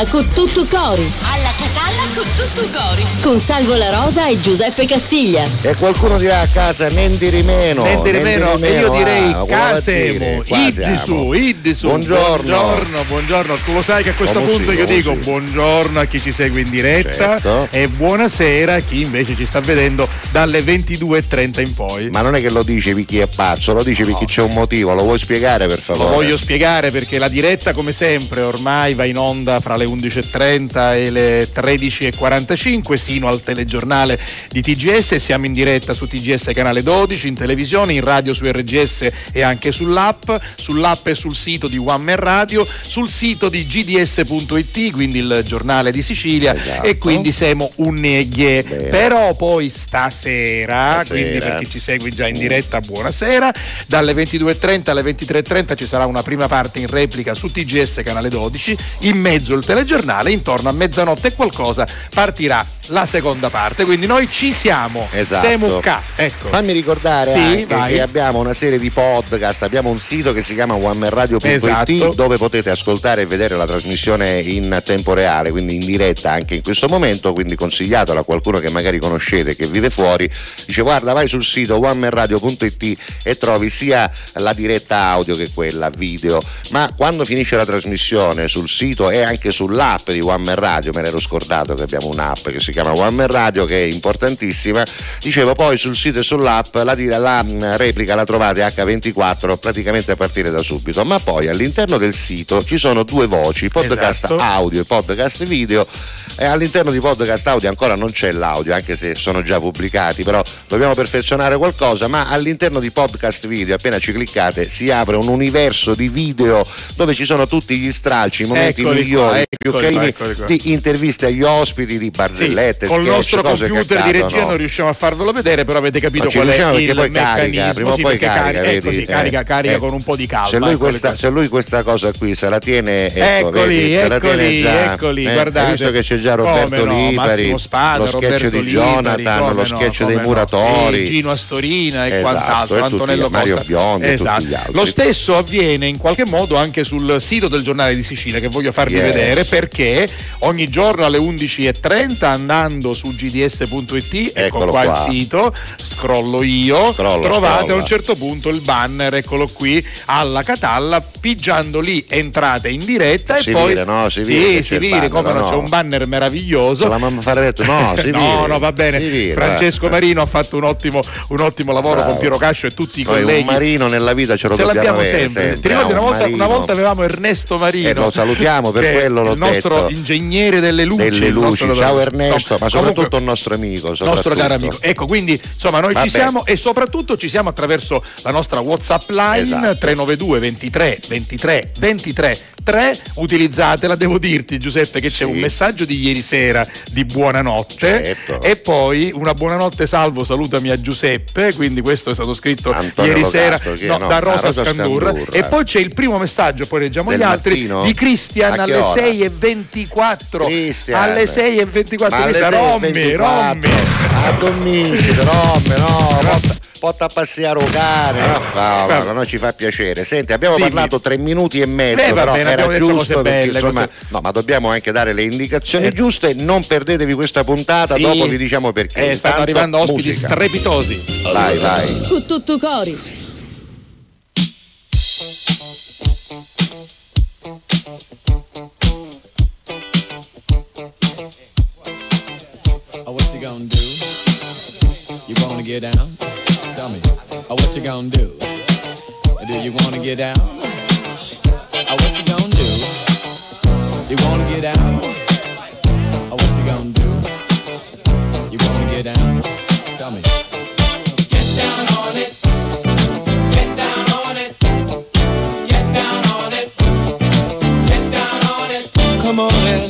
Catalla con tutto cori. Alla Catalla con tutto cori. Con Salvo La Rosa e Giuseppe Castiglia. E qualcuno dirà a casa niente di meno. Niente di meno. E io direi ah, casemo. Iddi su, iddi su. Buongiorno. Buongiorno, buongiorno. Tu lo sai che a questo Come punto sì, io dico sì. buongiorno a chi ci segue in diretta Certo. e buonasera a chi invece ci sta vedendo dalle 22.30 in poi. Ma non è che lo dici per chi è pazzo, lo dici perché c'è un motivo, lo vuoi spiegare per Lo favore? voglio spiegare perché la diretta, come sempre, ormai va in onda fra le 11.30 e le 13.45 sino al telegiornale di TGS. Siamo in diretta su TGS canale 12, in televisione, in radio su RGS e anche sull'app, sull'app e sul sito di One Man Radio, sul sito di gds.it, quindi il giornale di Sicilia, Esatto. e quindi siamo un neghe. Bene. Però poi stasera, Stasera. quindi per chi ci segue già in diretta, buonasera. Dalle 22.30 alle 23.30 ci sarà una prima parte in replica su TGS canale 12, in mezzo il telegiornale, intorno a mezzanotte e qualcosa partirà la seconda parte. Quindi noi ci siamo. Esatto. Siamo qua. Ecco. Fammi ricordare Sì, che abbiamo una serie di podcast, abbiamo un sito che si chiama onemanradio.it Esatto. dove potete ascoltare e vedere la trasmissione in tempo reale, quindi in diretta anche in questo momento, quindi consigliatelo a qualcuno che magari conoscete che vive fuori, dice guarda vai sul sito onemanradio.it e trovi sia la diretta audio che quella video, ma quando finisce la trasmissione sul sito e anche sull'app di One Man Radio, me l'ero scordato che abbiamo un'app che si chiama One Man Radio che è importantissima, dicevo poi sul sito e sull'app la, dire- la mh, replica la trovate H24 praticamente a partire da subito, ma poi all'interno del sito ci sono due voci, podcast Esatto. audio e podcast video e all'interno di podcast audio ancora non c'è l'audio anche se sono già pubblicati però dobbiamo perfezionare qualcosa ma all'interno di podcast video appena ci cliccate si apre un universo di video dove ci sono tutti gli stralci i momenti Eccoli migliori qua, più carini di interviste agli ospiti di Sì, barzellette col sketch, nostro computer di regia accadono. non riusciamo a farvelo vedere, però avete capito qual è il poi carica, meccanismo. prima sì, poi carica, carica, vedi? ecco, sì, carica, Eh, carica eh. con un po' di calma. se lui, eccoli questa, se lui questa cosa qui se la tiene ecco, Eccoli, vedi, eccoli, già, eccoli, eh, guardate. visto che c'è già Roberto no, Spada, lo sketch Roberto di Jonathan lo no, sketch dei no. muratori Gino Astorina e Esatto, quant'altro, Antonello Mario. Biondi tutti Esatto. gli altri. Lo stesso avviene in qualche modo anche sul sito del giornale di Sicilia che voglio farvi vedere perché ogni giorno alle 11.30 andando su gds.it, ecco qua, qua. il sito, scrollo io, Scrolla, trovate scrolla. a un certo punto il banner, eccolo qui, alla Catalla, pigiando lì entrate in diretta Si e poi... vede, no? Si sì, vede che si banner, come no, no? c'è un banner meraviglioso. La mamma fare detto no, si no, vede. no, va bene. Si vede, Francesco va. Marino ha fatto un ottimo, un ottimo lavoro Bravo. con Piero Cascio e tutti i Poi colleghi. marino nella vita ce lo Ce dobbiamo l'abbiamo avere sempre. Ti ricordi eh, una un volta, una volta avevamo Ernesto Marino. Eh, lo salutiamo, per quello l'ho il nostro detto. ingegnere delle luci. delle luci. Ciao Ernesto, ma Comunque, soprattutto un nostro amico. nostro caro amico. Ecco, quindi insomma noi Vabbè. ci siamo e soprattutto ci siamo attraverso la nostra WhatsApp line Esatto. 392 23 23 23 3. Utilizzatela, devo dirti Giuseppe che c'è Sì. un messaggio di ieri sera di buonanotte Certo. e poi una buonanotte salvo, salutami a Giuseppe, quindi questo è stato scritto Antonio ieri sera chi è? no, No, da Rosa, Rosa Scandurra. Scandurra. e poi c'è il primo messaggio, poi leggiamo Del gli altri mattino? di Cristian alle ora? 6 e 24 Cristian. alle 6 e 24 Ma alle Cristian, 6 e rommi, 24. rommi A Dominici, romme, no, porta, porta a passeare un cane. No, no, Vabbè. no, no, ci fa piacere. Senti, abbiamo Dimmi. parlato tre minuti e mezzo, Beh, però bene, era giusto perché belle, insomma, cose- no, ma dobbiamo anche dare le indicazioni Eh. giuste. Non perdetevi questa puntata, Sì. dopo vi diciamo perché. Eh, stanno arrivando ospiti musica. strepitosi Vai, vai. Tutto cori. Get down? Tell me. Oh, what you gonna do? Do you wanna get down? Oh, uh, what you gonna do? You wanna get down? Oh, uh, what you gonna do? You wanna get down? Tell me. Get down on it. Get down on it. Get down on it. Get down on it. Come on and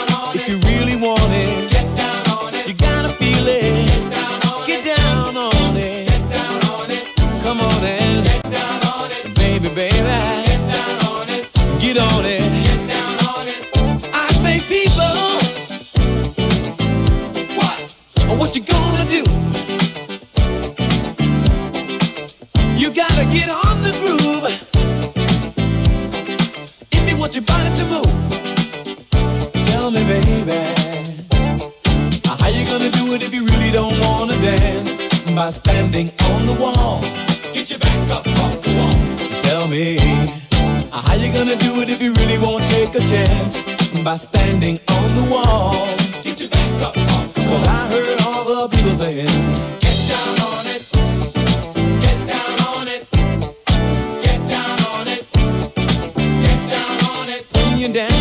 What you gonna do? You gotta get on the groove. If you want your body to move. Tell me, baby. How you gonna do it if you really don't wanna dance? By standing on the wall. Get your back up off the wall. Tell me. How you gonna do it if you really won't take a chance? By standing on the wall. Get your back up off the wall. Cause I heard the people saying, Get down on it. Get down on it. Get down on it. Get down on it. When you're dancing. Get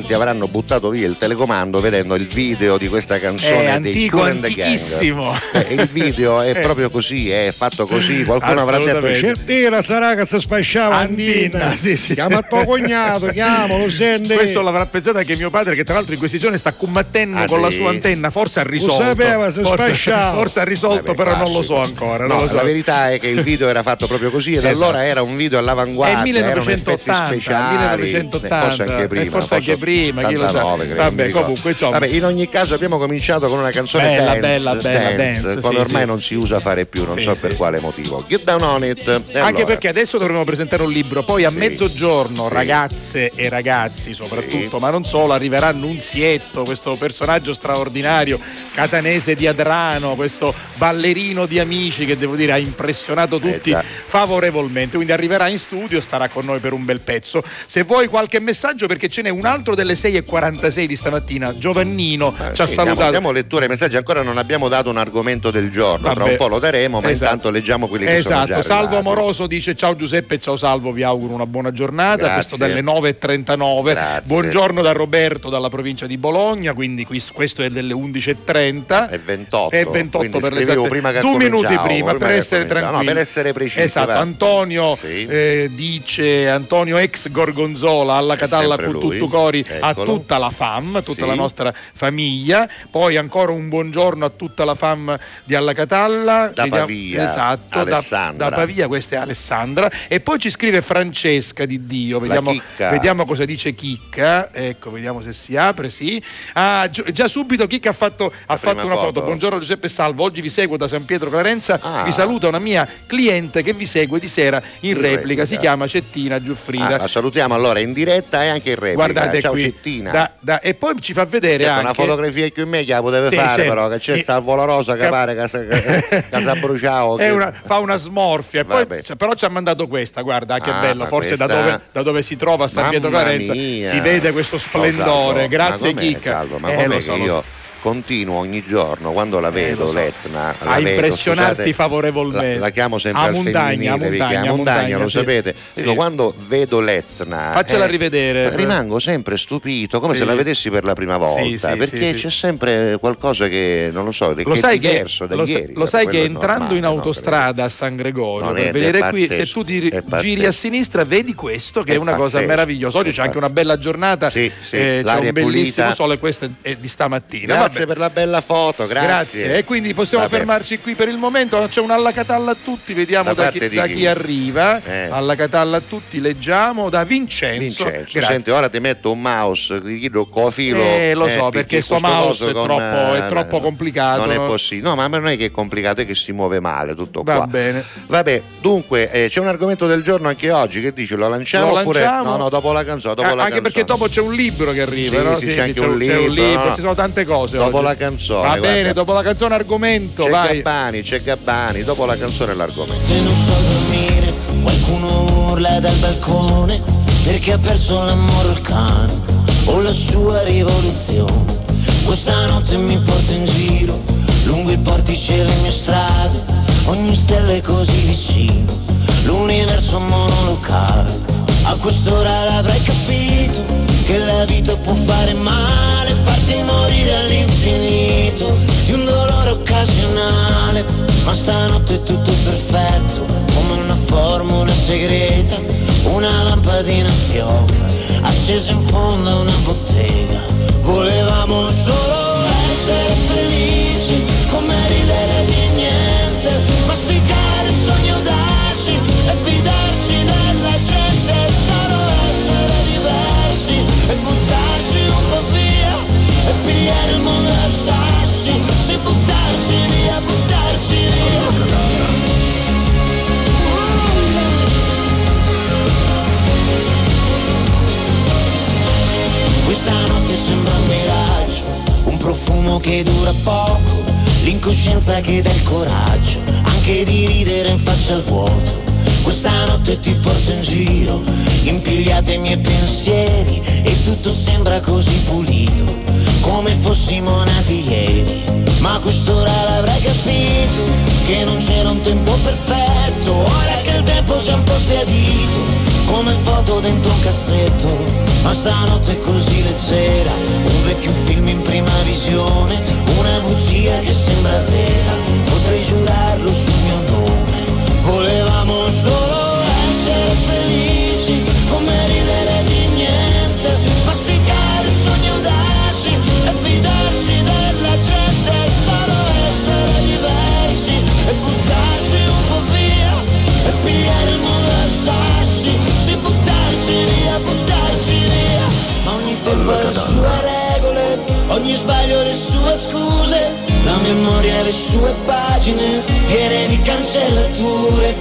quanti avranno buttato via il telecomando vedendo il video di questa canzone È dei antico, Cool and the. Gang. Eh, il video è Eh. proprio così, è fatto così. Qualcuno avrà detto. Certina sarà che si spasciava Andina, Andina. sì, sì. Chiama tuo cognato, chiamalo, senti. Questo l'avrà pensato anche mio padre, che tra l'altro in questi giorni sta combattendo Ah, con sì? la sua antenna. Forse ha risolto. sapeva, si spasciava. forse ha risolto, Vabbè, però non lo so classico. ancora. No, lo so. la verità è che il video era fatto proprio così ed Esatto. allora era un video all'avanguardia, È erano effetti 1980, speciali, 1980, forse anche eh, prima, forse anche prima, chi lo sa. 89, Vabbè, comunque, insomma. Vabbè, in ogni caso abbiamo cominciato con una canzone Bella, dance, bella, bella, dance, dance, come sì, ormai sì. non si usa fare più, non Sì, so per quale motivo. Get down on it. E Anche allora? perché adesso dovremo presentare un libro, poi a mezzogiorno ragazze e ragazzi soprattutto, ma non solo, arriverà Nunzietto, questo personaggio straordinario, catanese di Adrano, questo ballerino di amici che devo dire ha impressionato tutti Eh, già. favorevolmente, quindi arriverà in studio, starà con noi per un bel pezzo. Se vuoi qualche messaggio perché ce n'è un altro delle 6.46 di stamattina, Giovannino Eh, ci ha salutato. diamo lettura ai messaggi, ancora non abbiamo dato un argomento del giorno, tra Vabbè. un po' lo daremo, ma Esatto. intanto leggiamo quelli che sono Esatto, già Salvo. Amoroso dice ciao Giuseppe, ciao Salvo, vi auguro una buona giornata, Grazie. questo dalle 9.39. Grazie. Buongiorno da Roberto dalla provincia di Bologna, quindi qui- questo è delle 11.30. È 28. È 28 quindi per l'esatta- prima che Due minuti cominciavo, prima, per essere tranquilli. No, per essere precisi. Esatto. Antonio Sì. eh, dice Antonio ex Gorgonzola alla Catalla sempre lui. Cututtu Cori a tutta la fam, tutta Sì. la nostra famiglia. Poi ancora un buongiorno a tutta la fam di Alla Catalla. Da Pavia, Esatto, da, da Pavia, questa è Alessandra. E poi ci scrive Francesca di Dio. Vediamo, vediamo cosa dice Chicca. Ecco, vediamo se si apre. Sì. Ah, gi- già subito Chicca ha fatto, ha fatto una foto. foto. Buongiorno Giuseppe Salvo. Oggi vi seguo da San Pietro Clarenza. Ah. Vi saluta una mia cliente che vi segue di sera in, In replica. replica. Si chiama Cettina Giuffrida. Ah, la salutiamo allora in diretta e anche in replica. Guardate Ciao qui. Cettina. Da- da- e poi ci fa vedere Ecco, anche una fotografia che me che la poteva Sì, fare, certo. però che c'è E- Salvo La Rosa che Cap- si è bruciato. È che- una- fa una smorfia. Poi, cioè, però ci ha mandato questa, guarda, che Ah, bello. Forse da questa- dove, da dove si trova a San Mamma Pietro Carenza mia. si vede questo Oh, splendore. Salvo, Grazie, Chicca. Ma Eh, com'è che so, io. Continuo ogni giorno quando la vedo lo so. l'Etna la A vedo, impressionarti scusate, favorevolmente. la, la chiamo sempre A al montagna, femminile a montagna, a montagna, lo sì. sapete Sì. dico quando vedo l'Etna Faccela rivedere. rimango sempre stupito come Sì. se la vedessi per la prima volta perché c'è sempre qualcosa che non lo so che Lo è sai, che, diverso da lo, ieri lo sai che è entrando in normale, no? autostrada a San Gregorio per è- venire è qui, se tu ti è giri a sinistra, vedi questo che è, È una cosa meravigliosa. Oggi è c'è anche una bella giornata, Sì, sì, eh, c'è un è bellissimo pulita. sole, questo è di stamattina. Grazie per la bella foto grazie, Grazie. E quindi possiamo Vabbè. fermarci qui per il momento. C'è un alla catalla a tutti, vediamo Da da, chi, da chi? chi arriva. Eh. Alla catalla a tutti, leggiamo da Vincenzo. Vincenzo, Grazie. senti, ora ti metto un mouse, ti chiedo cofilo. Eh, lo so, perché sto mouse è troppo- è troppo complicato, Non è possibile. No, ma non è che è complicato, è che si muove male tutto Va qua. bene. Vabbè, dunque, eh, c'è un argomento del giorno anche oggi. Che dici? Lo lanciamo Lo oppure lanciamo? no, no, dopo la canzone, dopo Ah, la anche canzone. perché dopo c'è un libro che arriva, Sì, no? sì, c'è anche un libro, no? ci sono tante cose. Dopo oggi. la canzone, Va guarda. bene, dopo la canzone argomento, C'è vai. Gabbani, c'è Gabbani, dopo la canzone e l'argomento. notte non so dormire, qualcuno urla dal balcone perché ha perso l'amore o il cane o la sua rivoluzione. Questa notte mi porta in giro, lungo i portici e le mie strade, ogni stella è così vicino, l'universo monolocale. A quest'ora l'avrei capito, che la vita può fare male, farti morire all'infinito, di un dolore occasionale, ma stanotte è tutto perfetto, come una formula segreta, una lampadina fioca, accesa in fondo a una bottega. Volevamo solo essere felici, come ridere di niente, masticare sogni audaci e fidarci il mondo a sassi, sì buttarci via, buttarci via. Questa notte sembra un miraggio, un profumo che dura poco, l'incoscienza che dà il coraggio, anche di ridere in faccia al vuoto. Questa notte ti porto in giro, impigliate i miei pensieri e tutto sembra così pulito, come fossimo nati ieri. Ma quest'ora l'avrei capito, che non c'era un tempo perfetto, ora che il tempo c'è un po' sbiadito, come foto dentro un cassetto, ma stanotte è così leggera, un vecchio film in prima visione, una bugia che sembra vera, potrei giurarlo sul mio nome, volevamo solo essere felici, ogni sbaglio le sue scuse, la memoria le sue pagine piene di cancellature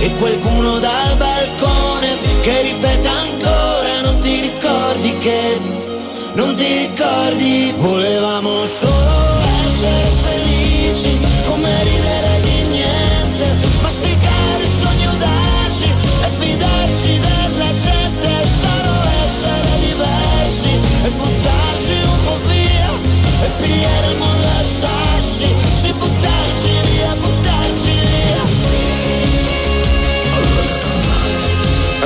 e qualcuno dal balcone che ripete ancora non ti ricordi che non ti ricordi volevamo solo essere felici e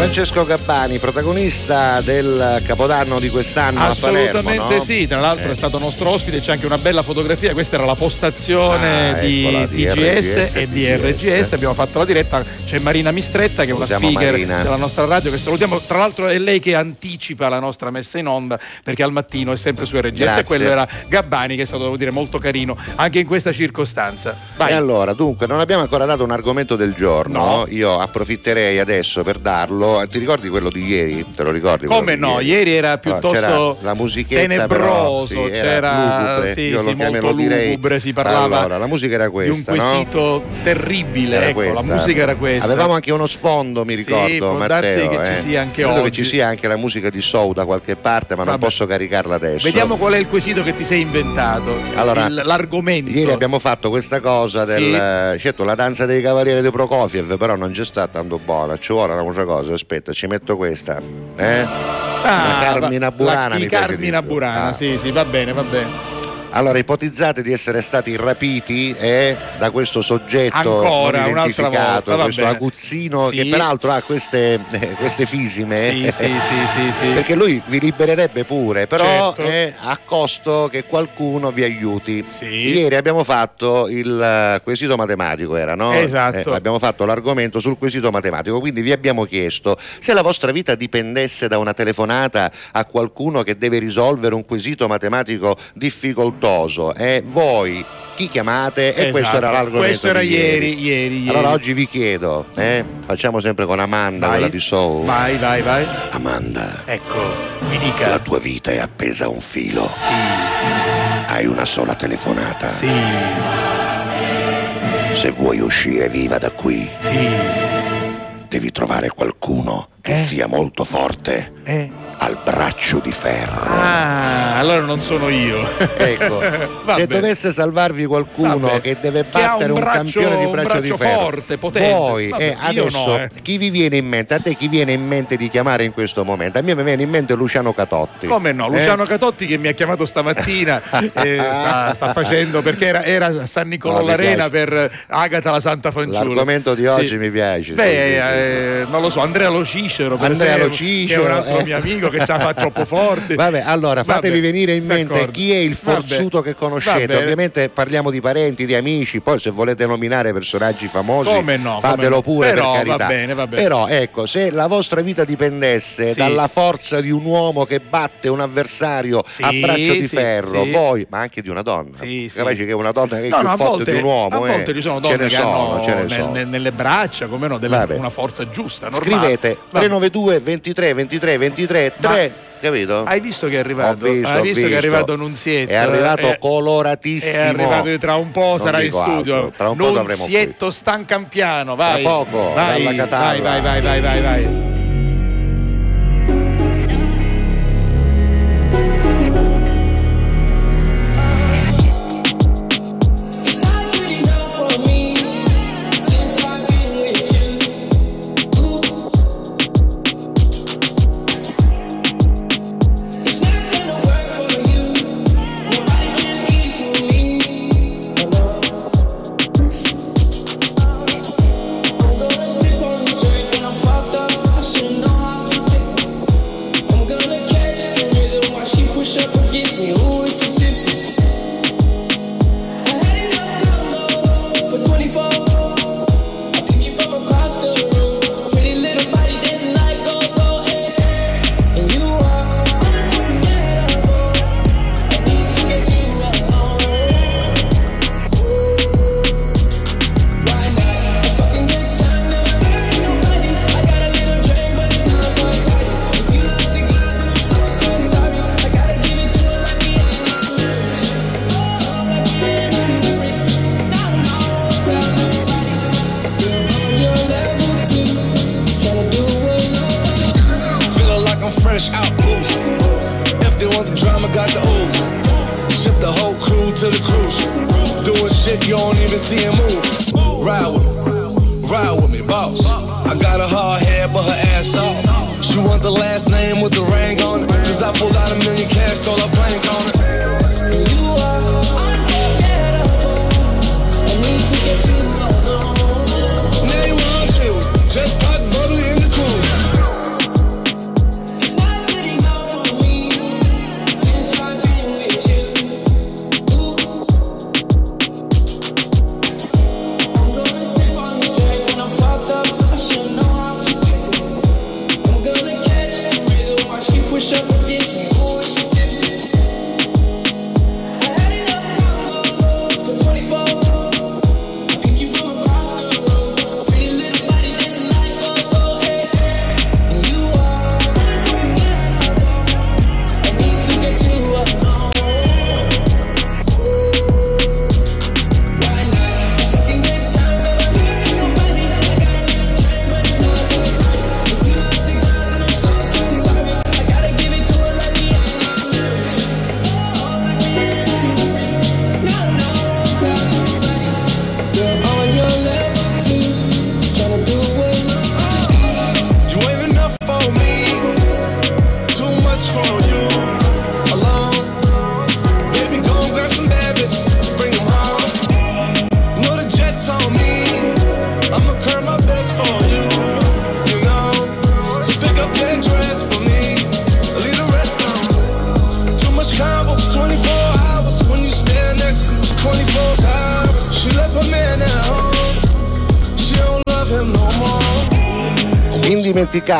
Francesco Gabbani, protagonista del Capodanno di quest'anno a Palermo. Assolutamente no? sì, tra l'altro Eh. è stato nostro ospite, c'è anche una bella fotografia, questa era la postazione Ah, di eccola, di TGS e di. RGS, abbiamo fatto la diretta, c'è Marina Mistretta che è una speaker Marina. della nostra radio che salutiamo, tra l'altro è lei che anticipa la nostra messa in onda perché al mattino è sempre su RGS Grazie. e quello era Gabbani che è stato devo dire molto carino anche in questa circostanza. Vai. E allora, dunque, non abbiamo ancora dato un argomento del giorno. No. Io approfitterei adesso per darlo. Ti ricordi quello di ieri? Te lo ricordi? Come no? Ieri era Allora, piuttosto la musichetta però, tenebroso, sì, era c'era lugubre. sì, Io sì, lo molto direi- lugubre, si parlava Allora, la musica era di un questa, no? quesito terribile, Era ecco, la questa. musica era questa. Avevamo anche uno sfondo, mi Sì, ricordo, può darsi Matteo. che ci eh. sia anche Credo che oggi. ci sia anche la musica di Soul da qualche parte, ma non Vabbè. posso caricarla adesso. Vediamo qual è il quesito che ti sei inventato. Allora, il- l'argomento. Ieri abbiamo fatto questa cosa del certo la danza dei cavalieri di Prokofiev, però non c'è stata tanto buona, ci vuole un'altra cosa, aspetta, ci metto questa. Eh? Ah, la Carmina Burana La, Carmina. Burana, Ah. sì, sì, va bene, va bene. Allora, ipotizzate di essere stati rapiti eh, da questo soggetto Ancora, non identificato, volta, questo bene. aguzzino Sì. che peraltro ha queste, eh, queste fisime. Sì, sì. Perché lui vi libererebbe pure, però Certo. è a costo che qualcuno vi aiuti. Ieri abbiamo fatto il eh, quesito matematico, era no? Esatto. Eh, abbiamo fatto l'argomento sul quesito matematico, quindi vi abbiamo chiesto se la vostra vita dipendesse da una telefonata a qualcuno che deve risolvere un quesito matematico difficoltoso, e voi chi chiamate? E questo Esatto. era l'argomento. Questo era di ieri, ieri, ieri. Allora oggi vi chiedo, eh, facciamo sempre con Amanda, Vai. quella di Soul. Vai, vai, vai. Amanda, Ecco, mi dica. la tua vita è appesa a un filo. Hai una sola telefonata. Sì, Se vuoi uscire viva da qui, sì. devi trovare qualcuno che Eh? sia molto forte, Eh. Al braccio di ferro. Ah, allora non sono io. Ecco, se dovesse salvarvi qualcuno Vabbè. che deve Che battere un un, braccio- campione di un braccio, di braccio ferro, forte, potente. voi Vabbè, eh, adesso no, eh. chi vi viene in mente? A te chi viene in mente di chiamare in questo momento? A me mi viene in mente Luciano Catotti. Come no? Eh? Luciano Catotti che mi ha chiamato stamattina eh, sta, sta facendo perché era, era a San Nicolò No, l'Arena per Agata la Santa Fanciulla. L'argomento di oggi mi piace, sì, Beh, sì, sì, eh, non lo so, Andrea Lo Cicero, Andrea esempio, Lo Cicero, che è un altro eh. mio amico che sa fa troppo forte. Vabbè, allora fatevi Vabbè, venire in mente d'accordo. chi è il forzuto Vabbè, che conoscete. Ovviamente parliamo di parenti, di amici, poi se volete nominare personaggi famosi, no, fatelo no. pure Però, per va carità. bene, va bene. Però ecco, se la vostra vita dipendesse Sì. dalla forza di un uomo che batte un avversario Sì, a braccio di sì, ferro, voi, ma anche di una donna, Sì, sì. capace che una donna che è No, più no, forte volte, di un uomo, a eh. volte ci sono donne ne che sono, hanno ce ne nel- sono. nel- nelle braccia, come no, Vabbè. una forza giusta, normale. Scrivete Vabbè. 392 23 23 23 Ma- 3, capito? Hai visto che è Ho arrivato? visto, Hai ho visto che è visto. arrivato Nunzietto? È arrivato Eh, coloratissimo. È arrivato tra un po', Non sarà in studio. altro, Tra un po' avremo qui. Nunzietto Stancampiano, vai. Tra poco, vai, dalla Catalla. vai, vai, vai, vai, vai, vai.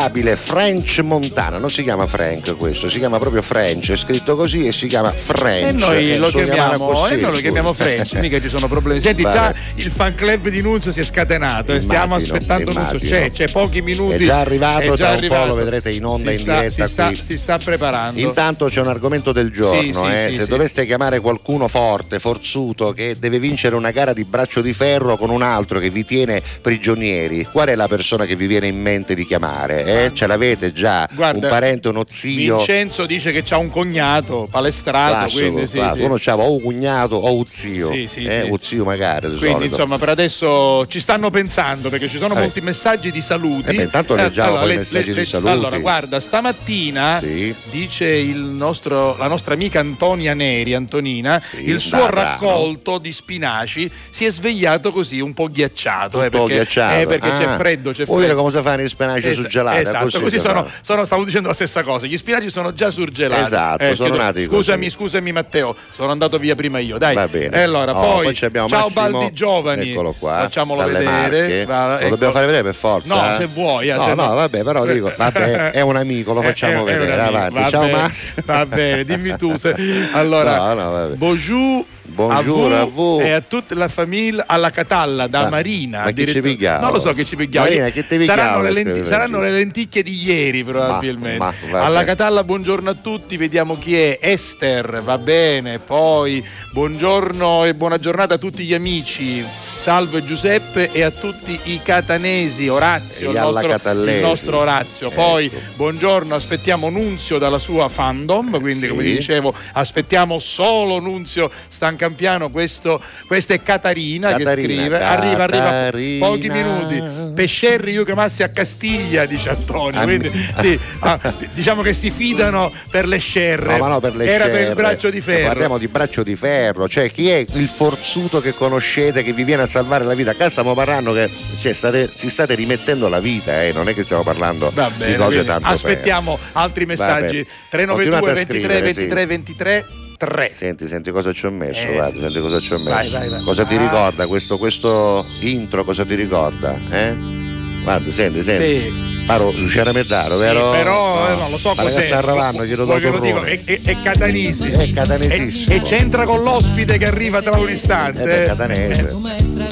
Stabile French Montana, non si chiama Frank questo, si chiama proprio French, è scritto così e si chiama French. E noi Eh, lo chiamiamo, così, e noi lo chiamiamo French, mica ci sono problemi. Senti, Vabbè. già il fan club di Nunzio si è scatenato e stiamo Immagino, aspettando Nunzio. immagino. C'è, c'è pochi minuti. È già arrivato, è già tra un arrivato. po' lo vedrete in onda Si in sta- diretta si sta, si sta preparando. Intanto c'è un argomento del giorno, Sì, eh. sì, se sì. doveste chiamare qualcuno forte, forzuto, che deve vincere una gara di braccio di ferro con un altro che vi tiene prigionieri, qual è la persona che vi viene in mente di chiamare? Eh? Ce l'avete già? Guarda, un parente, uno zio? Vincenzo dice che c'ha un cognato palestrato, Classico, quindi sì, classico. sì. Uno c'ava o un cugnato o un zio, Sì, sì, eh, sì. un zio magari di Quindi solito. insomma per adesso ci stanno pensando perché ci sono Eh. molti messaggi di saluti. Eh beh, intanto leggiamo poi i messaggi di saluti. Allora guarda, stamattina Sì. dice il nostro- la nostra amica Antonia Neri, Antonina, il suo raccolto di spinaci si è svegliato così un po' ghiacciato. eh, Tutto perché, ghiacciato. eh, perché c'è Ah, freddo, c'è vuoi dire freddo. come si fanno gli spinaci Esa- surgelati? Esatto, Così così si sono, sono- stavo dicendo la stessa cosa. Gli spinaci sono già surgelati. Esatto, sono chiedo- nati Scusami, così. scusami Matteo, sono andato via prima io. Dai. Va bene. E allora, Oh, poi, poi ciao Massimo, Baldi Giovani. Eccolo qua. Facciamolo vedere. Va- Lo ecco. dobbiamo fare vedere per forza? No, eh? se vuoi. eh, No, se no, no- vabbè, però dico, vabbè, è un amico, lo Eh, facciamo vedere. Avanti. va Ciao Massimo. Va bene, dimmi tu. Allora, No, no, bonjour. Bonjour a voi. e a tutta la famiglia alla Catalla da Ma- Marina. ma chi ci pigliava? Non lo so che ci pigliamo. Marina, che pigliava saranno, le le lenti- saranno le lenticchie di ieri, probabilmente. ma, vabbè. alla Catalla, buongiorno a tutti. Vediamo chi è. Esther, va bene. Poi, buongiorno e buona giornata a tutti gli amici. Salve Giuseppe e a tutti i catanesi, Orazio, il nostro, il nostro Orazio. Poi Ecco. buongiorno, aspettiamo Nunzio dalla sua fandom, quindi Sì. come dicevo aspettiamo solo Nunzio Stancampiano, questo, questa è Catarina, che Catarina, scrive, arriva, arriva Catarina. pochi minuti, Pescerri io chiamassi a Castiglia, dice Antonio, quindi sì, ah, diciamo che si fidano per le scerre, No, ma no, per le era per il scerre. braccio di ferro. Parliamo di braccio di ferro, cioè chi è il forzuto che conoscete che vi viene a salvare la vita? Qua stiamo parlando che si state, si state rimettendo la vita, eh, non è che stiamo parlando bene, di cose tanto aspettiamo altri messaggi. bene. 392 Continuate a 23 scrivere, sì. 23 23 3. Senti, senti cosa ci ho messo, Eh, guarda, sì. senti cosa ci ho messo. Vai, vai, vai. Cosa ti Ah. ricorda questo, questo intro? Cosa ti ricorda? Eh? Guarda, senti, senti. Sì. Paro Luciano Meddaro, Sì, vero? però eh, non lo so Pare cos'è. che sta arrivando, dopo che lo dico? È, è, è catanesi. È catanesissimo. E, e c'entra con l'ospite che arriva tra un istante. Eh, beh, catanese.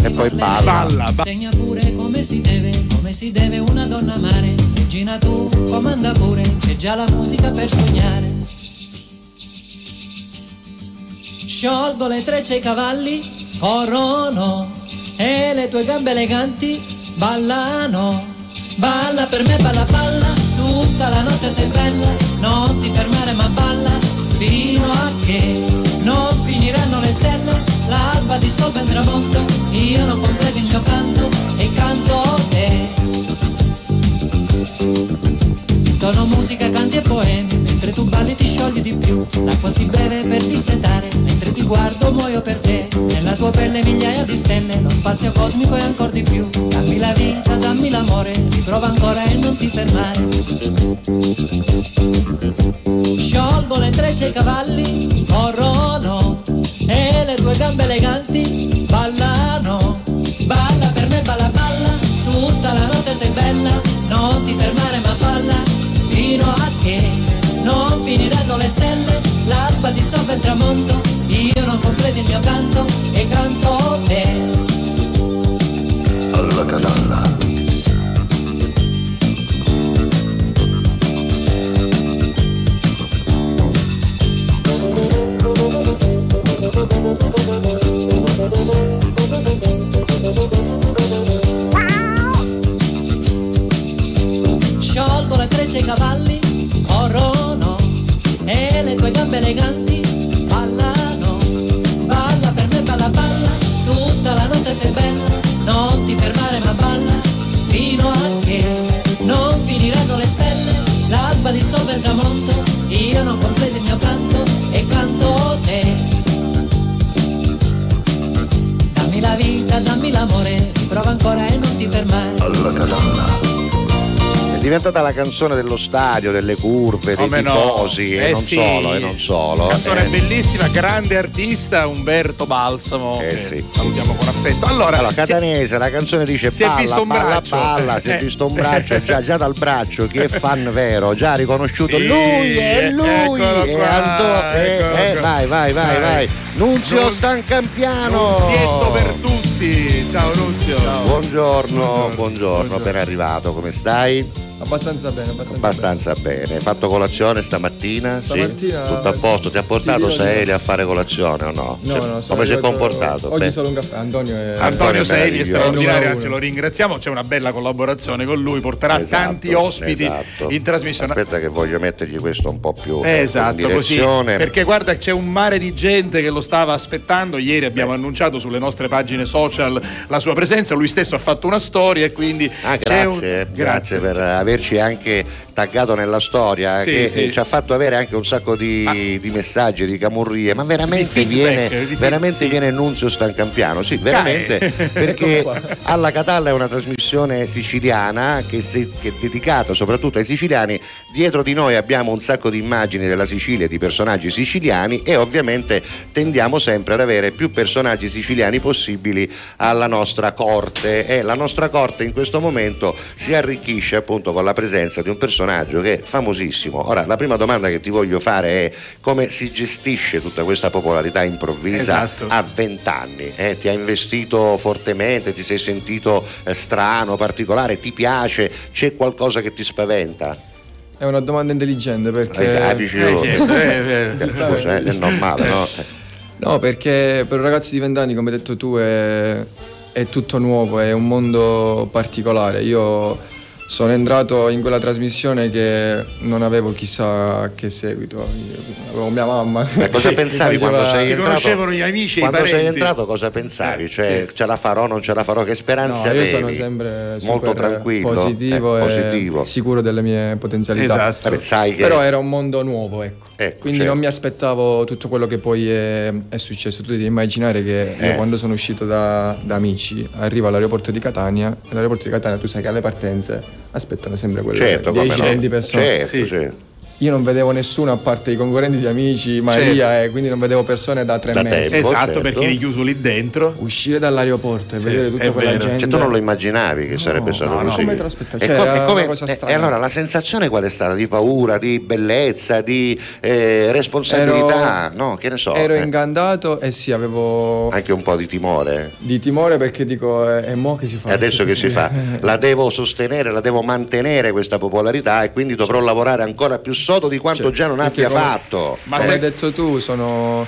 E poi balla. Balla, ba- Segna pure come si deve, come si deve una donna amare. Regina tu comanda pure, c'è già la musica per sognare. Sciolgo le trecce ai cavalli, corrono e le tue gambe eleganti ballano. Balla per me, balla, balla, tutta la notte sei bella, non ti fermare ma balla. fino a che non finiranno le stelle, l'alba di sopra il tramonto, io non completo il mio canto e canto te. Tono musica, canti e poemi, mentre tu balli ti sciogli di più, l'acqua si beve per dissetare, mentre ti guardo muoio per te, nella tua pelle migliaia di stelle, lo spazio cosmico e ancora di più, dammi la vita, dammi l'amore, riprova ancora e non ti fermare. Sciolgo le trecce e i cavalli corrono e le tue gambe eleganti ballano. Balla per me, balla, balla, tutta la notte sei bella, non ti fermare ma balla fino a che non finiranno le stelle, l'alba di sopra il tramonto, completo il mio canto e canto te. alla catalla, Sciolgo le trecce e i cavalli corrono e le tue gambe eleganti sei bella, non ti fermare ma balla fino a che non finiranno le stelle, l'alba di sopra il tramonto, io non completo il mio canto e canto te. Dammi la vita, dammi l'amore, prova ancora e non ti fermare. alla È diventata la canzone dello stadio, delle curve, dei Come no? tifosi e Eh non sì. solo, e non solo. Canzone Eh, bellissima, grande artista Umberto Balsamo. Eh sì. Salutiamo con affetto. Allora, Allora, Catanese, la canzone dice si è balla, visto un balla, braccio. balla, si è Eh. visto un braccio, già, già dal braccio, chi è fan vero, già riconosciuto Sì, lui, è eh, lui, è qua, Anto- eh, eh, vai, vai, vai, Vai. Nunzio Nun- Stancampiano. Nunzietto per tutti. Ciao Nunzio. Buongiorno, buongiorno, appena arrivato, come stai? Abbastanza bene, abbastanza, Abbastanza bene. Hai fatto colazione stamattina? Stamattina- Sì? Tutto a posto? Ti ha portato Saeli a fare colazione o no? bene. No, Cioè, no, come si è comportato? Oggi Beh, solo un caffè. Antonio è Antonio Antonio Seli è straordinario, anzi lo ringraziamo, c'è una bella collaborazione con lui, porterà Esatto, tanti ospiti esatto. in trasmissione. Aspetta che voglio mettergli questo un po' più Eh, in esatto, così. direzione. Perché guarda, c'è un mare di gente che lo stava aspettando. Ieri abbiamo annunciato sulle nostre pagine social la sua presenza. Lui stesso ha fatto una storia e quindi. Ah, grazie, un- grazie per averci anche taggato nella storia Sì, che sì. eh, ci ha fatto avere anche un sacco di, di messaggi, di camurrie, ma veramente, viene, feedback, veramente sì. viene Nunzio Stancampiano, sì, veramente, perché Eccolo qua. alla Catalla è una trasmissione siciliana che, si- che è dedicata soprattutto ai siciliani, dietro di noi abbiamo un sacco di immagini della Sicilia, di personaggi siciliani e ovviamente tendiamo sempre ad avere più personaggi siciliani possibili alla nostra corte e la nostra corte in questo momento si arricchisce appunto con la presenza di un personaggio che è famosissimo. Ora, la prima domanda che ti voglio fare è come si gestisce tutta questa popolarità improvvisa Esatto. a vent'anni? eh? Ti ha investito fortemente, ti sei sentito eh, strano, particolare, ti piace, c'è qualcosa che ti spaventa? È una domanda intelligente perché. Vicino. Eh, certo. Eh, Scusa, eh, è normale, no? No, perché per un ragazzo di 20 anni, come hai detto tu, è, è tutto nuovo, è un mondo particolare. Io sono entrato in quella trasmissione che non avevo chissà che seguito, Io avevo mia mamma. Eh, cosa pensavi faceva- quando sei entrato? conoscevano gli amici e i Quando sei entrato cosa pensavi? Eh, Cioè, sì. ce la farò, non ce la farò? Che No, speranze io avevi? sono sempre Molto tranquillo, positivo eh, e positivo. sicuro delle mie potenzialità. Esatto. Vabbè, sai che Però era un mondo nuovo, ecco. Ecco, Quindi certo. non mi aspettavo tutto quello che poi è, è successo. Tu devi immaginare che Eh. io quando sono uscito da, da Amici arrivo all'aeroporto di Catania e all'aeroporto di Catania tu sai che alle partenze aspettano sempre quelle certo, come 10-20 no. persone. Certo, Sì. Io non vedevo nessuno a parte i concorrenti di Amici, Maria e quindi non vedevo persone da tre Da mesi. tempo. Esatto, certo. perché eri chiuso lì dentro. Uscire dall'aeroporto e Sì, vedere tutta è quella vero. gente. Cioè, tu non lo immaginavi che sarebbe stato no, no, così? come te lo aspettavi? E, Cioè, co- era e come- e- e allora la sensazione qual è stata? Di paura, di bellezza, di eh, responsabilità? no, che ne so. Ero eh. ingandato e sì, avevo Anche un po' di timore. di timore perché dico, eh, e mo che si fa? E adesso che si fa? La devo sostenere, la devo mantenere questa popolarità e quindi dovrò lavorare ancora più sodo di quanto Cioè, già non abbia come- fatto. Ma Come se- hai detto tu, sono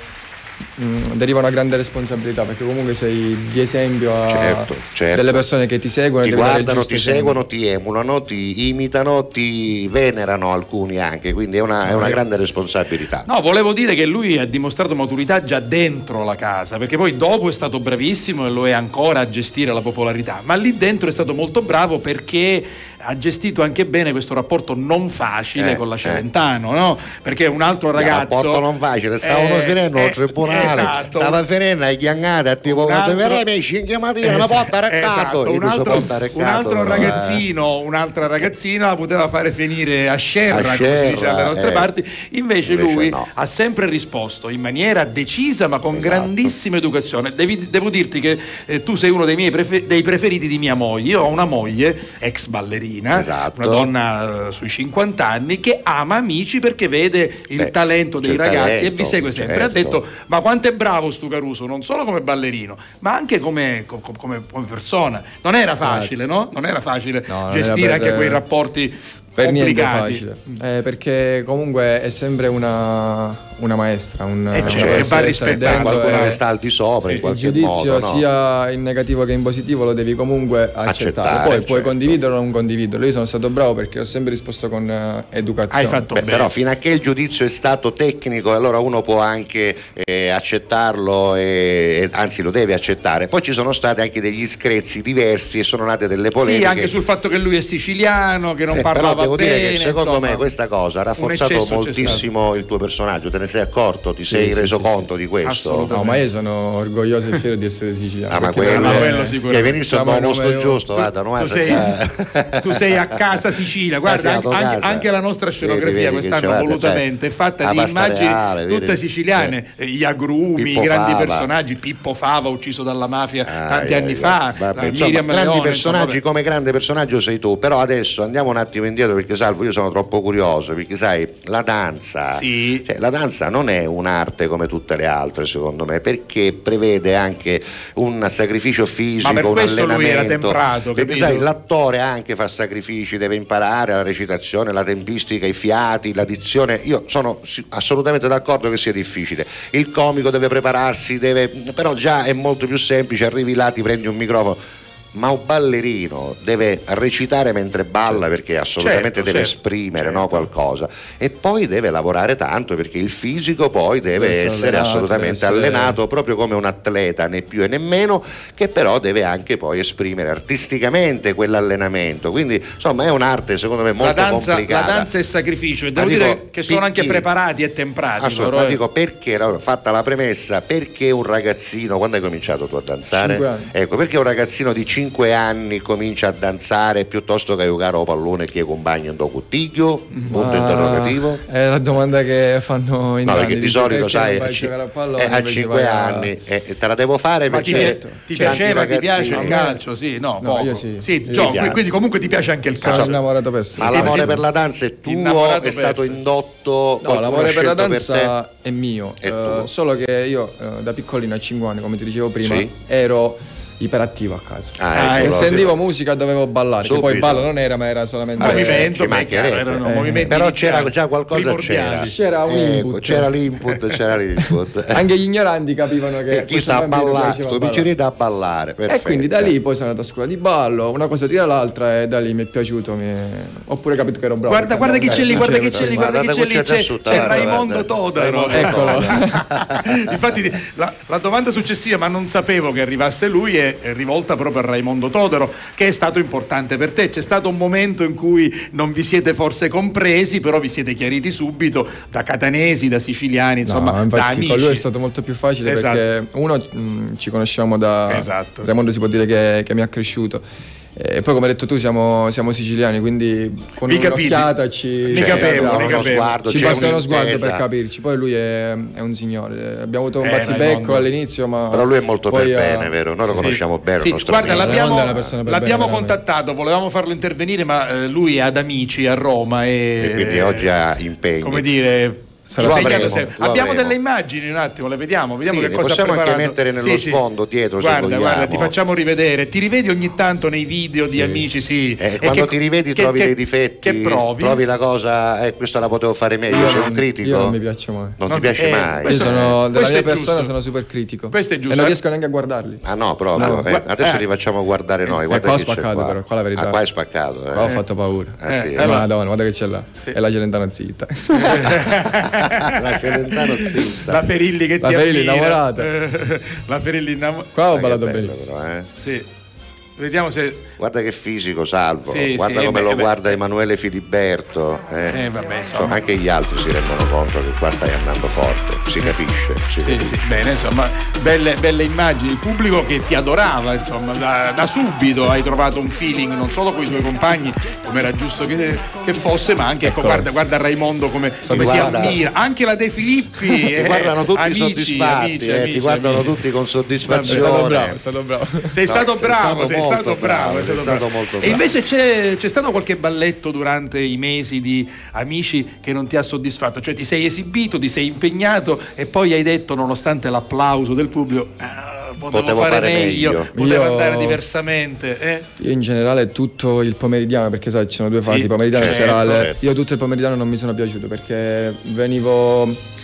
mh, deriva una grande responsabilità perché comunque sei di esempio a Certo, certo. delle persone che ti seguono, ti guardano, ti seguono, ti emulano, ti imitano, ti venerano alcuni anche, quindi è una, è una grande responsabilità. No, volevo dire che lui ha dimostrato maturità già dentro la casa, perché poi dopo è stato bravissimo e lo è ancora a gestire la popolarità, ma lì dentro è stato molto bravo perché ha gestito anche bene questo rapporto non facile Eh, con la eh. Celentano, no? Perché un altro Il ragazzo... rapporto non facile, stavano Eh, finendo eh, al tribunale, esatto. stava finendo a chiangata, tipo Un altro- verrei mi 5 mattina, la porta a reccato, Esatto, un altro, a reccato, un altro eh. ragazzino, un'altra ragazzina la poteva fare finire a scerra, A come si scerra, dice alle nostre eh. parti, invece, Invece lui no. ha sempre risposto in maniera decisa ma con Esatto. grandissima educazione. Devi- devo dirti che eh, tu sei uno dei miei prefe- dei preferiti di mia moglie. Io ho una moglie, ex ballerina, Esatto. una donna eh, sui 50 anni, che ama Amici perché vede il Beh, talento dei ragazzi e talento, vi segue sempre. certo. Ha detto ma quanto è bravo stu Caruso, non solo come ballerino, ma anche come, com- come- come persona. Non era facile, Grazie. no? Non era facile No, gestire era per- anche quei rapporti Per niente complicati. facile, Eh, perché comunque è sempre una, una maestra, un, Eh, certo, persona va che sta rispettata. dentro qualcuno e che sta al di sopra in il qualche giudizio modo, no? sia in negativo che in positivo lo devi comunque accettare, Accettare, poi certo. puoi condividerlo o non condividerlo. Io sono stato bravo perché ho sempre risposto con eh, educazione. Hai fatto Beh, bene. però fino a che il giudizio è stato tecnico allora uno può anche eh, accettarlo e, e anzi lo deve accettare poi ci sono stati anche degli screzi diversi e sono nate delle polemiche Sì, anche sul fatto che lui è siciliano, che non Eh, parlava però devo bene. dire che secondo insomma, me questa cosa ha rafforzato moltissimo il tuo personaggio te ne sei accorto ti Sì, sei sì, reso sì, conto di questo. No, ma io sono orgoglioso e fiero di essere siciliano. Ah, ma quello, me- quello che sicuramente. venisse al Siamo i posto giusto guarda, non tu, sei, cioè- tu sei a casa Sicilia, guarda, anche, casa. anche la nostra Vedi, scenografia vedi che quest'anno volutamente c'è è fatta di immagini reale, vedi? tutte siciliane, eh, gli agrumi, Pippo i grandi Fava. personaggi, Pippo Fava ucciso dalla mafia tanti anni fa, vabbè, Miriam grandi personaggi come grande personaggio sei tu però adesso andiamo un attimo indietro perché Salvo io sono troppo curioso perché sai la danza Sì. cioè, la danza non è un'arte come tutte le altre secondo me perché prevede anche un sacrificio fisico Ma per un allenamento. temprato, perché sai l'attore anche fa sacrifici deve imparare la recitazione la tempistica i fiati la dizione io sono assolutamente d'accordo che sia difficile. Il comico deve prepararsi deve però già è molto più semplice arrivi là ti prendi un microfono ma un ballerino deve recitare mentre balla perché assolutamente Certo, deve certo, esprimere certo. no, qualcosa e poi deve lavorare tanto perché il fisico poi deve, Deve essere allenato, assolutamente essere- allenato proprio come un atleta né più e né meno che però deve anche poi esprimere artisticamente quell'allenamento quindi insomma è un'arte secondo me la molto danza, la complicata danza è sacrificio e devo Ma dico, dire che sono anche preparati e temprati Assolutamente, eh. dico perché, allora, fatta la premessa, perché un ragazzino, quando hai cominciato tu a danzare? Ecco, perché un ragazzino di 5 anni comincia a danzare piuttosto che a giocare a pallone che compagno do cuttiglio? Punto Ma interrogativo. È la domanda che fanno in No, perché di solito sai, a, a pallone eh, a invece 5 vai a- anni eh, te la devo fare Ma perché ti, ti piaceva, ti piace il calcio? Sì, no, No, poco. io sì. Sì. quindi comunque ti piace anche il Sono calcio. innamorato perso. Ma l'amore per la danza è tuo, è stato indotto, No, l'amore per la danza è mio, eh, solo che io eh, da piccolino a 5 anni, come ti dicevo prima, ero iperattivo a casa. Ah, Ah, ecco, Se sì. sentivo musica dovevo ballare, che poi ballo non era, ma era solamente Movimento, mancherebbe. erano Eh, movimenti però c'era già qualcosa c'era. C'era un Ecco, input. c'era l'input c'era l'input Anche gli ignoranti capivano che E chi sta a ballare piccirino a ballare E perfetto. quindi da lì poi sono andato a scuola di ballo, una cosa tira l'altra e da lì mi è piaciuto, mi è- oppure capito che ero bravo. Guarda, guarda chi c'è lì, guarda chi c'è lì, guarda, guarda chi c'è lì, c'è, Raimondo. Todaro. Eccolo. Infatti la, la domanda successiva, ma non sapevo che arrivasse lui, è, è rivolta proprio a Raimondo Todaro, che è stato importante per te. C'è stato un momento in cui non vi siete forse compresi, però vi siete chiariti subito da catanesi, da siciliani, insomma, no, da infatti amici. con lui è stato molto più facile Esatto. perché uno mh, ci conosciamo da Esatto. Raimondo si può dire che, che mi ha cresciuto e poi come hai detto tu siamo, siamo siciliani quindi con Vi capite? un'occhiata ci Mi ci capevo, capiamo. mi sguardo ci basta uno sguardo per capirci. Poi lui è, è un signore abbiamo avuto un Eh, battibecco all'inizio ma però lui è molto per ha- bene vero? Noi lo sì, conosciamo bene il Sì, nostro guarda, l'abbiamo, Raimondo è una persona per l'abbiamo bene, contattato, volevamo farlo intervenire, ma eh, lui è ad amici a Roma e, e quindi oggi ha impegni. come dire, Abbiamo delle immagini un attimo, le vediamo, vediamo Sì, che le cosa possiamo anche mettere nello sfondo dietro, se Guarda, guarda, ti facciamo rivedere. Ti rivedi ogni tanto nei video di Sì. amici, sì. Eh, E quando che- ti rivedi che- trovi che- dei difetti, Che provi? trovi la cosa, eh, questa la potevo fare meglio, Io sei un critico? Io non mi piaccio mai. Non Non- ti piace eh, mai? Io sono della mia persona, sono super critico. Questo è giusto, E non eh. riesco neanche a guardarli. Ah no, proprio. No, eh. Adesso eh. li facciamo guardare noi. Guarda qua ho spaccato però, qua la verità. Ah, qua è spaccato. eh. Qua ho fatto paura. Sì. Eh, Madonna, guarda che c'è là. Sì. E la Celentano zitta. la Celentano zitta. La Ferilli che La ti Ferilli innamorata. La Ferilli innamorata. Qua ho ballato benissimo. però, eh. Sì. Vediamo se Guarda che fisico salvo, Sì, guarda sì, come eh beh, lo eh beh. guarda Emanuele Filiberto. eh. Eh, vabbè, insomma. Insomma, anche gli altri si rendono conto che qua stai andando forte, si capisce. Si Sì, capisce. sì, bene, insomma, belle, belle immagini. Il pubblico che ti adorava, insomma, da, da subito hai trovato un feeling non solo con i tuoi compagni, come era giusto che, che fosse, ma anche, ecco, Ecco. guarda, guarda Raimondo come si guarda- ammira, anche la De Filippi. Ti eh, guardano tutti amici, soddisfatti, amici, eh, amici, ti guardano amici. tutti con È stato soddisfazione. bravo, è stato bravo. Sei No, stato sei bravo, stato sei molto stato bravo, bravo, sei sei stato molto E bravo. invece c'è, c'è stato qualche balletto durante i mesi di amici che non ti ha soddisfatto? Cioè ti sei esibito, ti sei impegnato e poi hai detto, nonostante l'applauso del pubblico, "Ah, potevo, Potevo fare, fare meglio, meglio." potevo Io- andare diversamente. eh? Io in generale tutto il pomeridiano, perché sai, ci sono due fasi, Sì, pomeridiano certo, e serale. certo. Io tutto il pomeridiano non mi sono piaciuto perché venivo.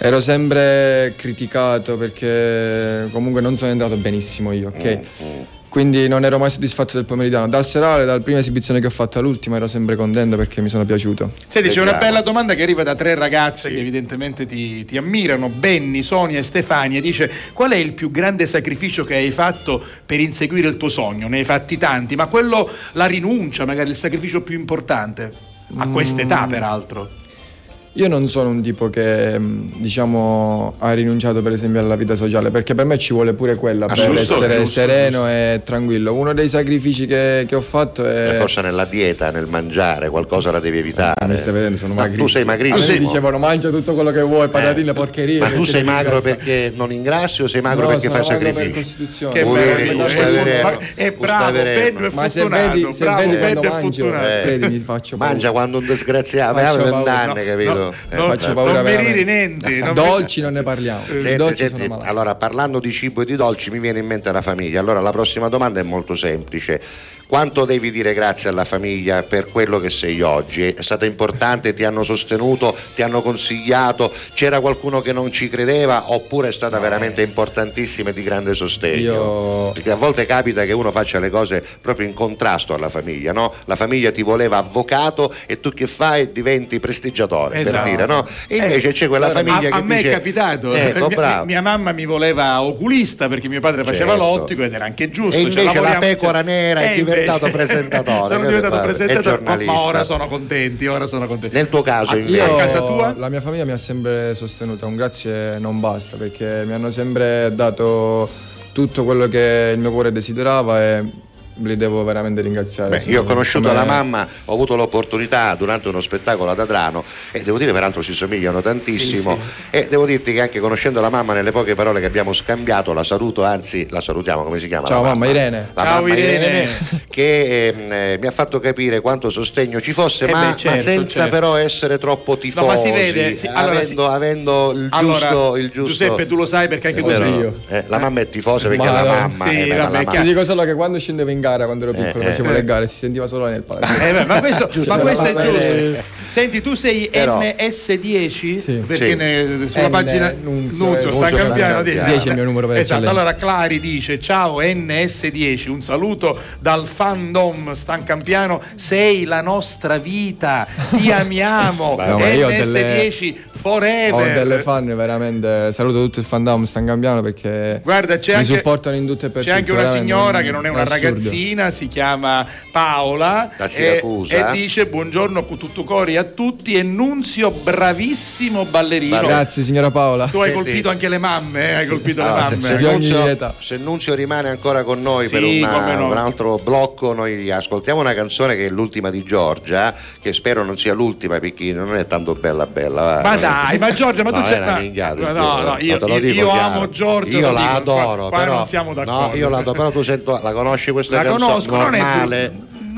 Ero sempre criticato perché comunque non sono entrato benissimo io, ok? Mm, Quindi non ero mai soddisfatto del pomeridiano. Dal serale, dalla prima esibizione che ho fatto all'ultima, ero sempre contento perché mi sono piaciuto. Senti, c'è una bella domanda che arriva da tre ragazze che evidentemente ti, ti ammirano, Benny, Sonia e Stefania. Dice: Qual è il più grande sacrificio che hai fatto per inseguire il tuo sogno? Ne hai fatti tanti, ma quello, la rinuncia, magari il sacrificio più importante, a quest'età Mm. peraltro. Io non sono un tipo che mh, diciamo ha rinunciato per esempio alla vita sociale perché per me ci vuole pure quella Ah, per giusto, essere giusto, sereno e tranquillo. Uno dei sacrifici che, che ho fatto E è Forse nella dieta, nel mangiare, qualcosa la devi evitare. mi stai vedendo, sono Ma magrissimo. Tu sei A me magrissimo. mi dicevano mangia tutto quello che vuoi, patatine, Eh. porcherie. Ma tu sei magro perché non ingrassi o sei magro No, perché sono fai magro per sacrifici? costituzione. Che bello, eh, ma- È bravo, vedendo? Pedro è Ma se vedi, se bravo, vedi quando è mangio. Eh. credimi, faccio. Mangia quando un disgraziato, aveva paura. vent'anni, capito? No, Eh, no, faccio vabbè. paura non veramente. niente, non mi- Dolci non ne parliamo. Senti, senti, allora parlando di cibo e di dolci mi viene in mente la famiglia. Allora la prossima domanda è molto semplice. Quanto devi dire grazie alla famiglia per quello che sei oggi? È stata importante, ti hanno sostenuto, ti hanno consigliato, c'era qualcuno che non ci credeva oppure è stata veramente importantissima e di grande sostegno? Io- Perché a volte capita che uno faccia le cose proprio in contrasto alla famiglia, no? La famiglia ti voleva avvocato e tu che fai? Diventi prestigiatore, Esatto. per dire, no? E invece Eh, c'è quella allora, famiglia a, che a me dice è capitato Ecco, mia, bravo. mia mamma mi voleva oculista perché mio padre faceva Certo. l'ottico ed era anche giusto E cioè, invece la lavoriamo pecora nera E invece- diventato presentatore, sono diventato presentatore. Ma- ma ora sono contenti ora sono contenti. Nel tuo caso Ah, invece. io- a casa tua? La mia famiglia mi ha sempre sostenuto, un grazie non basta, perché mi hanno sempre dato tutto quello che il mio cuore desiderava e li devo veramente ringraziare. Beh, io ho conosciuto Come- la mamma, ho avuto l'opportunità durante uno spettacolo ad Adrano e devo dire peraltro si somigliano tantissimo e devo dirti che anche conoscendo la mamma nelle poche parole che abbiamo scambiato la saluto, anzi la salutiamo, come si chiama? Ciao la mamma, Irene. La Ciao, mamma Irene, Irene. che ehm, eh, mi ha fatto capire quanto sostegno ci fosse, Eh ma, beh, ma certo, senza certo. però essere troppo tifosi, No, ma si vede, sì, allora, avendo, sì. avendo il, allora giusto, il giusto. Giuseppe tu lo sai perché anche tu sei Io. Eh, la mamma è tifosa perché Ma è la no, mamma. sì, eh, beh, ma vabbè, la chiaro. Ti mamma- dico solo che quando scendevo in gara, quando ero piccolo, eh, facevo eh. le gare, si sentiva solo nel palazzo. Eh, beh, ma questo, Giusto, ma questo è giusto. Senti, tu sei Però- NS10? Sì. Perché Sì. ne- sulla N, pagina Nunzio, Nunzio, sta Nunzio cambiando di- Stancampiano. 10 è il mio numero per Esatto, eccellenza. allora Clari dice ciao NS10, un saluto dal fandom Stancampiano, sei la nostra vita, ti amiamo, No, ma io ho delle- NS10 forever. Ho delle fan veramente, saluto tutto il fandom Stan Cambiano perché Guarda, c'è mi anche, supportano in tutto e per c'è tutto. anche una veramente, signora che non è una assurdo. ragazzina, si chiama Paola Da e, Siracusa. e dice buongiorno con tutto cori a tutti e Nunzio bravissimo ballerino. Grazie signora Paola. Tu hai Senti. colpito anche le mamme, eh? hai colpito Allora, le se, mamme. se Di ogni Nunzio, età. se Nunzio rimane ancora con noi Sì, per una- no. un altro blocco, noi ascoltiamo una canzone che è l'ultima di Giorgia, che spero non sia l'ultima perché non è tanto bella bella. va. Ma dai, ma Giorgia, ma tu No, c'è- è una ma- minchiata, no, no, no, io- te lo io- dico io amo Giorgia, Io la dico, qua- adoro, qua però non siamo d'accordo. No, io la adoro, però tu sento, la conosci questa La canzone conosco, non è normale?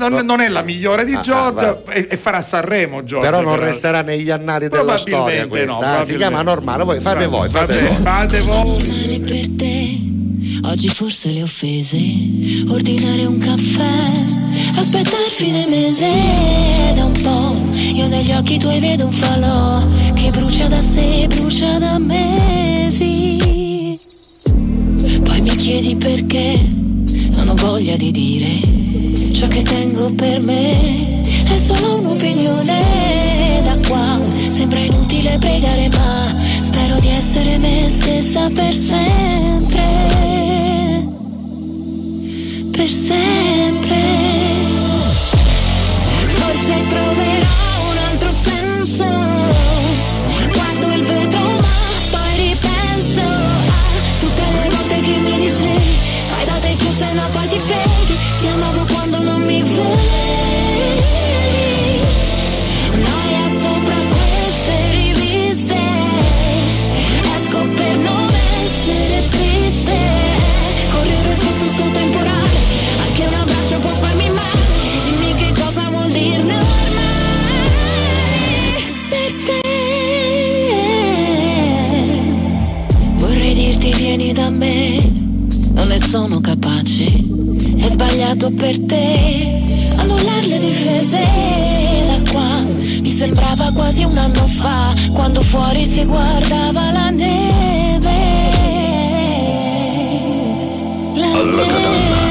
Non, non è la migliore di Ah, ah, Giorgia e, e farà Sanremo Giorgia. Però non però. resterà negli annali della storia Probabilmente no, questa. eh, si chiama normale, voi fate voi, fate Vabbè, voi. fate voi. per te. Oggi forse le offese. Ordinare un caffè. Aspettar fine mese. Da un po'. Io negli occhi tuoi vedo un falò. Che brucia da sé, brucia da mesi. Poi mi chiedi perché. Non ho voglia di dire. Ciò che tengo per me. È solo un'opinione. Da qua. Sembra inutile pregare ma. Spero di essere me stessa per sempre. Per sempre. Forse troverò sono capace. È sbagliato per te. Annullare le difese da qua. Mi sembrava quasi un anno fa. Quando fuori si guardava la neve. La neve. Forse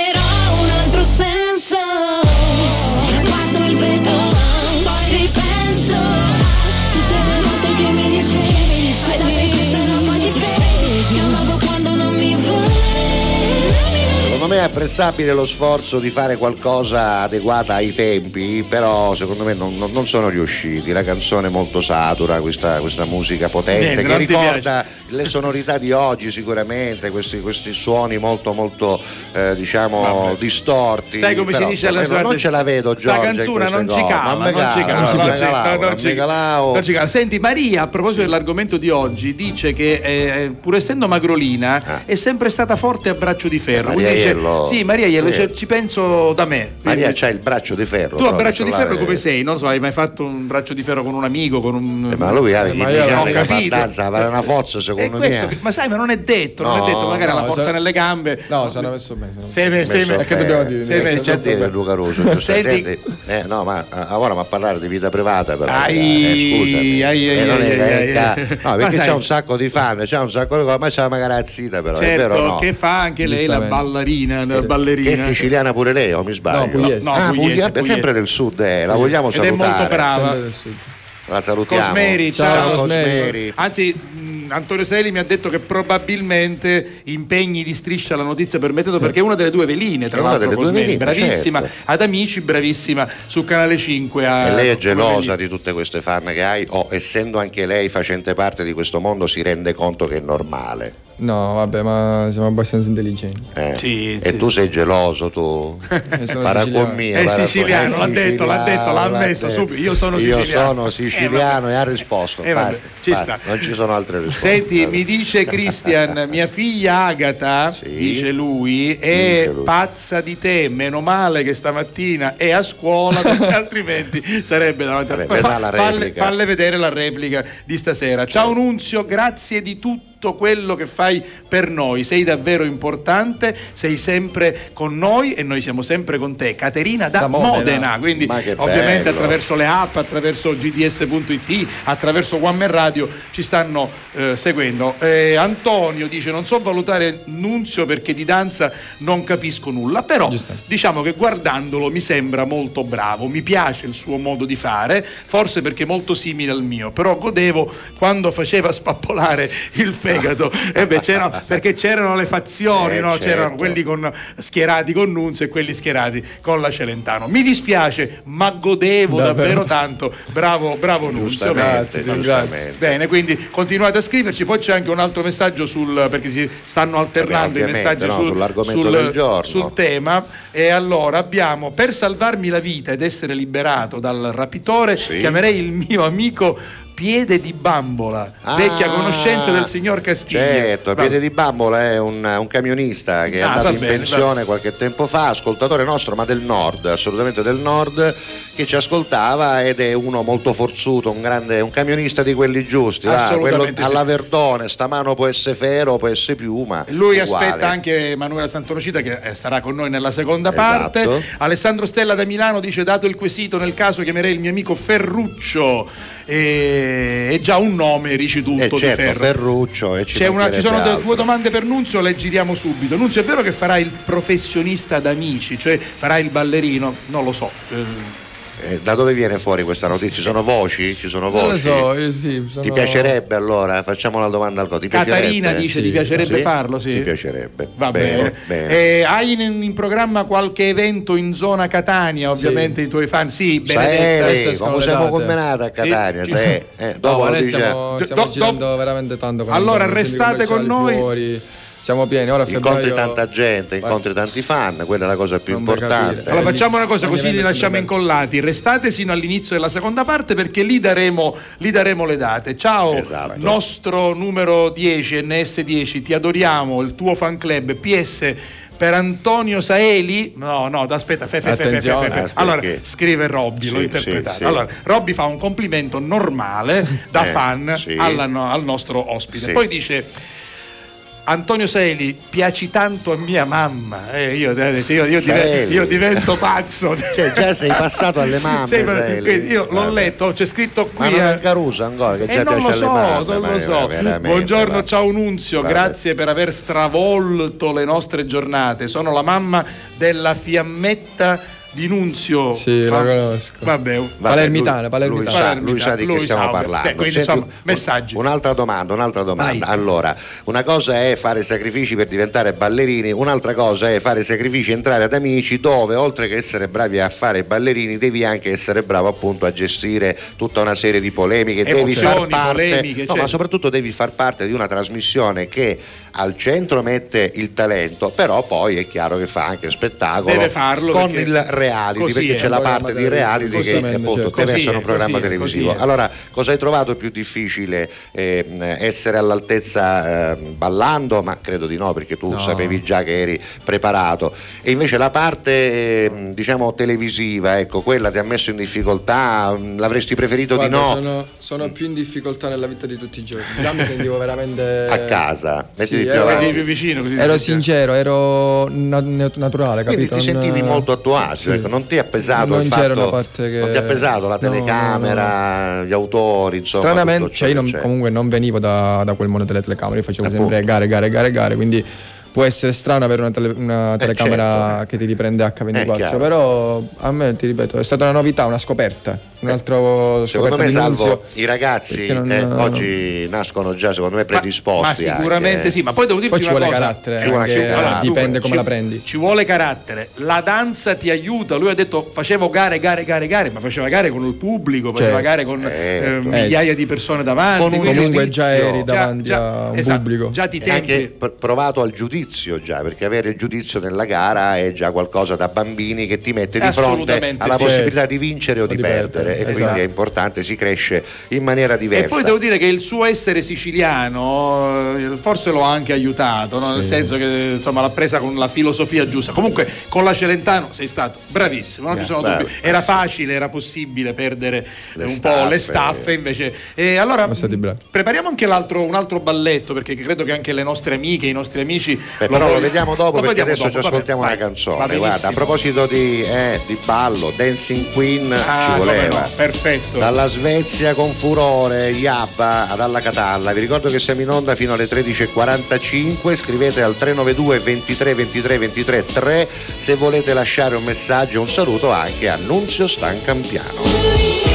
me è apprezzabile lo sforzo di fare qualcosa adeguata ai tempi, però secondo me non, non- sono riusciti. La canzone è molto satura, questa, questa musica potente Niente, che ricorda le sonorità di oggi sicuramente, questi, questi suoni molto molto eh, diciamo Vabbè. distorti. Sai come Però, si dice alla insomma, non ce la vedo Giorgia in canzone non ci cala, non ci cala, non ci- cala. Senti, Maria, a proposito dell'argomento di oggi, dice che eh, pur essendo magrolina è sempre stata forte a braccio di ferro. Maria Quindi dice- Iello. sì, Maria Iello, Sì. ci penso da me. Maria Quindi- c'ha il braccio di ferro. tu a braccio di ferro come sei? Non so, hai mai fatto un braccio di ferro con un amico, con un... Eh, ma lui ha ma diciamo danza, fare una forza secondo questo- me. ma sai, ma non è detto, non No, è detto, magari ha la no, forza sa- nelle gambe. No, sono messo bene. Sei, me- sei Messo me- bene. che dobbiamo dire? Sei messo bene. Luca Russo? Senti- eh, no, ma eh, ora ma a parlare di vita privata però. Eh, scusami. Eh, non eh, no, Ma perché c'è un sacco di fan, c'è un sacco di cose, ma c'è magari la zita però, è Certo, vero no? che fa anche lei la Giustamente. Ballerina, Sì. ballerina. Che è siciliana pure lei, o mi sbaglio? No, pugliese. No, ah, pugliese, pugliese. sempre del sud, eh, la vogliamo Ed è salutare. molto brava. La salutiamo. Cosmeri, Ciao, ciao. Cosmeri. Anzi, mh, Antonio Seli mi ha detto che probabilmente impegni di striscia la notizia permettendo perché è una delle due veline, tra È una l'altro delle due Cosmeri, veline, bravissima certo. ad amici, bravissima su Canale 5 a- E lei è gelosa di tutte queste fan che hai, o essendo anche lei facente parte di questo mondo si rende conto che è normale. No, vabbè, ma siamo abbastanza intelligenti. eh? Sì, e sì. tu sei geloso, tu. Eh, sono Paracomia, È siciliano, l'ha detto, l'ha detto, l'ha ammesso subito. Io sono Io siciliano. sono siciliano e ha risposto. Eh, basta, ci basta. sta. Non ci sono altre risposte. Senti, mi dice Christian, mia figlia Agata, Sì. dice lui, è Dice lui. pazza di te, meno male che stamattina è a scuola, perché altrimenti sarebbe davanti a la falle, replica. falle vedere la replica di stasera. Ciao Nunzio, grazie di tutto tutto quello che fai per noi. Sei davvero importante, sei sempre con noi e noi siamo sempre con te. Caterina da, Da Modena. Modena. quindi ovviamente bello. attraverso le app, attraverso gds.it, attraverso One Man Radio ci stanno eh, seguendo. Eh, Antonio dice non so valutare Nunzio perché di danza non capisco nulla, però diciamo che guardandolo mi sembra molto bravo, mi piace il suo modo di fare, forse perché è molto simile al mio, però godevo quando faceva spappolare il fegato, Eh beh, c'era- perché c'erano le fazioni, Eh, no? c'erano certo. quelli con, schierati con Nunzio e quelli schierati con la Celentano. Mi dispiace, ma godevo Davvero. davvero tanto. Bravo, bravo Nunzio. Grazie, giustamente. Bene, quindi continuate a scriverci, poi c'è anche un altro messaggio sul perché si stanno alternando i Vabbè, ovviamente, messaggi no, sul, sull'argomento sul- del giorno. sul tema e allora abbiamo per salvarmi la vita ed essere liberato dal rapitore Sì. chiamerei il mio amico Piede di Bambola, vecchia Ah, conoscenza del signor Castiglia. Certo, Piede di Bambola è un, un camionista che è Ah, andato va in bene, pensione qualche tempo fa, ascoltatore nostro, ma del nord, assolutamente del nord, che ci ascoltava ed è uno molto forzuto, un grande, un camionista di quelli giusti. va, quello sì. alla Verdone, stamano può essere Fero, può essere Piuma. Lui uguale. aspetta anche Emanuela Santonocita che eh, sarà con noi nella seconda Esatto. parte. Alessandro Stella da Milano dice: Dato il quesito, nel caso chiamerei il mio amico Ferruccio. E è già un nome ricevuto Eh, di certo, Ferro. Ferruccio e ci C'è una- ci sono altro. due domande per Nunzio, le giriamo subito. Nunzio, è vero che farà il professionista d'amici, cioè farà il ballerino? Non lo so. eh, Eh, da dove viene fuori questa notizia? Ci sono voci? Ci sono voci? Non lo so, io sì. sono- Ti piacerebbe allora? Facciamo una domanda al co. Ti Catarina dice: Ti piacerebbe Sì? farlo? Sì. Ti piacerebbe. Va bene. bene. Eh, hai in, in programma qualche evento in zona Catania? Ovviamente i tuoi fan, sì, Benedetta. Sai, come siamo combinati a Catania? Sì. sai? Eh, No, dopo lo noi stiamo, Do- stiamo do- girando veramente tanto. con Allora, restate con noi. Fuori. Siamo pieni. Ora a Incontri febbraio- tanta gente, incontri tanti fan, quella è la cosa più Non importante. Allora facciamo una cosa così li lasciamo incollati. Restate sino all'inizio della seconda parte perché lì daremo, lì daremo le date. Ciao, Esatto. nostro numero 10, NS10, ti adoriamo, il tuo fan club PS per Antonio Saeli. No, no, aspetta, fe, fe, fe, fe, eh, Allora, scrive Robby, l'ho Sì, interpretato. sì, sì. Allora, Robby fa un complimento normale da Eh, fan sì. alla- al nostro ospite. Sì. Poi dice Antonio Saeli, piaci tanto a mia mamma. Eh, io, io- io dive- Saeli. io divento pazzo. Cioè, già sei passato alle mamme, ma- quindi io l'ho Vabbè. letto, c'è scritto Ma qui. non eh, è Caruso ancora, che e già non lo so, mamme. non ma lo so. Buongiorno, va. ciao Nunzio, Vabbè. grazie per aver stravolto le nostre giornate. Sono la mamma della fiammetta di Nunzio. Sì, la conosco. Vabbè, Vabbè, Palermitana, lui- palermitana. Lui, sa, lui sa di che stiamo sa, parlando. beh, quindi, insomma, un- messaggi. Un'altra domanda, un'altra domanda. Vai. Allora, una cosa è fare sacrifici per diventare ballerini, un'altra cosa è fare sacrifici e entrare ad amici dove oltre che essere bravi a fare ballerini devi anche essere bravo appunto a gestire tutta una serie di polemiche, devi Emozioni, far parte, polemiche, no, certo. ma soprattutto devi far parte di una trasmissione che al centro mette il talento, però poi è chiaro che fa anche spettacolo Deve farlo con il reality, perché c'è la parte di reality che appunto certo. deve essere un programma così è, televisivo. così. Allora, cosa hai trovato più difficile? Eh, essere all'altezza eh, ballando, ma credo di no, perché tu No. sapevi già che eri preparato. E invece la parte eh, diciamo televisiva, ecco, quella ti ha messo in difficoltà, l'avresti preferito Guarda, di no sono, sono più in difficoltà nella vita di tutti i giorni. Già mi sentivo veramente. a casa. Mettiti Sì, più ero- più vicino così Ero sincero, ero na- nat- naturale, Quindi capito? ti Non- sentivi molto a tuo agio, Sì. ecco, non ti ha pesato Non il c'era fatto, una parte che- non ti ha pesato la No, no, telecamera, gli autori, insomma. Stranamente, cioè io non- comunque non venivo da, da quel mondo delle telecamere, io facevo Appunto. sempre gare, gare, gare, gare, quindi può essere strano avere una, tele- una telecamera certo. che ti riprende È H24, chiaro. però a me, ti ripeto, è stata una novità, una scoperta, un altro Secondo me, Salvo, i ragazzi non- eh, oggi nascono già, secondo me, predisposti. Ma, ma sicuramente anche. sì, ma poi devo dirti Poi ci una vuole cosa. carattere, Ci vuole anche, anche carattere. eh, dipende Dunque, come ci- la prendi. Ci vuole carattere. La danza ti aiuta. Lui ha detto facevo gare, gare, gare, gare, ma faceva gare con il pubblico, faceva Certo. gare con Certo. eh, migliaia di persone davanti. Con Comunque giudizio. già eri Già- davanti già- a un esatto, pubblico. Già ti anche tempi. pr- provato al giudizio già, perché avere il giudizio nella gara è già qualcosa da bambini che ti mette di fronte alla sì. possibilità di vincere O di perdere. Perdere. e Esatto. quindi è importante, si cresce in maniera E diversa. poi devo dire che il suo essere siciliano eh, forse lo ha anche aiutato, no? nel Sì. senso che insomma l'ha presa con la filosofia giusta. Comunque con la Celentano sei stato bravissimo, non ci sono dubbi. Era facile, era possibile perdere Le un staffe. po' le staffe invece. E allora bravi. prepariamo anche l'altro- un altro balletto perché credo che anche le nostre amiche, i nostri amici... Beh, però lo vediamo dopo Lo perché vediamo adesso dopo, ci vabbè, ascoltiamo vai. una canzone. Guarda, a proposito di, eh, di ballo, Dancing Queen Ah, ci voleva. No, perfetto. Dalla Svezia con furore, Yabba ad alla Catalla. Vi ricordo che siamo in onda fino alle 13.45. Scrivete al 392 23 23 23 3 se volete lasciare un messaggio, un saluto anche a Nunzio Stancampiano.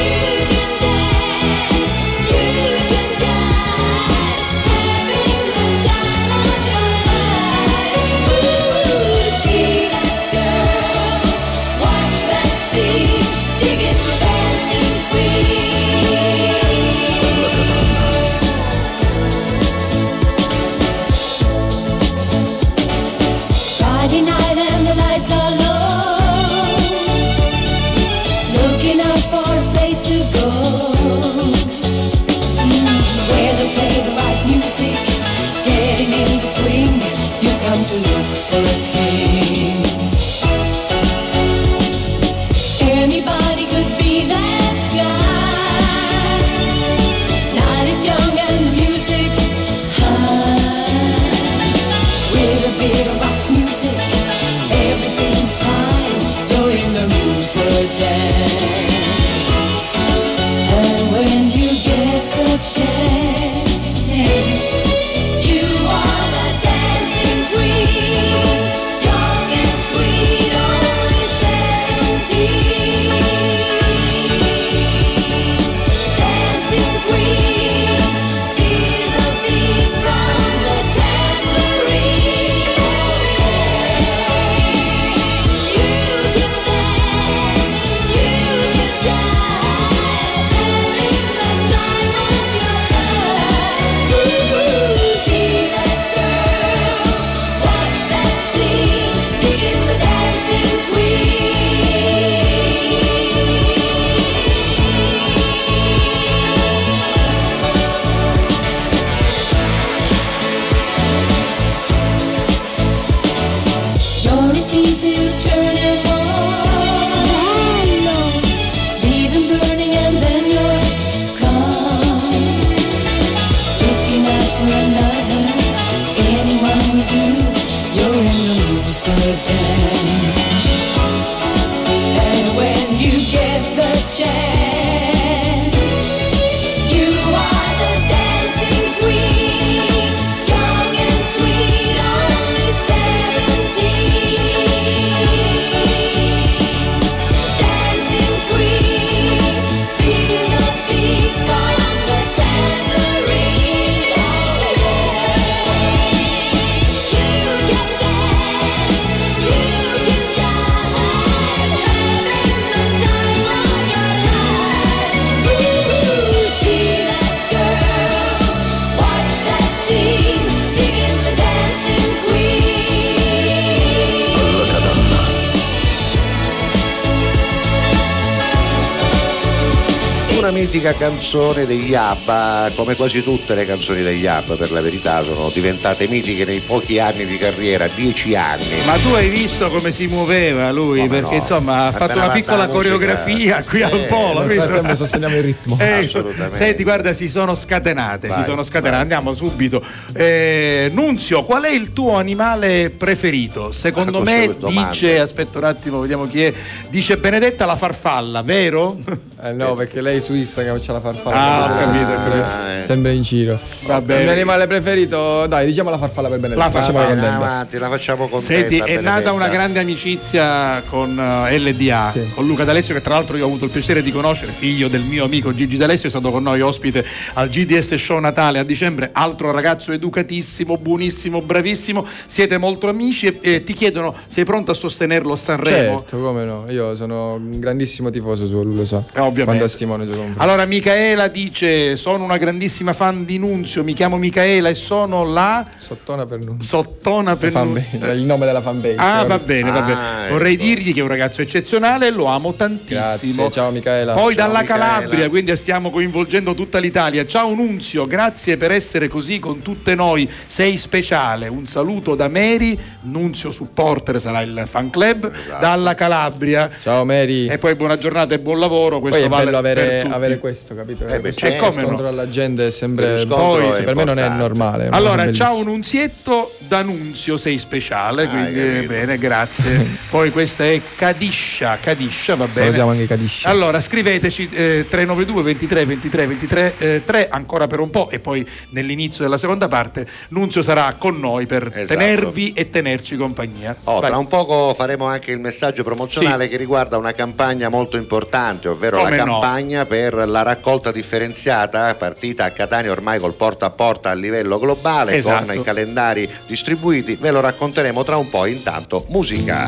Canzone degli ABBA, come quasi tutte le canzoni degli ABBA per la verità sono diventate mitiche nei pochi anni di carriera, dieci anni. Ma tu hai visto come si muoveva lui? Come perché no? insomma ha fatto una piccola coreografia qui al Eh, polo. Nel frattempo sosteniamo il ritmo. Eh, Assolutamente. Senti, guarda, si sono scatenate, Vai, si sono scatenate. vai. Andiamo subito. Eh, Nunzio, qual è il tuo animale preferito? Secondo me domanda. dice, aspetta un attimo, vediamo chi è. Dice Benedetta la farfalla, vero? Eh no, perché lei su Instagram c'ha la farfalla. Ah, ho capito, sempre, eh. sempre in giro. Va Il bene. mio animale preferito, dai, diciamo la farfalla per Benedetta. La. Andiamo contenta. avanti, la facciamo contenta. Senti, è nata una grande amicizia con eh, LDA, Sì. con Luca D'Alessio, che tra l'altro io ho avuto il piacere di conoscere, figlio del mio amico Gigi D'Alessio, è stato con noi ospite al GDS Show Natale a dicembre, altro ragazzo educatissimo, buonissimo, bravissimo, siete molto amici e, e ti chiedono, sei pronto a sostenerlo a Sanremo? Certo, come no. Io sono un grandissimo tifoso suo, lui lo sa. Eh, ovviamente. Quando confronto. Allora Micaela dice sono una grandissima fan di Nunzio, mi chiamo Micaela e sono la Sottona per Nunzio. Sottona per Nunzio. il nome della fanbase. Ah, va bene, va bene. Ah, Vorrei ecco. dirgli che è un ragazzo eccezionale e lo amo tantissimo. Grazie, ciao Micaela. Poi Ciao, dalla Micaela. Calabria, quindi stiamo coinvolgendo tutta l'Italia. Ciao Nunzio, grazie per essere così con tutte noi. Sei speciale. Un saluto da Mary, Nunzio supporter sarà il fan club, Esatto. dalla Calabria. Ciao Mary. E poi buona giornata e buon lavoro. Questo Poi è bello avere, avere questo, capito? Eh beh, Questo certo. come no. scontro alla gente è scontro Poi, è per me non è normale. è Allora, cosa ciao. Nunzietto D'Annunzio, sei speciale, Ah, quindi bene, grazie. Poi questa è Cadiscia, Cadiscia, va bene. Salutiamo anche Cadiscia. Allora, scriveteci eh, 392 23 23 23 eh, 3 ancora per un po' e poi nell'inizio della seconda parte Nunzio sarà con noi per Esatto. tenervi e tenerci compagnia. Oh, tra un poco faremo anche il messaggio promozionale Sì. che riguarda una campagna molto importante, ovvero Come la no. campagna per la raccolta differenziata partita a Catania ormai col porta a porta a livello globale Esatto. con i calendari distribuiti. Ve lo racconteremo tra un po', intanto musica.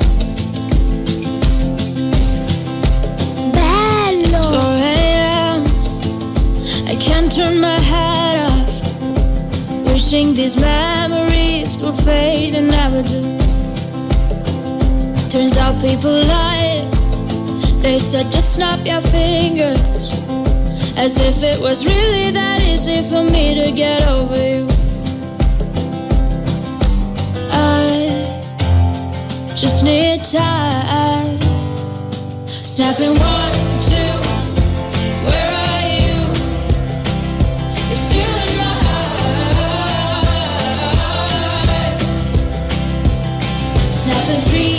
Bello. It's 4 a.m. I can't turn my head off. Wishing these memories will fade and never do. Turns out people lie. They said just snap your fingers. As if it was really that easy for me to get over you. I just need time. Snapping one, two. Where are you? You're still in my. Snapping three,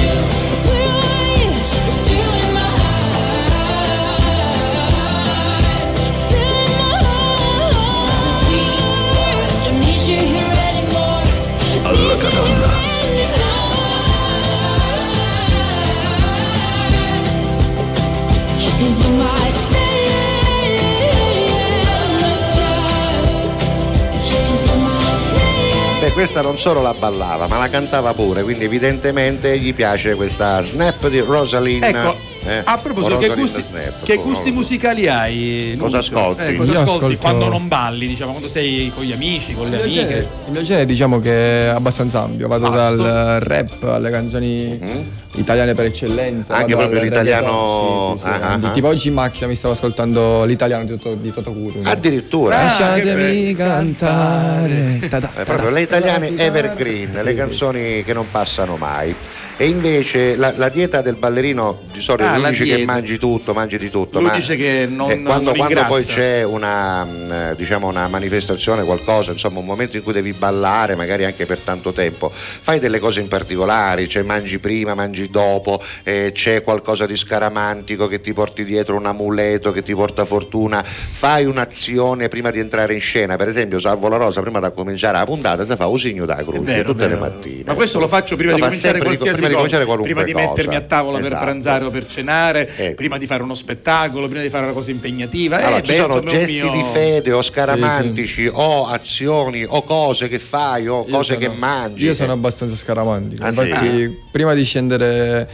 Beh, questa non solo la ballava, ma la cantava pure, quindi evidentemente gli piace questa snap di Rosalind. Ecco, eh, a proposito, che gusti, Snap, che gusti musicali hai? Cosa ascolti? Eh, cosa Io ascolti ascolto- quando non balli, diciamo, quando sei con gli amici, con Il le mio, amiche? genere, il mio genere diciamo che è abbastanza ampio, vado Vasto. dal rap alle canzoni italiane per eccellenza. Anche proprio al l'italiano- sì, sì, sì, ah, ah, ah. Tipo oggi in macchina mi stavo ascoltando l'italiano di Toto, di Toto Cutugno. Addirittura. Ah, Lasciatemi che cantare. Ta-da, Eh, ta-da. proprio le italiane evergreen, le canzoni che non passano mai. E invece la, la dieta del ballerino di solito Ah, lui dice che dieta. mangi tutto, mangi di tutto. Lui ma dice che non- eh, quando, non quando poi c'è una, eh, diciamo una manifestazione, qualcosa, insomma un momento in cui devi ballare, magari anche per tanto tempo, fai delle cose in particolari, cioè mangi prima, mangi dopo, eh, c'è qualcosa di scaramantico che ti porti dietro un amuleto che ti porta fortuna, fai un'azione prima di entrare in scena, per esempio Salvo la Rosa prima di cominciare la puntata si fa un segno da croce tutte vero. le mattine. Ma questo lo faccio prima Lo di cominciare qualsiasi prima di cominciare qualunque prima di cosa. mettermi a tavola per Esatto. pranzare o per cenare, Ecco. prima di fare uno spettacolo, prima di fare una cosa impegnativa. Allora, Eh, ci beh, sono gesti mio- di fede o scaramantici o azioni o cose che fai o Io cose sono- che mangi. Io sono abbastanza scaramantico. Ah, Infatti, sì? prima di scendere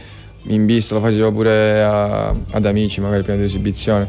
in pista, lo facevo pure a- ad amici, magari prima dell'esibizione.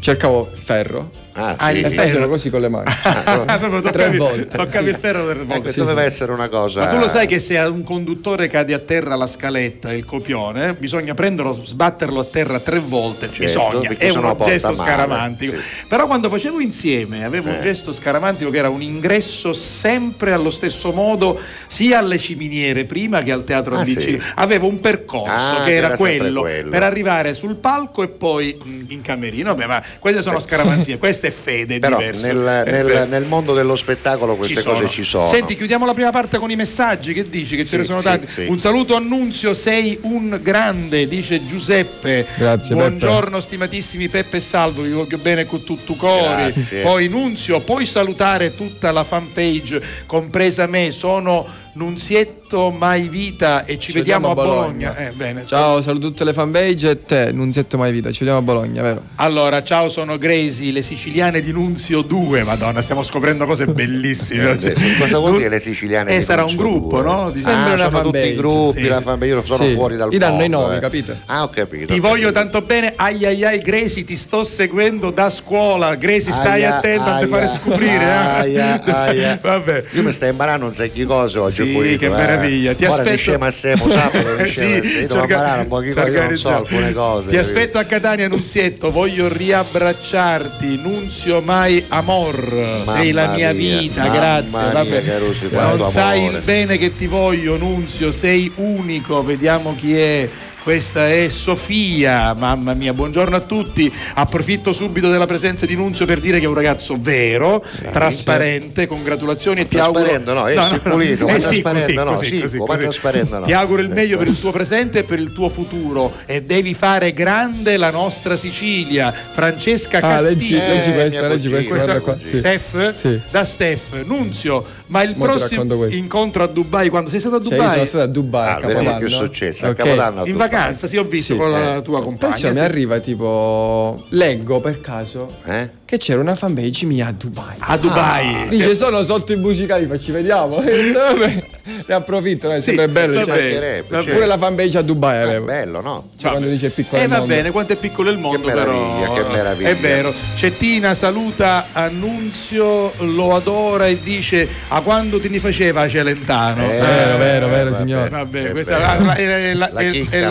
Cercavo ferro. Ah, Ah, sì. E così con le mani. Ah, proprio tre toccavi- volte. toccavi sì. il ferro tre volte. Ecco, Sì, doveva sì. essere una cosa. Ma tu lo sai che se a un conduttore cade a terra la scaletta, il copione, bisogna prenderlo, sbatterlo a terra tre volte. Certo, bisogna, è un gesto scaramantico. sì. Però quando facevo insieme avevo un Eh. gesto scaramantico che era un ingresso sempre allo stesso modo, sia alle ciminiere prima che al teatro Ah, ABC. sì. Avevo un percorso Ah, che era, era quello, quello. per arrivare sul palco e poi mh, in camerino. Vabbè, ma queste sono scaramanzie, questa è fede, Però diverso. nel, È nel- nel mondo dello spettacolo queste Ci cose ci sono. Senti, chiudiamo la prima parte con i messaggi. Che dici? Che ce Sì, ne sono sì, tanti. sì. Un saluto Annunzio, sei un grande, dice Giuseppe. Grazie, Buongiorno, stimatissimi Peppe e Salvo, vi voglio bene con tutto cori. Grazie. Poi Nunzio, puoi salutare tutta la fanpage, compresa me. Sono Nunzietto Mai Vita e ci, vediamo, a Bologna. Eh, bene. Ciao, saluto tutte le fanpage e te, Nunzietto Mai Vita. Ci vediamo a Bologna, vero? Allora, ciao, sono Gracie, le siciliane di Nunzio 2. Madonna, stiamo scoprendo cose bellissime. Eh, Cosa vuol dire le siciliane? Eh, di sarà un Nunzio gruppo, due? no? Di- Sembra ah, una sono tutti fanpage. i gruppi, Sì, la fanpage, io sono Sì, fuori dal gli danno i nomi, eh. capite? Ah, ho capito. Ti ho voglio capito. tanto bene, ai ai ai Gresi, ti sto seguendo da scuola. Gresi, stai Aia, attento a non ti aia, fare scoprire. eh. aia, aia. Vabbè. Io mi stai imparando un sacco di cose oggi. Sì, pure, che eh. meraviglia. Ti Ora aspetto... mi scema sempre, sabato Sì, un io non so alcune cose. Ti aspetto a Catania, Nunzietto. Voglio riabbracciarti. Nunzio mai amor. Mamma Sei la mia mia, vita, grazie. mia, Vabbè. Carusi, non sai amore. il bene che ti voglio, Nunzio. Sei unico. Vediamo chi è. Questa è Sofia, mamma mia, buongiorno a tutti. Approfitto subito della presenza di Nunzio per dire che è un ragazzo vero, trasparente. Congratulazioni e ti auguro. Trasparente no, è no, pulito, ma eh sì, trasparente così, no, così, sì, così, così. trasparente no. Ti auguro il meglio per il tuo presente e per il tuo futuro e devi fare grande la nostra Sicilia. Francesca Ah, leggi, Castiglia. leggi Eh, questa, leggi questa, guarda qua. Sì. Steph? Sì. Da Steph, Nunzio, ma il Mo prossimo incontro a Dubai, quando sei stato a Cioè, Dubai? io sono stato a Dubai Ah, a Capodanno. che è successo, a Ok. Capodanno a in Dubai. vacanza, sì, ho visto Sì, con la eh. tua compagna. Perciò mi sì. arriva tipo, leggo per caso Eh? Che c'era una fanpage mia a Dubai. A Dubai. Dice sono sotto i musicali, facci vediamo. E vabbè, ne approfitto, no? è sempre bello. cioè, vabbè. pure la fanpage a Dubai È bello, no? Cioè, quando dice piccolo Eh il va mondo. bene, quanto è piccolo il mondo, Che meraviglia, però. che meraviglia. È vero. Cettina saluta Annunzio, lo adora e dice: A quando ti ne faceva Celentano? Eh, Vero, vero, vero, vabbè, signore. Vabbè, questa è la,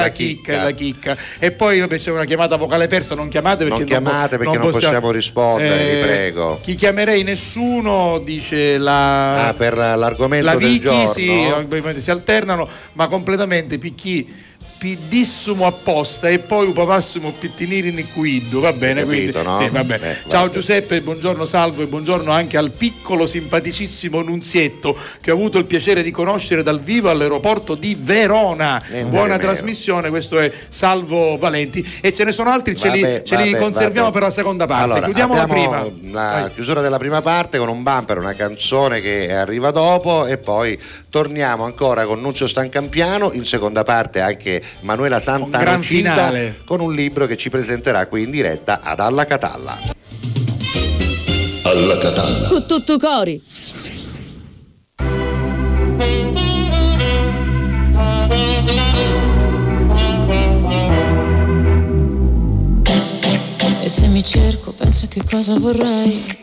chicca, è la chicca. E poi vabbè, c'è una chiamata vocale persa, non chiamate perché Non chiamate po- perché non possiamo rispondere, vi prego. Chi chiamerei nessuno, dice la Ah, per l'argomento la del Vicky, giorno. sì, ovviamente si alternano, ma completamente picchi pidissimo apposta e poi upavassimo pittiniri in quiddo, va bene? Capito, quindi, no? sì, vabbè. Eh, Ciao. Giuseppe, buongiorno Salvo e buongiorno anche al piccolo simpaticissimo Nunzietto che ho avuto il piacere di conoscere dal vivo all'aeroporto di Verona. Niente Buona trasmissione, questo è Salvo Valenti e ce ne sono altri, ce, li, Vabbè, ce li vabbè, conserviamo vabbè. per la seconda parte. Allora, Chiudiamo la prima. La Vai. chiusura della prima parte con un bumper, una canzone che arriva dopo e poi torniamo ancora con Nunzio Stancampiano, in seconda parte anche Manuela Santa Un Nocita con un libro che ci presenterà qui in diretta ad Alla Catalla. Alla Catalla. Con tutto cori. E se mi cerco penso che cosa vorrei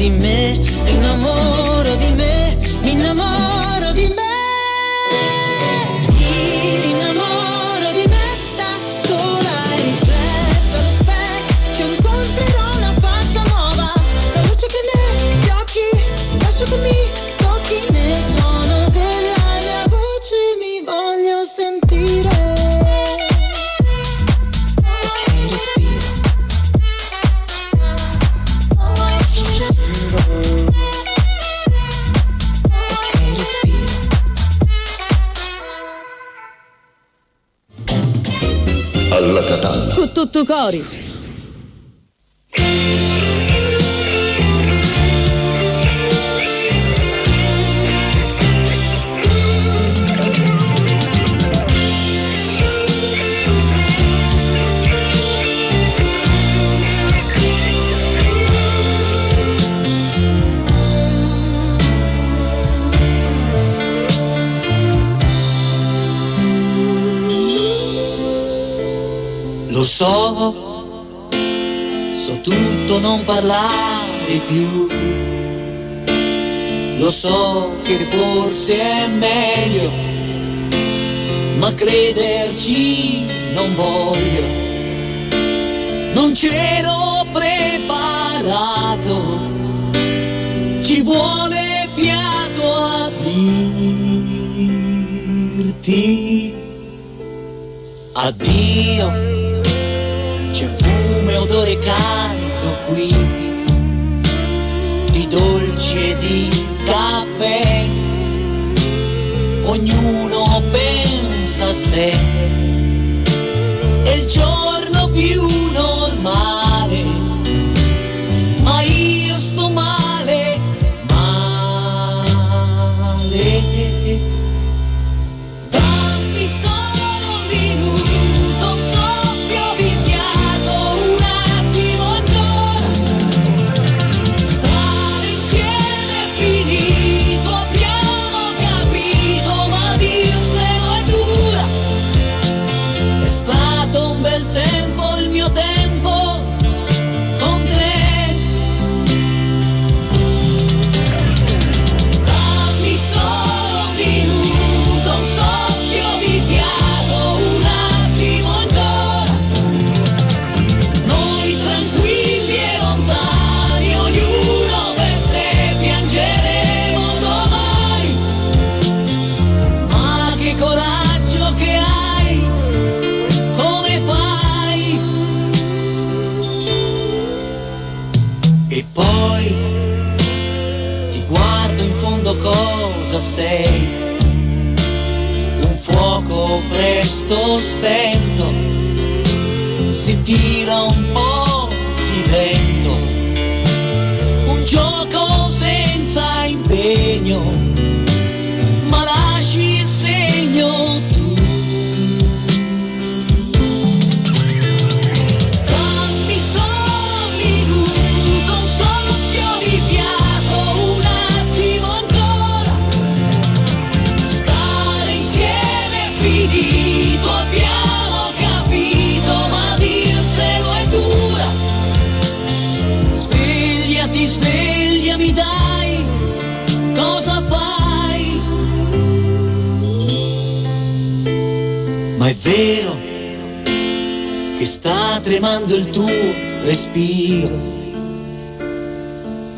70 minutes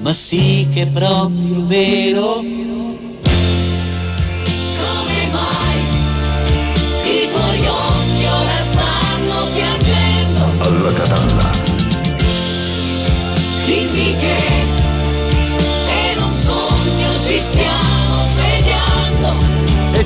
ma sì che è proprio vero.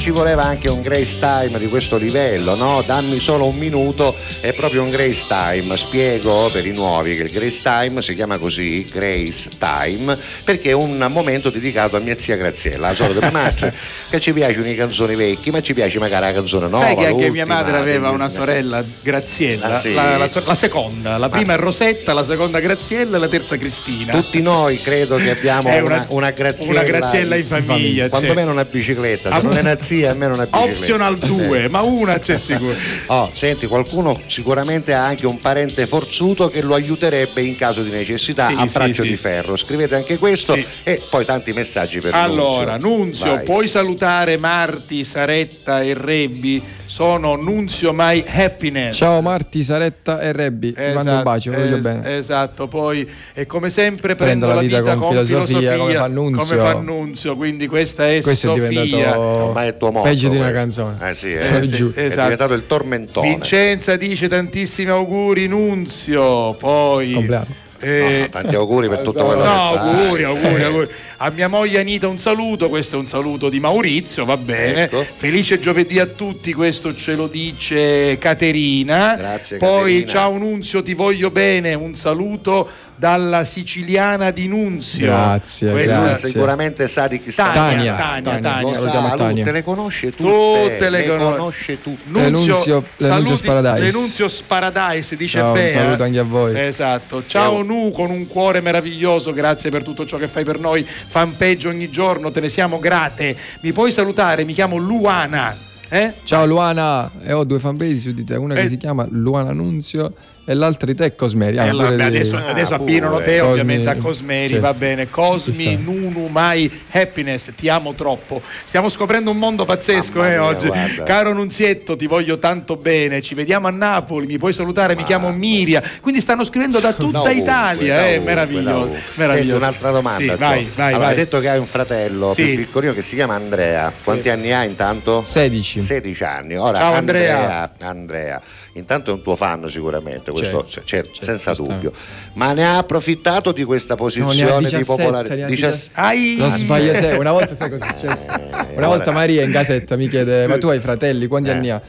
Ci voleva anche un Grace Time di questo livello, no? Dammi solo un minuto, è proprio un Grace Time. Spiego per i nuovi che il Grace Time si chiama così, Grace Time, perché è un momento dedicato a mia zia Graziella, la sorella di madre, che ci piacciono i canzoni vecchi, ma ci piace magari la canzone nuova. Sai che anche mia madre aveva una sorella, Graziella, Ah, sì? la, la la seconda, la prima è Rosetta, la seconda Graziella e la terza Cristina. Tutti noi credo che abbiamo una, una- una Graziella, una Graziella in famiglia, Quanto c'è. meno una bicicletta, se Ah, non è una zia, almeno una bicicletta. Optional 2, ma una c'è sicuro. Oh, senti, qualcuno sicuramente ha anche un parente forzuto che lo aiuterebbe in caso di necessità Sì, a sì, braccio sì. di ferro. Scrivete anche questo e poi tanti messaggi per Allora, Nunzio. Nunzio, Vai. puoi salutare Marti, Saretta e Rebbi? Sono Nunzio My Happiness. Ciao Marti, Saretta e Rebbi, vi mando un bacio, vi voglio es- bene. Esatto, poi e come sempre Prendo prendo, la vita con filosofia, come fa Nunzio. come fa Nunzio, quindi questa è Questo è Sofia. diventato Ormai è tuo motto, peggio di una canzone. Eh sì, lo eh, sì. giuro. è Esatto. diventato il tormentone. Vincenza dice tantissimi auguri Nunzio, poi Compleanno. Eh, No, tanti auguri per tutto quello No, che auguri, auguri, auguri. A mia moglie Anita un saluto, questo è un saluto di Maurizio, va bene. Ecco. Felice giovedì a tutti, questo ce lo dice Caterina. Grazie, Poi Caterina. ciao Nunzio, ti voglio bene, un saluto dalla siciliana di Nunzio. Grazie, Questa- grazie. Sicuramente sa di chi sta. Tania, Tania, Tania, Tania, Tania. Lo salutiamo sa, lui Tania. te le conosce tutte, Tutte le le conos- conosce tutte. L'Enunzio saluti- Sparadise. l'Enunzio Sparadise dice Ciao, un Bea. saluto anche a voi. Esatto. Ciao Nu con un cuore meraviglioso, grazie per tutto ciò che fai per noi. Fanpage ogni giorno, te ne siamo grate. Mi puoi salutare? Mi chiamo Luana. Eh? Ciao Luana, e ho due fanbase su di te, una Eh. che si chiama Luana Nunzio e te è Cosmeri. Ah, allora, beh, adesso, adesso Ah, abbinano pure. te Cosmi- ovviamente a Cosmeri, certo. va bene. Cosmi. Nunu, My Happiness, ti amo troppo. Stiamo scoprendo un mondo pazzesco eh, mia, oggi. guarda. Caro Nunzietto, ti voglio tanto bene. Ci vediamo a Napoli, mi puoi salutare, mi chiamo Miria. Quindi stanno scrivendo da tutta ovunque, Italia, eh, ovunque, da meraviglioso. meraviglioso. Senti, un'altra domanda. Sì, vai, vai, allora, vai. Hai detto che hai un fratello Sì. più piccolino che si chiama Andrea. Quanti anni ha intanto? 16. 16 anni. Ora, Ciao, Andrea. Andrea, intanto è un tuo fan sicuramente, questo Certo, c'è- certo, senza dubbio. Ma ne ha approfittato di questa No, posizione 17, di popolarità? ne ha Dicia- 17. Ai- Lo sbaglio sei, una volta sai cosa è successo? Una volta Maria in casetta mi chiede: Ma tu hai fratelli? Quanti Eh. anni ha?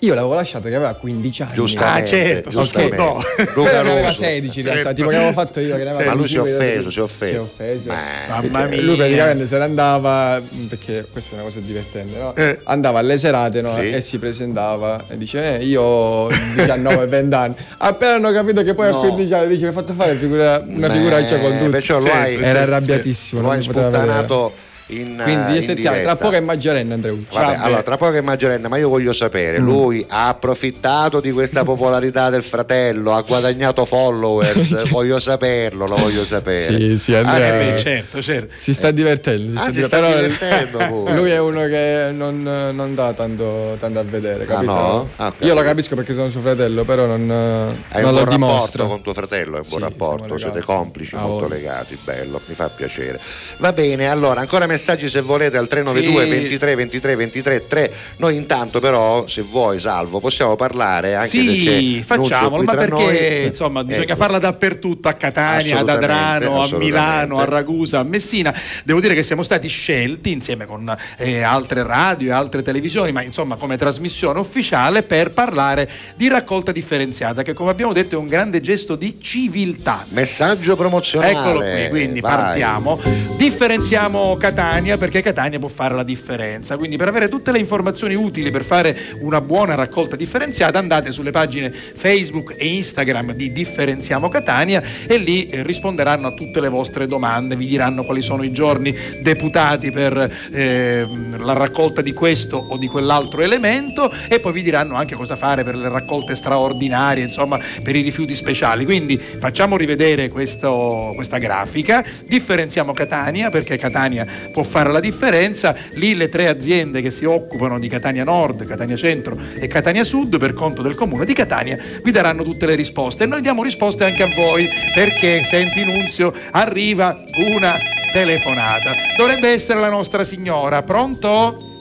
Io l'avevo lasciato che aveva 15 anni. Giustamente, Ah, certo, giustamente. no. Luca Però ne aveva Russo. 16 in realtà, Certo. tipo che avevo fatto io. Che ne aveva Ma lui si è 15, offeso, si è offeso. Si è offeso. Ma- Mamma mia. Lui praticamente se ne andava, perché questa è una cosa divertente, no? Eh. Andava alle serate no? Sì. e si presentava e dice: eh, Io ho 19-20 anni. Appena hanno capito che poi No. a 15 anni dice: Mi hai fatto fare figura- una Beh, figuraccia con tutti. perciò lo Certo, hai- Era arrabbiatissimo. Lo non hai sputtanato in Quindi eh, 17 anni, tra diretta. poco è maggiorenne. Vabbè, Vabbè. allora tra poco è maggiorenne, ma io voglio sapere, Mm. lui ha approfittato di questa popolarità del fratello, ha guadagnato followers, voglio saperlo, lo voglio sapere. Sì, sì, Ah, Andrea. sì? Eh, certo, certo. Si sta divertendo. Si Ah, sta si diver- sta però divertendo pure. Lui è uno che non, non dà tanto, tanto a vedere, capito? no? Ah, ho Io lo capito. capisco perché sono suo fratello, però non, Hai non un lo buon dimostra. rapporto con tuo fratello, è un buon Sì, rapporto, siete complici, Ah, molto voglia. legati, bello, mi fa piacere. Va bene, allora ancora messaggi se volete al 392 Sì. 23 23 23 3. Noi intanto però, se vuoi Salvo, possiamo parlare anche se Sì, c'è Nunzio facciamolo, ma perché noi. insomma bisogna Ecco. farla dappertutto, a Catania, ad Adrano, a. Milano, a Ragusa, a Messina. Devo dire che siamo stati scelti insieme con eh, altre radio e altre televisioni, ma insomma come trasmissione ufficiale per parlare di raccolta differenziata, che come abbiamo detto è un grande gesto di civiltà. Messaggio promozionale. Eccolo qui, quindi Vai. partiamo. Differenziamo Catania perché Catania può fare la differenza. Quindi per avere tutte le informazioni utili per fare una buona raccolta differenziata andate sulle pagine Facebook e Instagram di Differenziamo Catania e lì eh, risponderanno a tutte le vostre domande, vi diranno quali sono i giorni deputati per ehm, la raccolta di questo o di quell'altro elemento e poi vi diranno anche cosa fare per le raccolte straordinarie, insomma per i rifiuti speciali. Quindi facciamo rivedere questo- questa grafica, differenziamo Catania perché Catania può fare la differenza, lì le tre aziende che si occupano di Catania Nord, Catania Centro e Catania Sud per conto del comune di Catania vi daranno tutte le risposte e noi diamo risposte anche a voi perché senti Nunzio arriva una telefonata. Dovrebbe essere la nostra signora, pronto?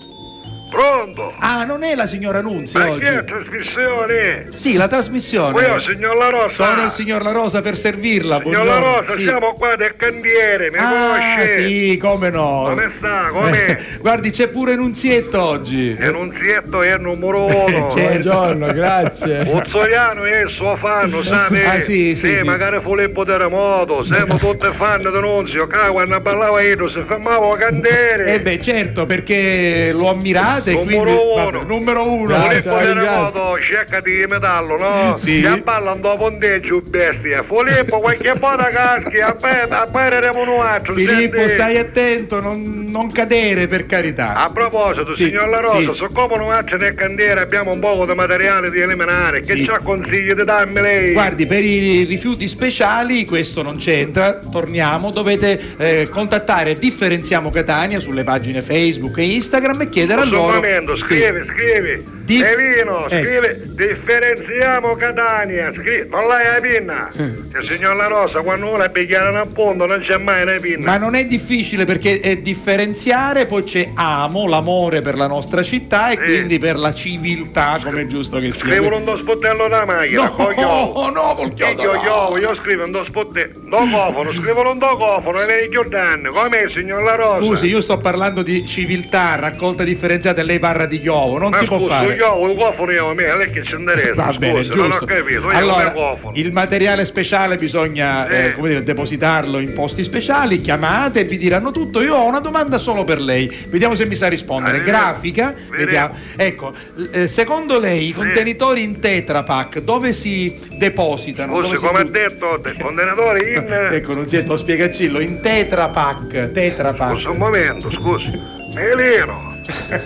Pronto? Ah, non è la signora Nunzi Ma oggi? che è trasmissione? Sì, la trasmissione. Io, signor La Rosa. Sono il signor La Rosa per servirla. Signor La buongiorno. Rosa, Sì. siamo qua del candiere, mi Ah, conosce? sì, come no. Come sta? Com'è? Guardi, c'è pure Nunzietto oggi. E Nunzietto è il numero uno. Certo. Buongiorno, grazie. Uzzoliano è il suo fan, lo sai? Ah, sì, sì, sì. magari Filippo Terremoto, siamo tutti fan di Nunzio, qua quando ballava io si fermava a candere. Eh beh, certo, perché lo ammirate, Numero quindi uno. vabbè, numero uno. Grazie, Terremoto, cercati di metallo, no? Sì. Che ballano dopo un deggio bestia. Filippo, qualche buona caschi, appena, appareremo un altro. Filippo, senti? stai attento, non, non cadere per carità. A proposito, Sì, signor La Rosa, sì. siccome non c'è nel candiere abbiamo un po' di materiale di eliminare, che Sì. ci consigli di darmi lei? Guardi, per i rifiuti speciali questo non c'entra, torniamo, dovete eh, contattare Differenziamo Catania sulle pagine Facebook e Instagram e chiedere a loro... momento, Sì. scrivi, scrivi. Di- Evino, Eh. scrivi, differenziamo Catania, scrivi, non l'hai la pinna. Eh. Che signor La Rosa, quando uno la pigliare a punto non c'è mai una pinna. Ma non è difficile perché è differenziare, poi c'è amo, l'amore per la nostra città e quindi per la civiltà, come è giusto che sia. Scrivono un do spottello da macchina, No, coglio. no, col chiodo Io, io, io scrivo un do spottello, do cofono, scrivono un do cofono e vieni Giordano, come signor La Rosa? Scusi, io sto parlando di civiltà, raccolta differenziata e lei parla di chiovo, non Ma si può scusa, fare. io il cofono io a me, a lei che ci interessa? Va bene, Scusa, non ho giusto. capito, io allora, il materiale speciale bisogna Eh. eh, come dire, depositarlo in posti speciali, chiamate e vi diranno tutto. Io ho una domanda solo per lei, vediamo se mi sa rispondere. Eh, Grafica, vediamo. Ecco, eh, secondo lei i contenitori in Tetra Pak dove si depositano? Si come ha detto, dei contenatori in... Ecco, non si è spiegacillo, in Tetra Pak, Tetra Pak. Scusa un momento, scusi. Melino,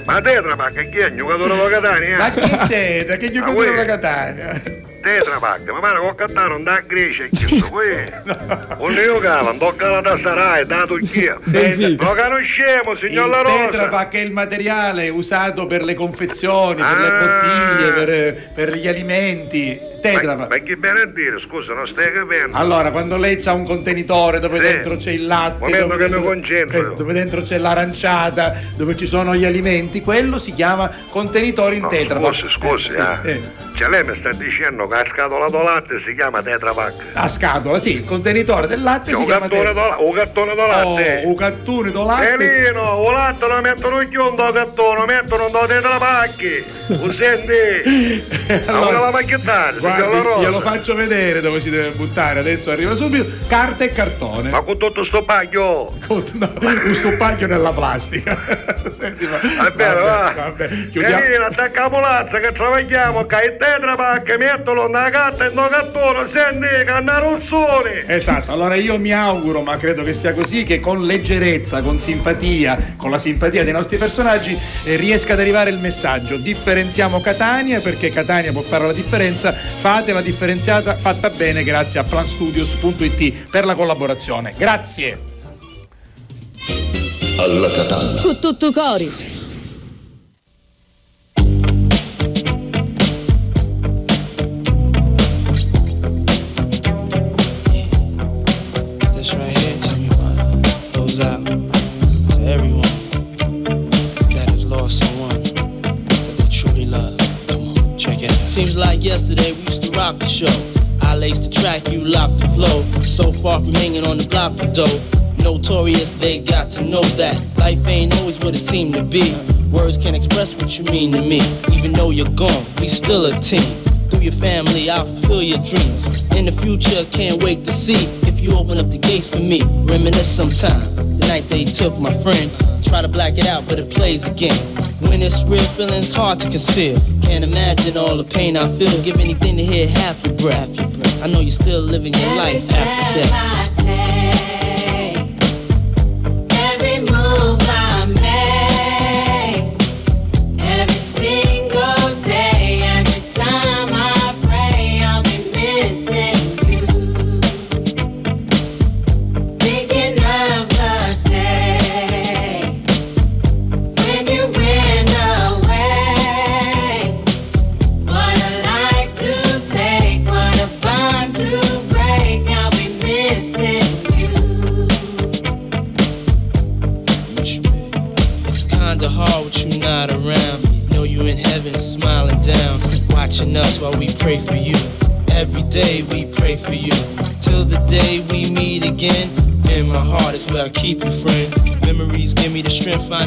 ma Tetra Pak è chi è? Un giocatore di Catania? Ma che c'è? Da che giocatore della Catania? Tetra Pak, ma pare Catania non da Grecia e chiesto qui. Un io cala, non tocca da Sarai, da Turchia. Sì. Lo conosciamo, signor La Rosa. Tetra Pak è il materiale usato per le confezioni, per le Ah. bottiglie, per, per gli alimenti. Tetra Ma, Pak. ma che bene a dire, scusa, non stai capendo. Allora, quando lei ha un contenitore dove Sì. dentro c'è il latte, Momento dove dentro, eh, dove dentro c'è l'aranciata, dove ci sono gli alimenti, quello si chiama contenitore in No, Tetra Pak. scusi, scusi, Eh, eh. eh. Cioè lei mi sta dicendo che la scatola di latte si chiama Tetra Pak. A scatola, sì, il contenitore del latte Cioè, si un chiama Tetra un gattone di latte. Oh, un cattone di latte. Melino, o latte lo mettono chiuso al gattone, lo mettono in Tetra. Lo senti? Allora la signor La Guardi, glielo faccio vedere dove si deve buttare, adesso arriva subito. Carta e cartone. Ma con tutto sto paglio. Con- no, un stuppaglio nella plastica. Senti, ma- Va bene, va. vabbè, chiudiamo. Melino, attacca la polazza che travagliamo, che il Tetra Pak, mettilo nella carta e nel gattone, senti che hanno rozzone. Esatto, allora io mi auguro, ma credo che sia così, che con leggerezza, con simpatia, con la simpatia dei nostri personaggi eh, riesca ad arrivare il messaggio. Differenziamo Catania perché Catania può fare la differenza, fate la differenziata fatta bene grazie a planstudios.it per la collaborazione. Grazie. Alla Catalla. Con tutto cori. Yesterday the show. I lace the track, you locked the flow. So far from hanging on the block for dough. Notorious, they got to know that life ain't always what it seemed to be. Words can't express what you mean to me. Even though you're gone, we still a team. Through your family, I'll fulfill your dreams. In the future, can't wait to see if you open up the gates for me. Reminisce sometime. The night they took my friend. Try to black it out, but it plays again. When it's real, feeling's hard to conceal. Can't imagine all the pain I feel. Give anything to hear half your breath. I know you're still living your life after death.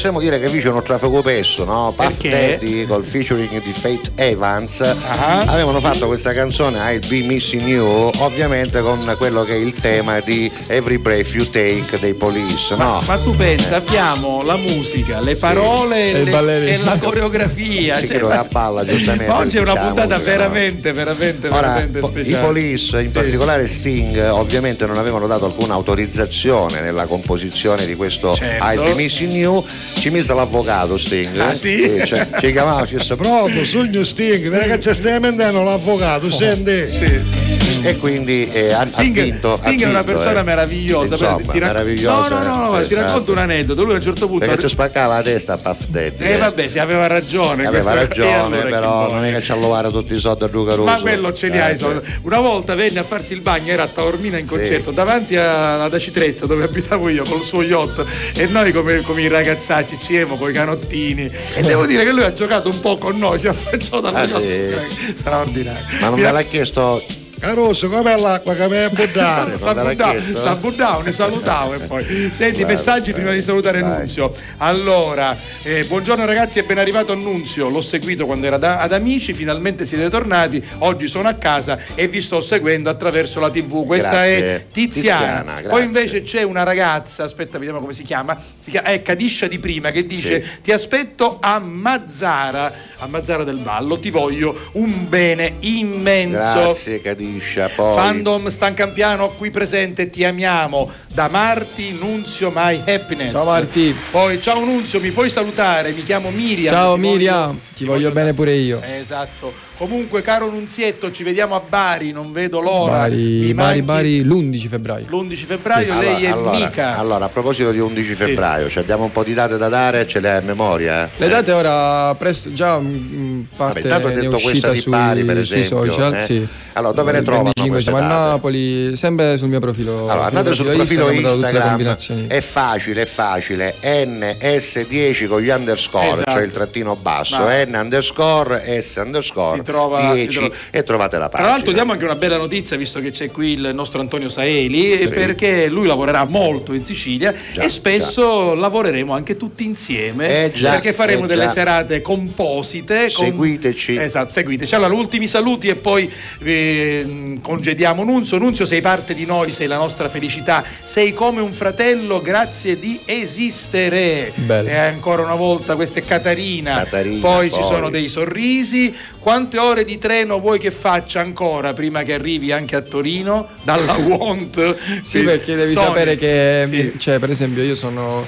Possiamo dire che Vision un traffico pesso, no? Puff Perché? Daddy col featuring di Faith Evans avevano fatto questa canzone I'll Be Missing You, ovviamente con quello che è il tema di Every Breath You Take dei Police, no? Ma tu pensa, abbiamo la musica, le parole E il le- ballerino. e la coreografia. Sì, cioè, ma- abballa giustamente. ma oggi è una diciamo, puntata musica, no? veramente, veramente, Ora, veramente po- i speciale. police, in particolare Sting, ovviamente non avevano dato alcuna autorizzazione nella composizione di questo Certo. I'll Be Missing You. Ci mise l'avvocato Sting. Ah, sì? cioè, ci chiamava, ci disse pronto, sogno Sting, perché stai mentendo l'avvocato, senti? E quindi eh, ha, ha Sting, vinto. Sting ha è una vinto, persona eh. meravigliosa. Insomma, perché ti rac- meravigliosa. No, no, no, no, guarda, ti esatto. racconto un aneddoto. Lui a un certo punto. Perché ci spaccava la testa a Puff Daddy. Eh vabbè, si aveva ragione. Aveva ragione, allora però non è che ci alluvare tutti i soldi a Luca Russo. Ma quello ce li hai. Eh, sono- Una volta venne a farsi il bagno, era a Taormina in Sì. concerto, davanti a- ad Acitrezza dove abitavo io col suo yacht e noi come, come i ragazzacci ci emo con i canottini e devo dire che lui ha giocato un po' con noi, si affacciò dalla Ah, sì? Eh, straordinario. Ma non me l'ha chiesto Caruso, com'è l'acqua che mi hai buttato? Sabudao, ne salutavo e poi. Senti, Bello, messaggi prima di salutare Dai. Nunzio. Allora, eh, buongiorno ragazzi, è ben arrivato Nunzio. L'ho seguito quando era da- ad Amici, finalmente siete tornati. Oggi sono a casa e vi sto seguendo attraverso la TV. Questa Grazie. è Tiziana. Tiziana, poi invece c'è una ragazza, aspetta, vediamo come si chiama. Si chiama è Cadiscia di prima che dice: Sì. Ti aspetto a Mazzara, a Mazzara del Vallo, ti voglio un bene immenso. Grazie Cadiscia, poi Fandom Stancampiano qui presente, ti amiamo. Da Marti, Nunzio, My Happiness. Ciao, Marti. Poi ciao Nunzio, mi puoi salutare? Mi chiamo Miriam. Ciao ti Miriam, voglio- ti voglio bene pure io. Eh, Esatto. Comunque, caro Nunzietto, ci vediamo a Bari, non vedo l'ora. Bari, Bari, Bari l'11 febbraio. L'11 febbraio, Allora, lei è allora, mica. allora, a proposito di 11 febbraio, ci abbiamo un po' di date da dare, ce le hai a memoria? eh? Le date ora presto, già mm, parte Vabbè, è detto uscita sui, Bari, per sui esempio, social, eh? sì. Allora, dove le trovano 25 queste siamo a? Napoli, sempre sul mio profilo. Allora, andate sul mio profilo Instagram, è facile, è facile, NS10 con gli underscore, Esatto. cioè il trattino basso, Ma- N underscore, S underscore, trova- 10 si trova- e trovate la Tra pagina. l'altro diamo anche una bella notizia visto che c'è qui il nostro Antonio Saeli Sì. perché lui lavorerà molto in Sicilia Già, e spesso lavoreremo anche tutti insieme Eh già, perché faremo eh delle già. serate composite con- Seguiteci. esatto seguiteci allora ultimi saluti e poi eh, congediamo Nunzio Nunzio sei parte di noi sei la nostra felicità sei come un fratello grazie di esistere Bello. e ancora una volta questa è Catarina, Catarina, poi, ci poi. sono dei sorrisi quante ore di treno vuoi che faccia ancora prima che arrivi anche a Torino dalla Want Sì, perché devi Sony. sapere che, Sì. cioè, per esempio, io sono,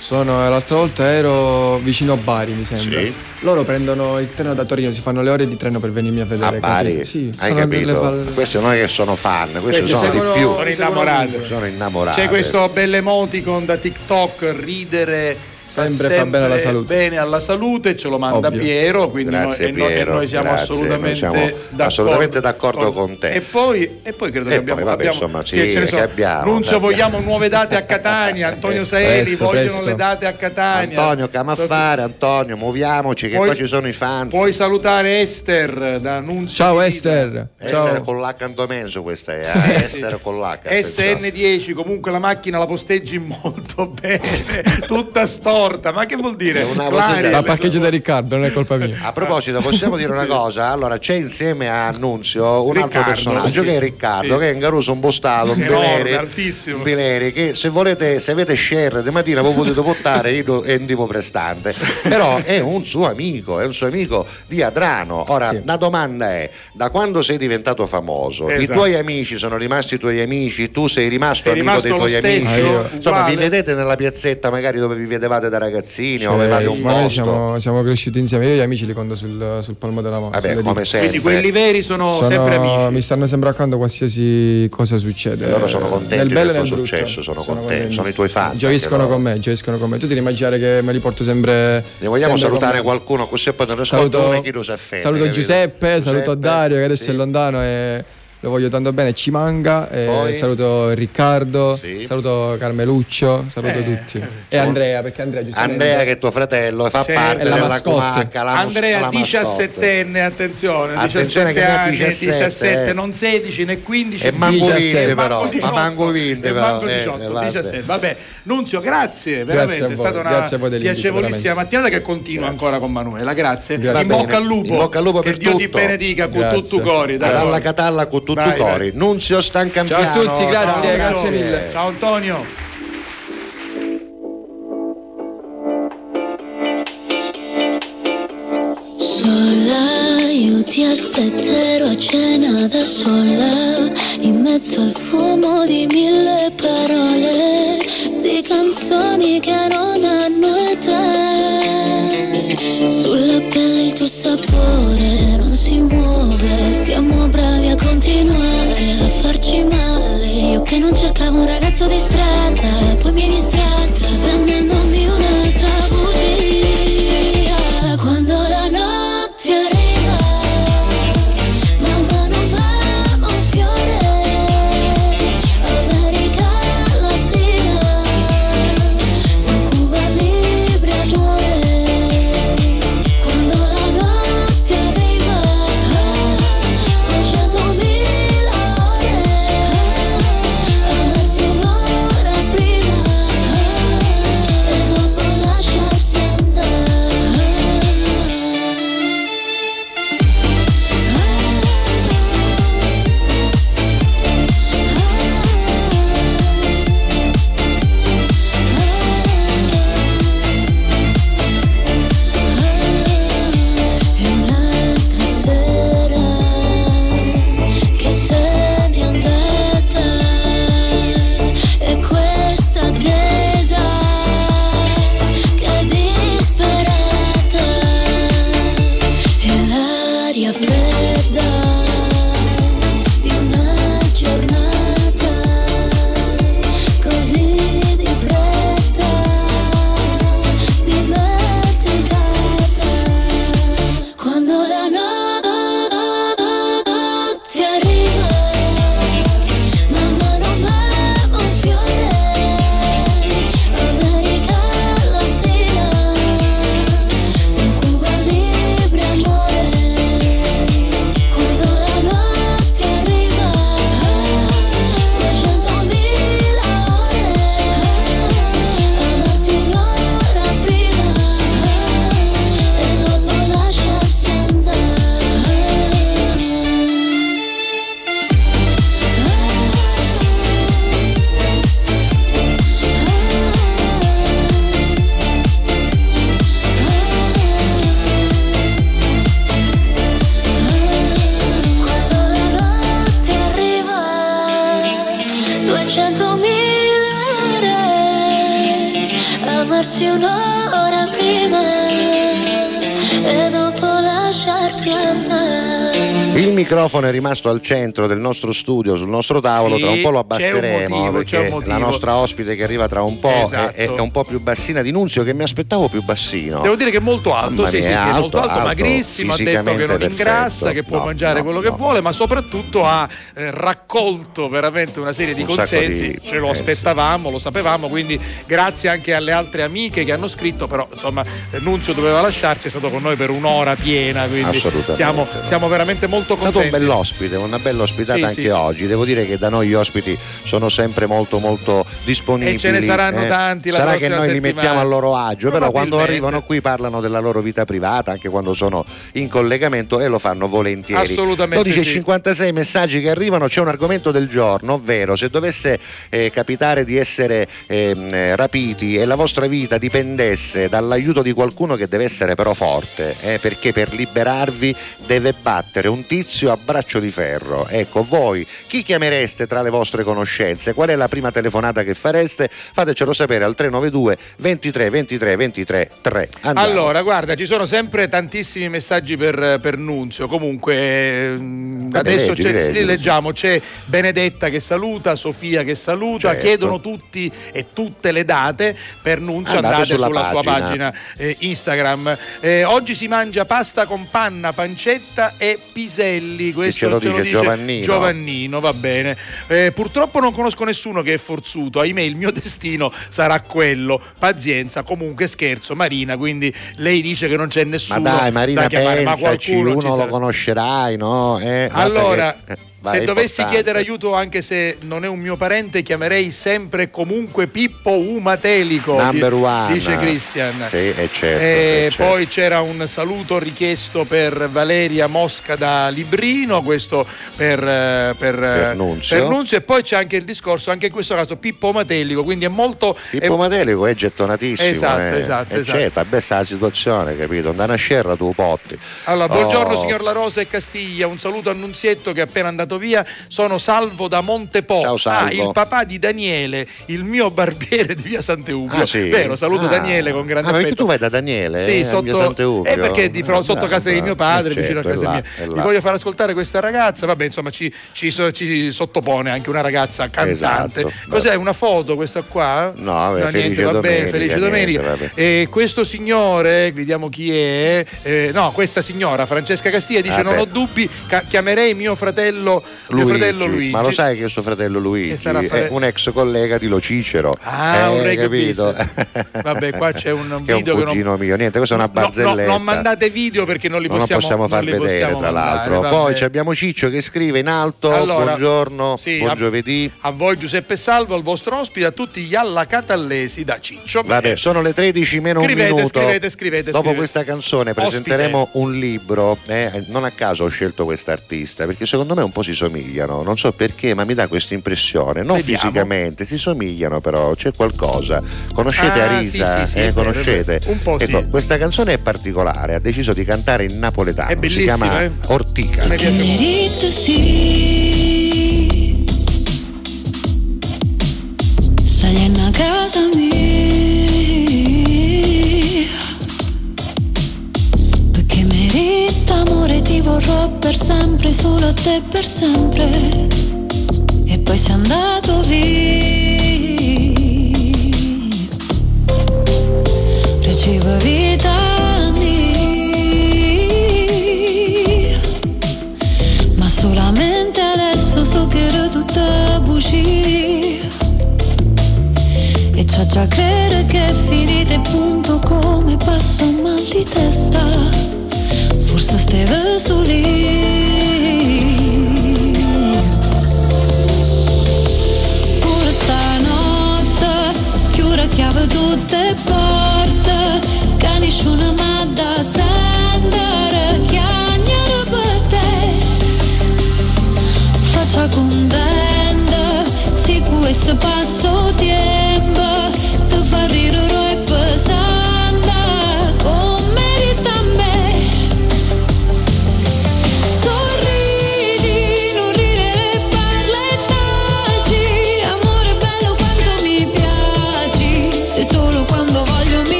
sono l'altra volta ero vicino a Bari, mi sembra. Sì. Loro prendono il treno da Torino, si fanno le ore di treno per venirmi a A vedere. Bari, capito? Sì, hai capito? fal- Questi non è che sono fan, questi Questi sono seguono- di più. sono innamorati ovunque. Sono innamorati. c'è questo bell'emoticon da TikTok ridere Sempre fa fa bene alla salute. bene alla salute ce lo manda Ovvio. Piero quindi noi, Grazie e, noi, e Piero, noi siamo grazie, assolutamente noi siamo d'accordo, assolutamente d'accordo con te. e poi, e poi credo E che poi, abbiamo, vabbè, abbiamo- insomma, sì, che ce ne che abbiamo, Nunzio che abbiamo. vogliamo nuove date a Catania Antonio Saeli Presto, vogliono presto. le date a Catania Antonio, che a fare, Antonio, muoviamoci che Puoi- qua ci sono i fans. Puoi salutare Esther da Nunzio. Ciao Esther. Esther Ciao. con l'H questa è, eh? Esther con l'H. attenzione. SN10, comunque la macchina la posteggi molto bene, tutta storia. Porta, ma che vuol dire? Una. La parcheggio da Riccardo, non è colpa mia. A proposito, possiamo dire una cosa? Allora, c'è insieme a Annunzio un altro Riccardo, personaggio sì. che è Riccardo, Sì. che è un Garuso un postato, un Beleri, altissimo. un Beleri, che se volete, se avete share di mattina voi potete portare, io è un tipo prestante, però è un suo amico, è un suo amico di Adrano. Ora, la domanda è, da quando sei diventato famoso, i Esatto. tuoi amici sono rimasti i tuoi amici, tu sei rimasto Sei amico rimasto dei tuoi stesso, amici, insomma vi uguale. vedete nella piazzetta magari dove vi vedevate da ragazzini o avevate un Cioè, posto? siamo, siamo cresciuti insieme, io e gli amici li conto sul, sul palmo della mano. Vabbè, come sempre. Quindi quelli veri sono, Sono- sempre amici. Mi stanno sempre accanto qualsiasi cosa succede. Loro sono contenti nel bello e del nel tuo brutto. successo, sono contenti, sono i tuoi fan. Gioiscono con me, gioiscono con me. Tu ti devi immaginare che me li porto sempre. Ne vogliamo sempre salutare qualcuno così poi te ascolta Saluto, chi lo sa saluto capito? Giuseppe, saluto Giuseppe, Dario che adesso sì. è lontano e lo voglio tanto bene, ci manca. e Poi? saluto Riccardo, Sì. saluto Carmeluccio, saluto Eh. tutti. E Andrea, perché Andrea giustamente- Andrea che è tuo fratello fa Certo. parte È la della mascotte. Comacca, la Andrea la mascotte. 17enne, attenzione, Attenzione 17 che anni, 17, 17, eh. non 16 né 15 E manco 17. vinte e però, manco ma 18, manco vinte e però. manco eh, 18, vabbè. 17. Vabbè, Nunzio, grazie, Grazie veramente a è stata una grazie a voi dell'invito, piacevolissima veramente. mattinata che continua ancora con Manuela. Grazie. Grazie. In bocca al lupo. In bocca al lupo che per Dio ti tutto. benedica con Grazie. tutto i cori. dai. Ad alla catalla con tutti Vai, i cori. Nunzio Stancampiano. Ciao a tutti, grazie, Ciao, grazie mille. Ciao Antonio. Sola, io ti aspetterò a cena da sola, in mezzo al fumo di mille parole, di canzoni che non hanno età. Sulla pelle il tuo sapore muove, siamo bravi a continuare a farci male. Io che non cercavo un ragazzo di strada, poi mi distratta vendendomi un'altra microfono è rimasto al centro del nostro studio, sul nostro tavolo, Sì, tra un po' lo abbasseremo motivo, perché la nostra ospite che arriva tra un po' Esatto. è, è un po' più bassina di Nunzio che mi aspettavo più bassino. Devo dire che è molto alto, mia, sì, sì, è è molto alto, alto, alto, magrissimo, ha detto che non perfetto. ingrassa, che può No, mangiare no, quello che vuole, ma soprattutto ha eh, raccolto veramente una serie di Un consensi, di- ce lo aspettavamo, lo sapevamo, quindi grazie anche alle altre amiche che hanno scritto, però insomma Nunzio doveva lasciarci, è stato con noi per un'ora piena, quindi Assolutamente. siamo, siamo veramente molto È stato un contenti. bell'ospite, una bella ospitata Sì, anche sì. oggi. Devo dire che da noi gli ospiti sono sempre molto molto disponibili. E ce ne saranno eh. tanti la Sarà che noi li settimana. mettiamo a loro agio, però quando arrivano qui parlano della loro vita privata, anche quando sono in collegamento e lo fanno volentieri. Assolutamente 12.56 messaggi che arrivano, c'è un argomento del giorno, ovvero se dovesse eh, capitare di essere eh, rapiti e la vostra vita dipendesse dall'aiuto di qualcuno che deve essere però forte, eh, perché per liberarvi deve battere un tizio a braccio di ferro. Ecco, voi chi chiamereste tra le vostre conoscenze? Qual è la prima telefonata che fareste? Fatecelo sapere al 392 23 23 23 3. Andiamo. Allora, guarda, ci sono sempre tantissimi messaggi per, per Nunzio. Comunque, ehm, Vabbè, adesso leggi, leggi. li leggiamo: c'è Benedetta che saluta, Sofia che saluta. Certo. Chiedono tutti e tutte le date per Nunzio. Andate Andate, sulla sulla, sua pagina. pagina eh, Instagram. Eh, oggi si mangia pasta con panna, pancetta e piselli. Questo ce lo dice Giovannino. Giovannino, va bene. Eh, purtroppo non conosco nessuno che è forzuto. Ahimè, il mio destino sarà quello. Pazienza, comunque scherzo, Marina. Quindi lei dice che non c'è Ma nessuno dai Marina da ma pensaci, qualcuno ci uno lo conoscerai, no? Eh, Allora, che- eh, vai, se è dovessi importante. chiedere aiuto anche se non è un mio parente, chiamerei sempre e comunque Pippo Umatelico. Number one. Dice Christian. Sì, è certo. E è certo. poi c'era un saluto richiesto per Valeria Mosca da Librino, questo per, eh, per, Per eh, Nunzio. per Nunzio. E poi c'è anche il discorso, anche in questo caso Pippo Matelico, quindi è molto... Pippo è- Matelico è gettonatissimo. Esatto, eh. esatto, Eh, esatto. certo, abbessa la situazione, capito? Andare a scerra tu potti. Allora, buongiorno Oh. signor La Rosa e Castiglia, un saluto a Nunzietto che è appena andato via. Sono Salvo da Montepo. Ciao, Salvo. Ah, il papà di Daniele, il mio barbiere di via Sant'Eubio. Ah, sì? Vero, saluto Ah. Daniele con grande Ah, perché affetto. tu vai da Daniele? Sì, eh, sotto, Sant'Eubio? eh, perché di fronte Ah, sotto casa di mio padre, eh, vicino a certo, casa là, mia. Vi voglio far ascoltare questa ragazza. Vabbè, insomma, ci, ci ci sottopone anche una ragazza cantante. Esatto. Cos'è? Una foto questa qua? No, vabbè, Felice niente, va bene, Domenica, Felice niente, Domenica. vabbè. E questo signore, vediamo chi è. eh, no, questa signora, Francesca Castiglia, dice: Ah, Non ho dubbi, ca- chiamerei mio fratello mio Luigi. fratello Luigi. Ma lo sai che suo fratello Luigi è un ex collega di Lo Cicero? Ah, Eh, un reggae. Vabbè, qua c'è un che è un video che non- cugino mio, niente, questa è una No, no, barzelletta. non mandate video perché non li Non lo possiamo, possiamo far non vedere, possiamo tra mandare, l'altro. vabbè. Poi abbiamo Ciccio che scrive in alto: Allora, Buongiorno, sì, buon a- giovedì. A voi Giuseppe Salvo, al vostro ospite, a tutti gli allacatallesi da Ciccio. Vabbè, sono le 13 meno Scrivete, un minuto. scrivete, scrivete, Dopo scrivete. questa canzone presenteremo un libro. eh, non a caso ho scelto quest'artista perché secondo me un po' si somigliano. Non so perché, ma mi dà questa impressione. Non Vediamo. fisicamente, si somigliano, però c'è qualcosa. Conoscete Ah, Arisa? sì, sì, sì, Eh, conoscete? Un po' sì. ecco, questa canzone è particolare. Ha deciso di cantare in napoletano. È si chiama eh. Ortica. Mi piace in casa mia per sempre Solo a te per sempre. E poi sei andato via. Recibo vita mia. Ma solamente adesso so che era tutta bugia E c'ho già credere che è finita e punto come passo mal di testa Forse steve su lì. Pure stanotte chiura chiave tutte le porte. Che nessuno m'ha da sentire per te. Faccia contenta Se questo passo tempo Ti fa ridere e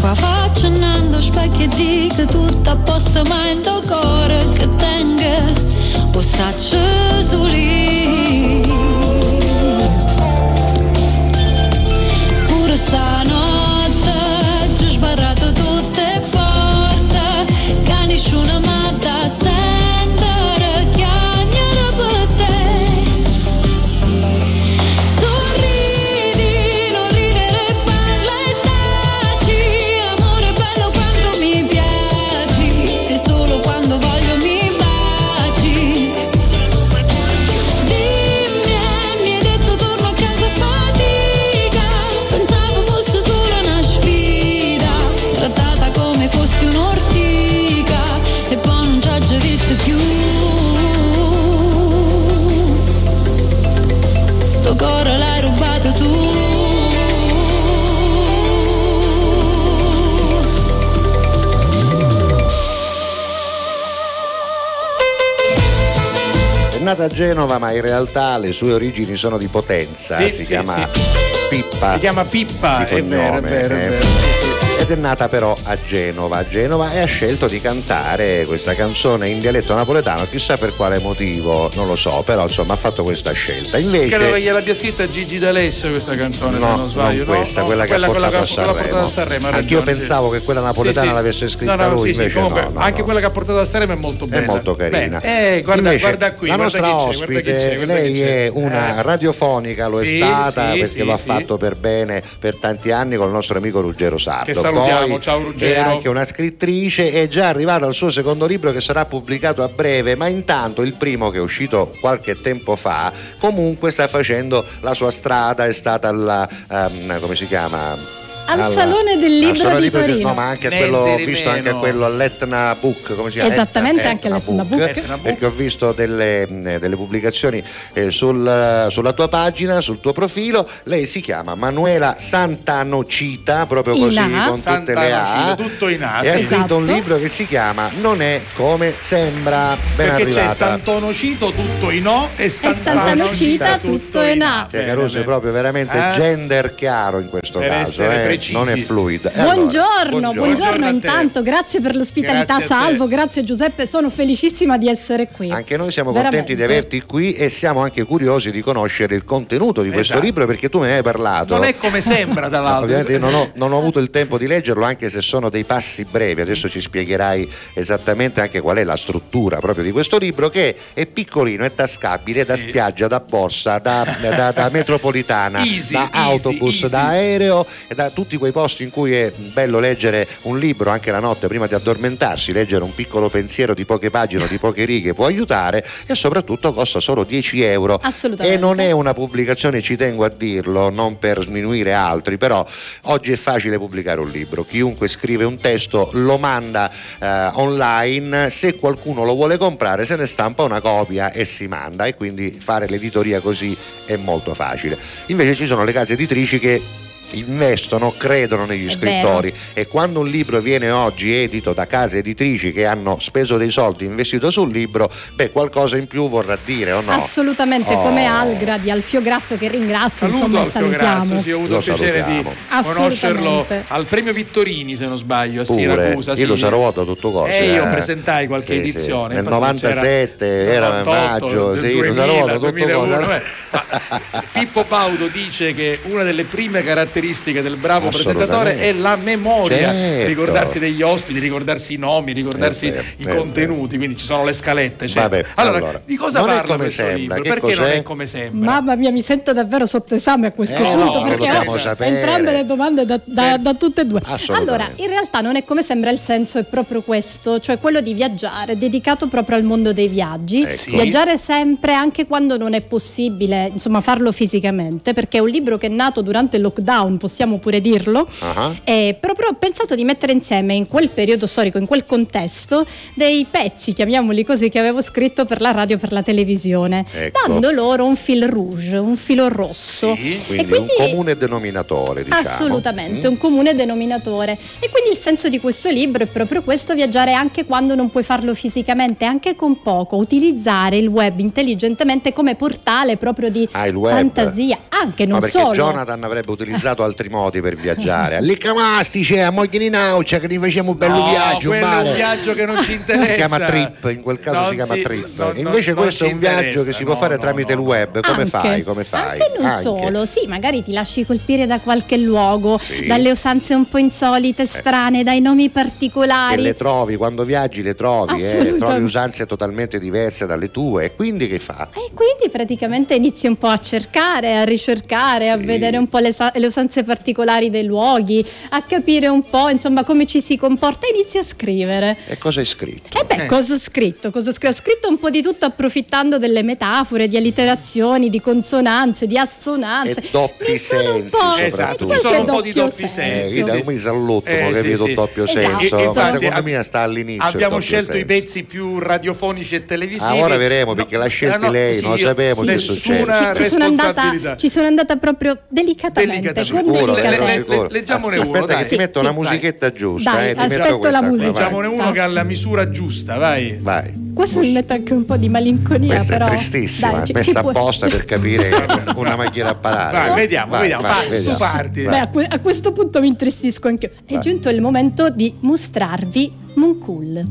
Sciacqua accennando specchi e dica tutto a posto ma in do cuore che tenga. Postaccio su nata a Genova, ma in realtà le sue origini sono di Potenza. Sì, si sì, chiama sì. Pippa. Si chiama Pippa, è vero, è vero, è eh. vero. Ed è nata però a Genova, a Genova e ha scelto di cantare questa canzone in dialetto napoletano, chissà per quale motivo, non lo so, però insomma ha fatto questa scelta. Credo che Invece gliel'abbia scritta Gigi D'Alessio questa canzone, se No, non sbaglio. non questa, no, quella che ha portato quella a che ha Sanremo. portato a Sanremo. Anch'io ragione, pensavo sì. che quella napoletana Sì, sì. l'avesse scritta No, no, lui, invece comunque, no, no, anche no. quella che ha portato a Sanremo è molto è bella. molto carina. Eh, guarda, Invece, guarda qui, la guarda nostra c'è, ospite, guarda guarda lei è una Eh. radiofonica, lo è stata perché lo ha fatto per bene per tanti anni con il nostro amico Ruggero Sardo. Che salutiamo, ciao Ruggero. È anche una scrittrice, è già arrivata al suo secondo libro che sarà pubblicato a breve, ma intanto il primo che è uscito qualche tempo fa comunque sta facendo la sua strada, è stata alla ehm, come si chiama? Al Alla- Salone del Libro Salone di Torino. No, ma anche a quello, ho visto anche a meno. quello all'Etna Book, come si chiama? Esattamente, Etna- anche Etna l'Etna Book. Etna Book. Perché ho visto delle, mh, delle pubblicazioni eh, sul- sulla tua pagina, sul tuo profilo. Lei si chiama Manuela Santanocita, proprio così, In A. con tutte le A. Tutto in A, E ha scritto un Esatto. libro che si chiama Non è come sembra. Ben Perché c'è arrivata. Santonocito tutto in O e Santanocita tutto in A. Cioè, Caruso è proprio veramente Eh? gender chiaro in questo Per caso, eh, precisi. non è fluid. E allora, Buongiorno, buongiorno, Buongiorno intanto, grazie per l'ospitalità Grazie. Salvo, grazie Giuseppe, sono felicissima di essere qui. Anche noi siamo Veramente. contenti di averti qui e siamo anche curiosi di conoscere il contenuto di questo Esatto. libro perché tu me ne hai parlato. Non è come sembra, tra l'altro. Ovviamente io non ho, non ho avuto il tempo di leggerlo anche se sono dei passi brevi, adesso ci spiegherai esattamente anche qual è la struttura proprio di questo libro che è piccolino, è tascabile da Sì. spiaggia, da borsa, da, da- da metropolitana, Easy, da easy, autobus, easy. da aereo e da tutti quei posti in cui è bello leggere un libro anche la notte prima di addormentarsi, leggere un piccolo pensiero di poche pagine o di poche righe può aiutare e soprattutto costa solo 10 euro. Assolutamente. E non è una pubblicazione, ci tengo a dirlo, non per sminuire altri, però oggi è facile pubblicare un libro, chiunque scrive un testo lo manda eh, online, se qualcuno lo vuole comprare se ne stampa una copia e si manda e quindi fare l'editoria così è molto facile. Invece ci sono le case editrici che investono, credono negli È scrittori e quando un libro viene oggi edito da case editrici che hanno speso dei soldi, investito sul libro, beh qualcosa in più vorrà dire o no? Assolutamente, Oh. come Algra di Alfio Grasso che ringrazio, Saluto insomma, e Alfio salutiamo. Grasso, sì, ho avuto Lo il piacere di conoscerlo al premio Vittorini, se non sbaglio, a Pure, Siracusa. io lo saluto a tutto costo. E io presentai qualche Sì, sì. edizione. Nel poi se 97 c'era- era 98, maggio, sì, lo 2000, saluto a tutto 2001, costo. eh. Pippo Baudo dice che una delle prime caratteristiche del bravo presentatore è la memoria, Certo. ricordarsi degli ospiti, ricordarsi i nomi, ricordarsi vero, i vero. contenuti, quindi ci sono le scalette. certo. Vabbè, allora, allora, di cosa non parla come questo sembra, libro? che Perché non cos'è? è come sembra? Mamma mia, mi sento davvero sotto esame a questo Eh, punto no, perché entrambe le domande da, da- da tutte e due. Allora, in realtà non è come sembra, il senso è proprio questo, cioè quello di viaggiare, dedicato proprio al mondo dei viaggi. Ecco. Viaggiare sempre, anche quando non è possibile, insomma, farlo fisicamente, perché è un libro che è nato durante il lockdown, possiamo pure dirlo. Ah. E proprio ho pensato di mettere insieme in quel periodo storico, in quel contesto, dei pezzi, chiamiamoli così, che avevo scritto per la radio e per la televisione, Ecco. dando loro un fil rouge, un filo rosso. Quindi, e quindi un comune denominatore, diciamo. Assolutamente, Mm. un comune denominatore. E quindi il senso di questo libro è proprio questo, viaggiare anche quando non puoi farlo fisicamente, anche con poco, utilizzare il web intelligentemente come portale proprio di Ah, fantasia, anche Ma non perché solo. Jonathan avrebbe utilizzato trovato altri modi per viaggiare. A Licamasti c'è a Mogliani Naucia che ne facciamo un bello No, viaggio. è mare. un viaggio che non ci interessa. Si chiama trip, in quel caso Non si chiama si- trip. no, Invece non questo è ci un viaggio che si può no, fare no, tramite il web. Come Anche. fai? Come fai? Anche non Anche. solo, sì, magari ti lasci colpire da qualche luogo, Sì. dalle usanze un po' insolite, strane, dai nomi E particolari. le trovi, quando viaggi le trovi, eh, trovi usanze totalmente diverse dalle tue. E quindi che fa? E quindi praticamente inizi un po' a cercare, a ricercare, a vedere un po' le, le usanze particolari dei luoghi, a capire un po' insomma come ci si comporta e inizi a scrivere. E cosa hai scritto? E beh, cosa ho scritto? Cosa ho scritto? Ho scritto un po' di tutto approfittando delle metafore, di allitterazioni, di consonanze, di assonanze. E doppi sensi po'- soprattutto. qualche sono un po' di doppio doppi Eh, sensi. io mi salutto, Eh, ho sì, capito sì. il doppio Esatto. senso. E- ma secondo me sta all'inizio. Abbiamo scelto i senso. pezzi più radiofonici e televisivi. Ah, ora vedremo, perché l'ha scelti Eh, no, lei, sì, non sapevo che nessuna succede. ci, sono andata, ci sono andata proprio delicatamente, con Sicuro, le- le- leggiamone Aspetta uno, che dai. ti Sì, metto sì. una musichetta giusta. Dai, eh, ti aspetto metto la musica. Leggiamone uno che ha la misura giusta, vai. Vai. Questo mi mette anche un po' di malinconia, Questa però. è tristissima, Dai, è ci- messa ci apposta per capire una macchina a parare. Vai, vediamo, Vai, vediamo. vai, Vai, tu vediamo. parti. Beh, a, que- a questo punto mi intristisco anche io. È giunto il momento di mostrarvi Moncul.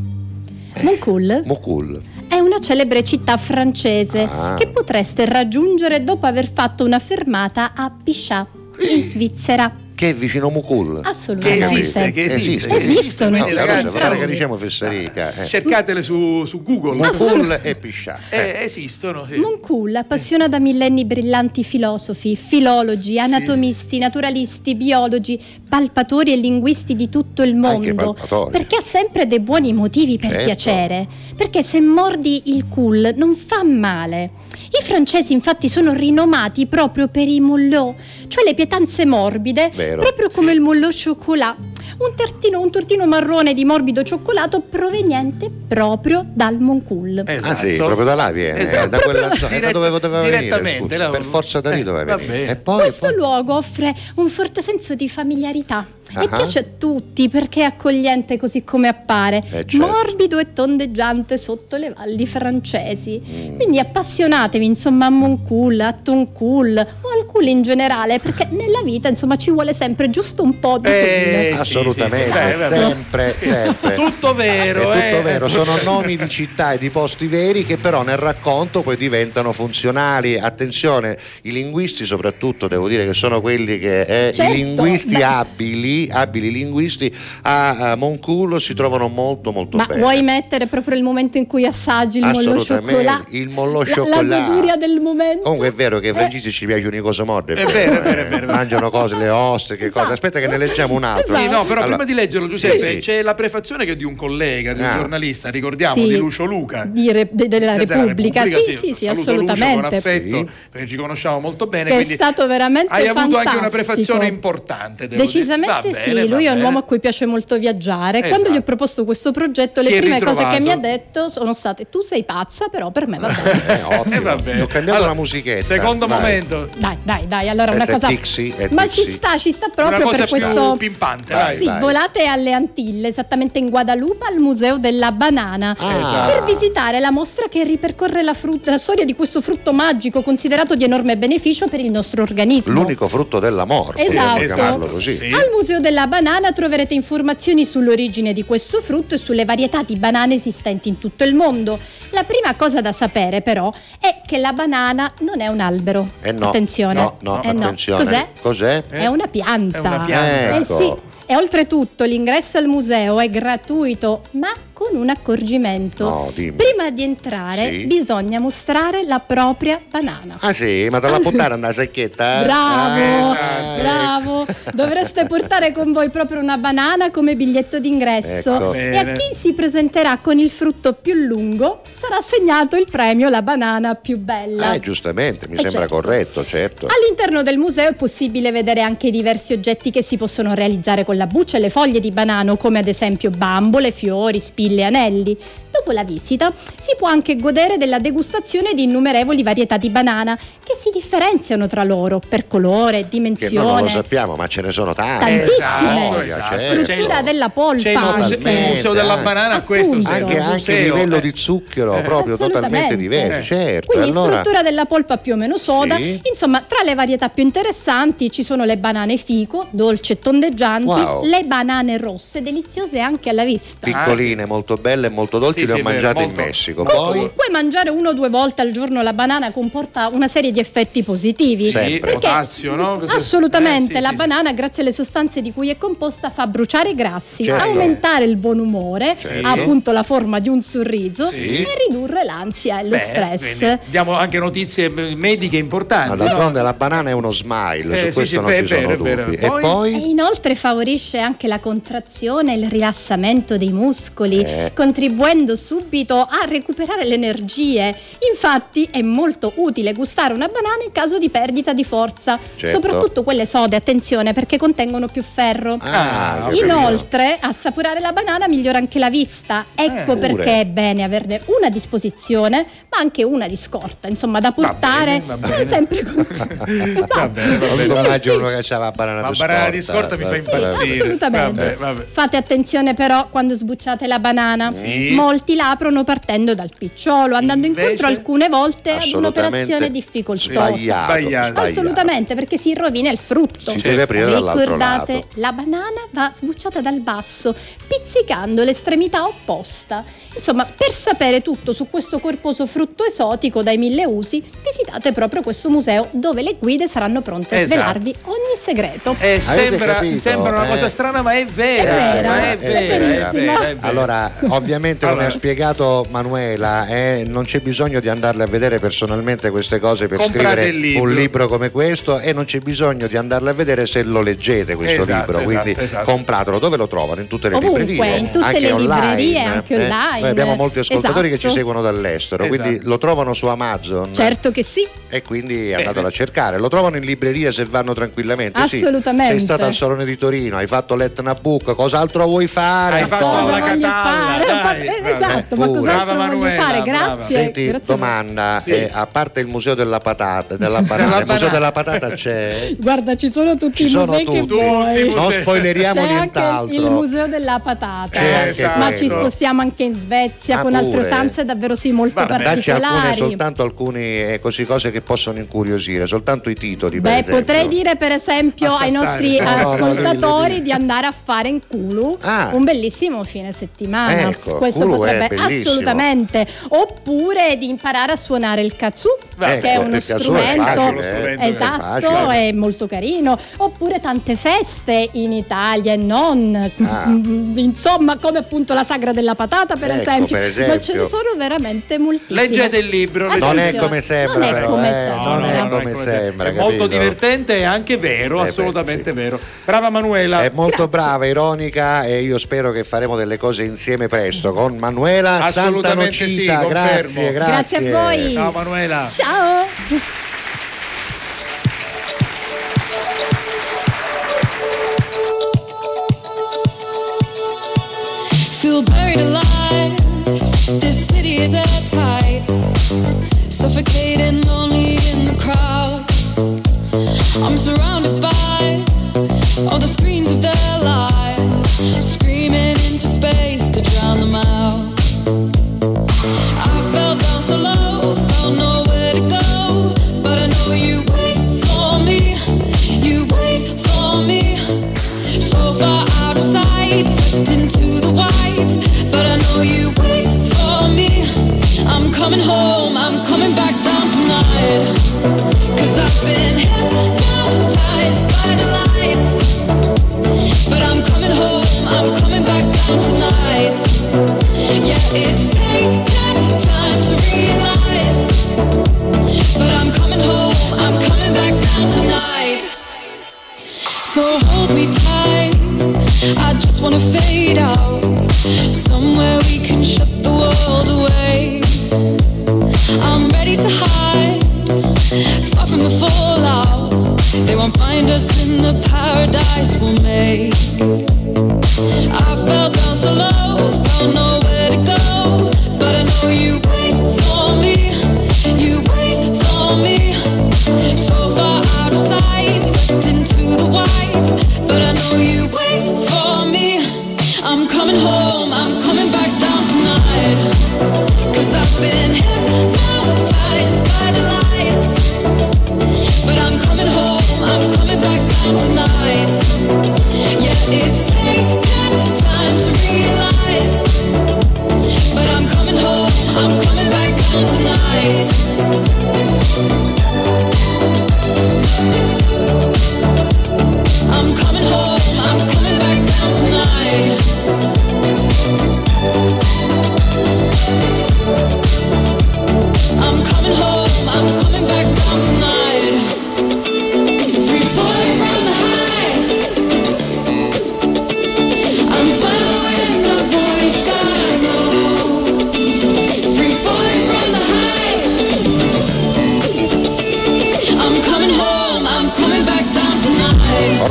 Moncul Mukul. è una celebre città francese Ah. che potreste raggiungere dopo aver fatto una fermata a Bichat, in Svizzera. Che è vicino Mukul. Assolutamente. Che esiste, che esiste. Esistono, No, esistono. allora, pare che diciamo Fesserica. eh. Cercatele su, su Google. Mukul e Piscià. Eh, esistono. sì. Moncul appassiona da millenni brillanti filosofi, filologi, anatomisti, naturalisti, biologi, palpatori e linguisti di tutto il Anche mondo. palpatori. Perché ha sempre dei buoni motivi per Certo. piacere. Perché se mordi il cul non fa male. I francesi infatti sono rinomati proprio per i mollot, cioè le pietanze morbide, Vero. proprio come il mollot chocolat. Un tortino, un tortino marrone di morbido cioccolato proveniente proprio dal Moncul. Ah sì, proprio da là viene, Esatto. eh, da quella Proprio- zona, da dove doveva venire. direttamente, scusa, là- per forza da lì Eh, doveva va venire. E poi, Questo luogo offre un forte senso di familiarità e Ah. piace a tutti perché è accogliente così come appare, Eh, certo. morbido e tondeggiante sotto le valli francesi. Mm. Quindi appassionatevi insomma a Moncul, a Toncul o al Cul in generale perché nella vita insomma ci vuole sempre giusto un po' di Eh, Cul. Assolutamente, sì, sì. Sempre, sempre. Tutto vero, È tutto eh. vero, sono nomi di città e di posti veri che però nel racconto poi diventano funzionali. Attenzione, i linguisti soprattutto devo dire che sono quelli che eh, Certo, i linguisti beh. abili, abili linguisti a, Monculo si trovano molto molto Ma bene. vuoi mettere proprio il momento in cui assaggi il mollo cioccolato? il mollo La- La, cioccolato. goduria del momento. Comunque è vero che ai francesi ci piacciono i cose morde. È vero, è vero, è vero. Mangiano cose, le oste, che cose. Aspetta che ne leggiamo un altro. Sì, no, però Allora, prima di leggerlo, Giuseppe, sì, sì. c'è la prefazione che è di un collega, di un Ah. giornalista, ricordiamo, Sì. di Lucio Luca. Di re- de- della, Della Repubblica. Sì, sì, sì, Saluto Lucio assolutamente. con affetto, Sì. perché ci conosciamo molto bene. Che è stato veramente Hai avuto anche una prefazione importante. devo Decisamente Va sì, bene, lui è un bene. uomo a cui piace molto viaggiare. Esatto. Quando gli ho proposto questo progetto, Si le prime cose che mi ha ritrovato. detto sono state: Tu sei pazza, però per me va bene. Eh, ottimo. Eh, va bene. Ho cambiato Allora, la musichetta. Secondo Vai. momento, Dai, dai, dai, allora una Questa è cosa. Pixie, è Ma ci sta, ci sta una proprio per questo. pimpante. Sì, volate alle Antille, esattamente in Guadalupe, al Museo della Banana, Ah. per visitare la mostra che ripercorre la, frutta- la storia di questo frutto magico considerato di enorme beneficio per il nostro organismo. L'unico frutto della morte, Esatto. possiamo chiamarlo così. Sì. Al Museo della Banana troverete informazioni sull'origine di questo frutto e sulle varietà di banane esistenti in tutto il mondo. La prima cosa da sapere però è che la banana non è un albero. Eh no, attenzione. no, no, Eh attenzione. Cos'è? Cos'è? È una pianta. È una pianta. Eh Ecco. sì. E oltretutto l'ingresso al museo è gratuito, ma con un accorgimento. No, dimmi. Prima di entrare Sì. bisogna mostrare la propria banana. Ah sì, ma te la portare una secchietta? Bravo, Ah, bravo. Dovreste portare con voi proprio una banana come biglietto d'ingresso. Ecco. E a chi si presenterà con il frutto più lungo sarà assegnato il premio la banana più bella. Eh, giustamente, mi Eh, sembra certo. corretto, certo. All'interno del museo è possibile vedere anche diversi oggetti che si possono realizzare con la buccia e le foglie di banano, come ad esempio bambole, fiori, spille e anelli. Dopo la visita si può anche godere della degustazione di innumerevoli varietà di banana che si differenziano tra loro per colore, Che non lo dimensione, sappiamo, ma ce ne sono tante. tantissime. Voglia, certo. Struttura della polpa C'è il il museo della banana, questo Appunto. serve, Anche, un anche museo, a livello eh. di zucchero, proprio Assolutamente. totalmente diverso. Certo. Quindi allora, struttura della polpa più o meno soda. Sì. Insomma, tra le varietà più interessanti ci sono le banane fico, dolci e tondeggianti, Wow. le banane rosse, deliziose anche alla vista. piccoline, molto belle e molto dolci, Sì, le ho mangiate in molto- Messico. Poi Comunque mangiare uno o due volte al giorno la banana comporta una serie di effetti positivi. Sempre. Perché Potassio, no? Assolutamente Eh, sì, la sì. banana, grazie alle sostanze di cui è composta, fa bruciare i grassi, Certo. aumentare il buon umore, Certo. ha appunto la forma di un sorriso Sì. e ridurre l'ansia e lo Beh, stress. quindi Diamo anche notizie mediche ma importanti. no? d'altronde la banana è uno smile, Eh, su sì, questo sì, non ci sono dubbi. Poi- E poi E inoltre favorisce anche la contrazione e il rilassamento dei muscoli, Eh. contribuendo subito a recuperare le energie. Infatti è molto utile gustare una banana in caso di perdita di forza, Certo. soprattutto quelle sode, attenzione, perché contengono più ferro. Ah. Inoltre, assaporare la banana migliora anche la vista. Ecco Eh, perché è bene averne una a disposizione, ma anche una di scorta, insomma, da portare bene, va bene. sempre così. esatto. Va bene, va non bene. ti immagino uno che c'ha la banana La di banana scorta. di scorta mi fa Sì, impazzire. Assolutamente. Vabbè, vabbè. Fate attenzione però quando sbucciate la banana. Sì. Molti la aprono partendo dal picciolo, andando Invece? incontro alcune volte ad un'operazione difficoltosa. Sbagliato, Sbagliato. Assolutamente, perché si rovina il frutto. Si deve aprire dall'altro Ricordate, lato. la banana va sbucciata dal basso, pizzicando l'estremità opposta. Insomma, per sapere tutto su questo corposo frutto esotico dai mille usi, visitate proprio questo museo dove le guide saranno pronte a Esatto. svelarvi ogni segreto. Eh, sembra, capito? sembra una Eh. cosa strana, ma è vera. È vera, ma è è vera, è vera, è vera. Allora, ovviamente come. Ha spiegato Manuela, eh, non c'è bisogno di andarle a vedere personalmente queste cose per Comprate scrivere un libro come questo e non c'è bisogno di andarle a vedere se lo leggete questo Esatto, libro, esatto, quindi esatto. compratelo, dove lo trovano? In tutte le Ovunque, librerie, in tutte anche le online, librerie, anche eh. online. Noi abbiamo molti ascoltatori che ci Esatto. seguono dall'estero, Esatto. quindi lo trovano su Amazon Certo che sì. e quindi andatelo a cercare. Lo trovano in libreria se vanno tranquillamente. Sì, Assolutamente. sei stata al Salone di Torino, hai fatto l'Etna Book, cos'altro vuoi fare? Hai fatto? Cosa la voglio Catalla, fare? dai, Eh, vabbè, esatto, ma cos'altro Brava voglio Manuela, fare? Grazie. Senti, grazie domanda, Sì. eh, a parte il museo della patata, della banana, Della il museo della patata c'è? Guarda, ci sono tutti Ci i musei che tutti. vuoi. Non spoileriamo C'è nient'altro. il museo della patata, C'è anche Esatto. ma quello. ci spostiamo anche in Svezia Ah, con altre usanze davvero sì molto Vabbè, Dacci alcune, particolari. soltanto alcune eh, così cose che possono incuriosire, soltanto i titoli. Beh, potrei dire per esempio ai nostri No, no, no, ascoltatori di andare a fare in Culu Ah. un bellissimo fine settimana. Ecco, Questo Culu potrebbe assolutamente. Oppure di imparare a suonare il kazoo, Ecco, che è uno kazoo è strumento facile, eh. esatto, È è molto carino. Oppure tante feste in Italia e non. Ah. Insomma, come appunto la sagra della patata, per, Ecco, esempio. per Ma esempio. ce ne sono veramente moltissime. Leggete il libro. Non è come sembra, non è come eh, sembra. non è come ecco, sembra, È molto divertente e anche vero, Eh beh, assolutamente vero. Brava Manuela. È molto Grazie. brava, ironica e io spero che faremo delle cose insieme presto con Manuela Assolutamente sì, Santanocita. confermo. grazie, grazie. Grazie a voi. Ciao Manuela. Ciao! Feel buried alive. This city is airtight. Suffocating, lonely in the crowd. I'm surrounded by all the screens of their lives, I just wanna fade out. Somewhere we can shut the world away. I'm ready to hide. Far from the fallout. They won't find us in the paradise we'll make. I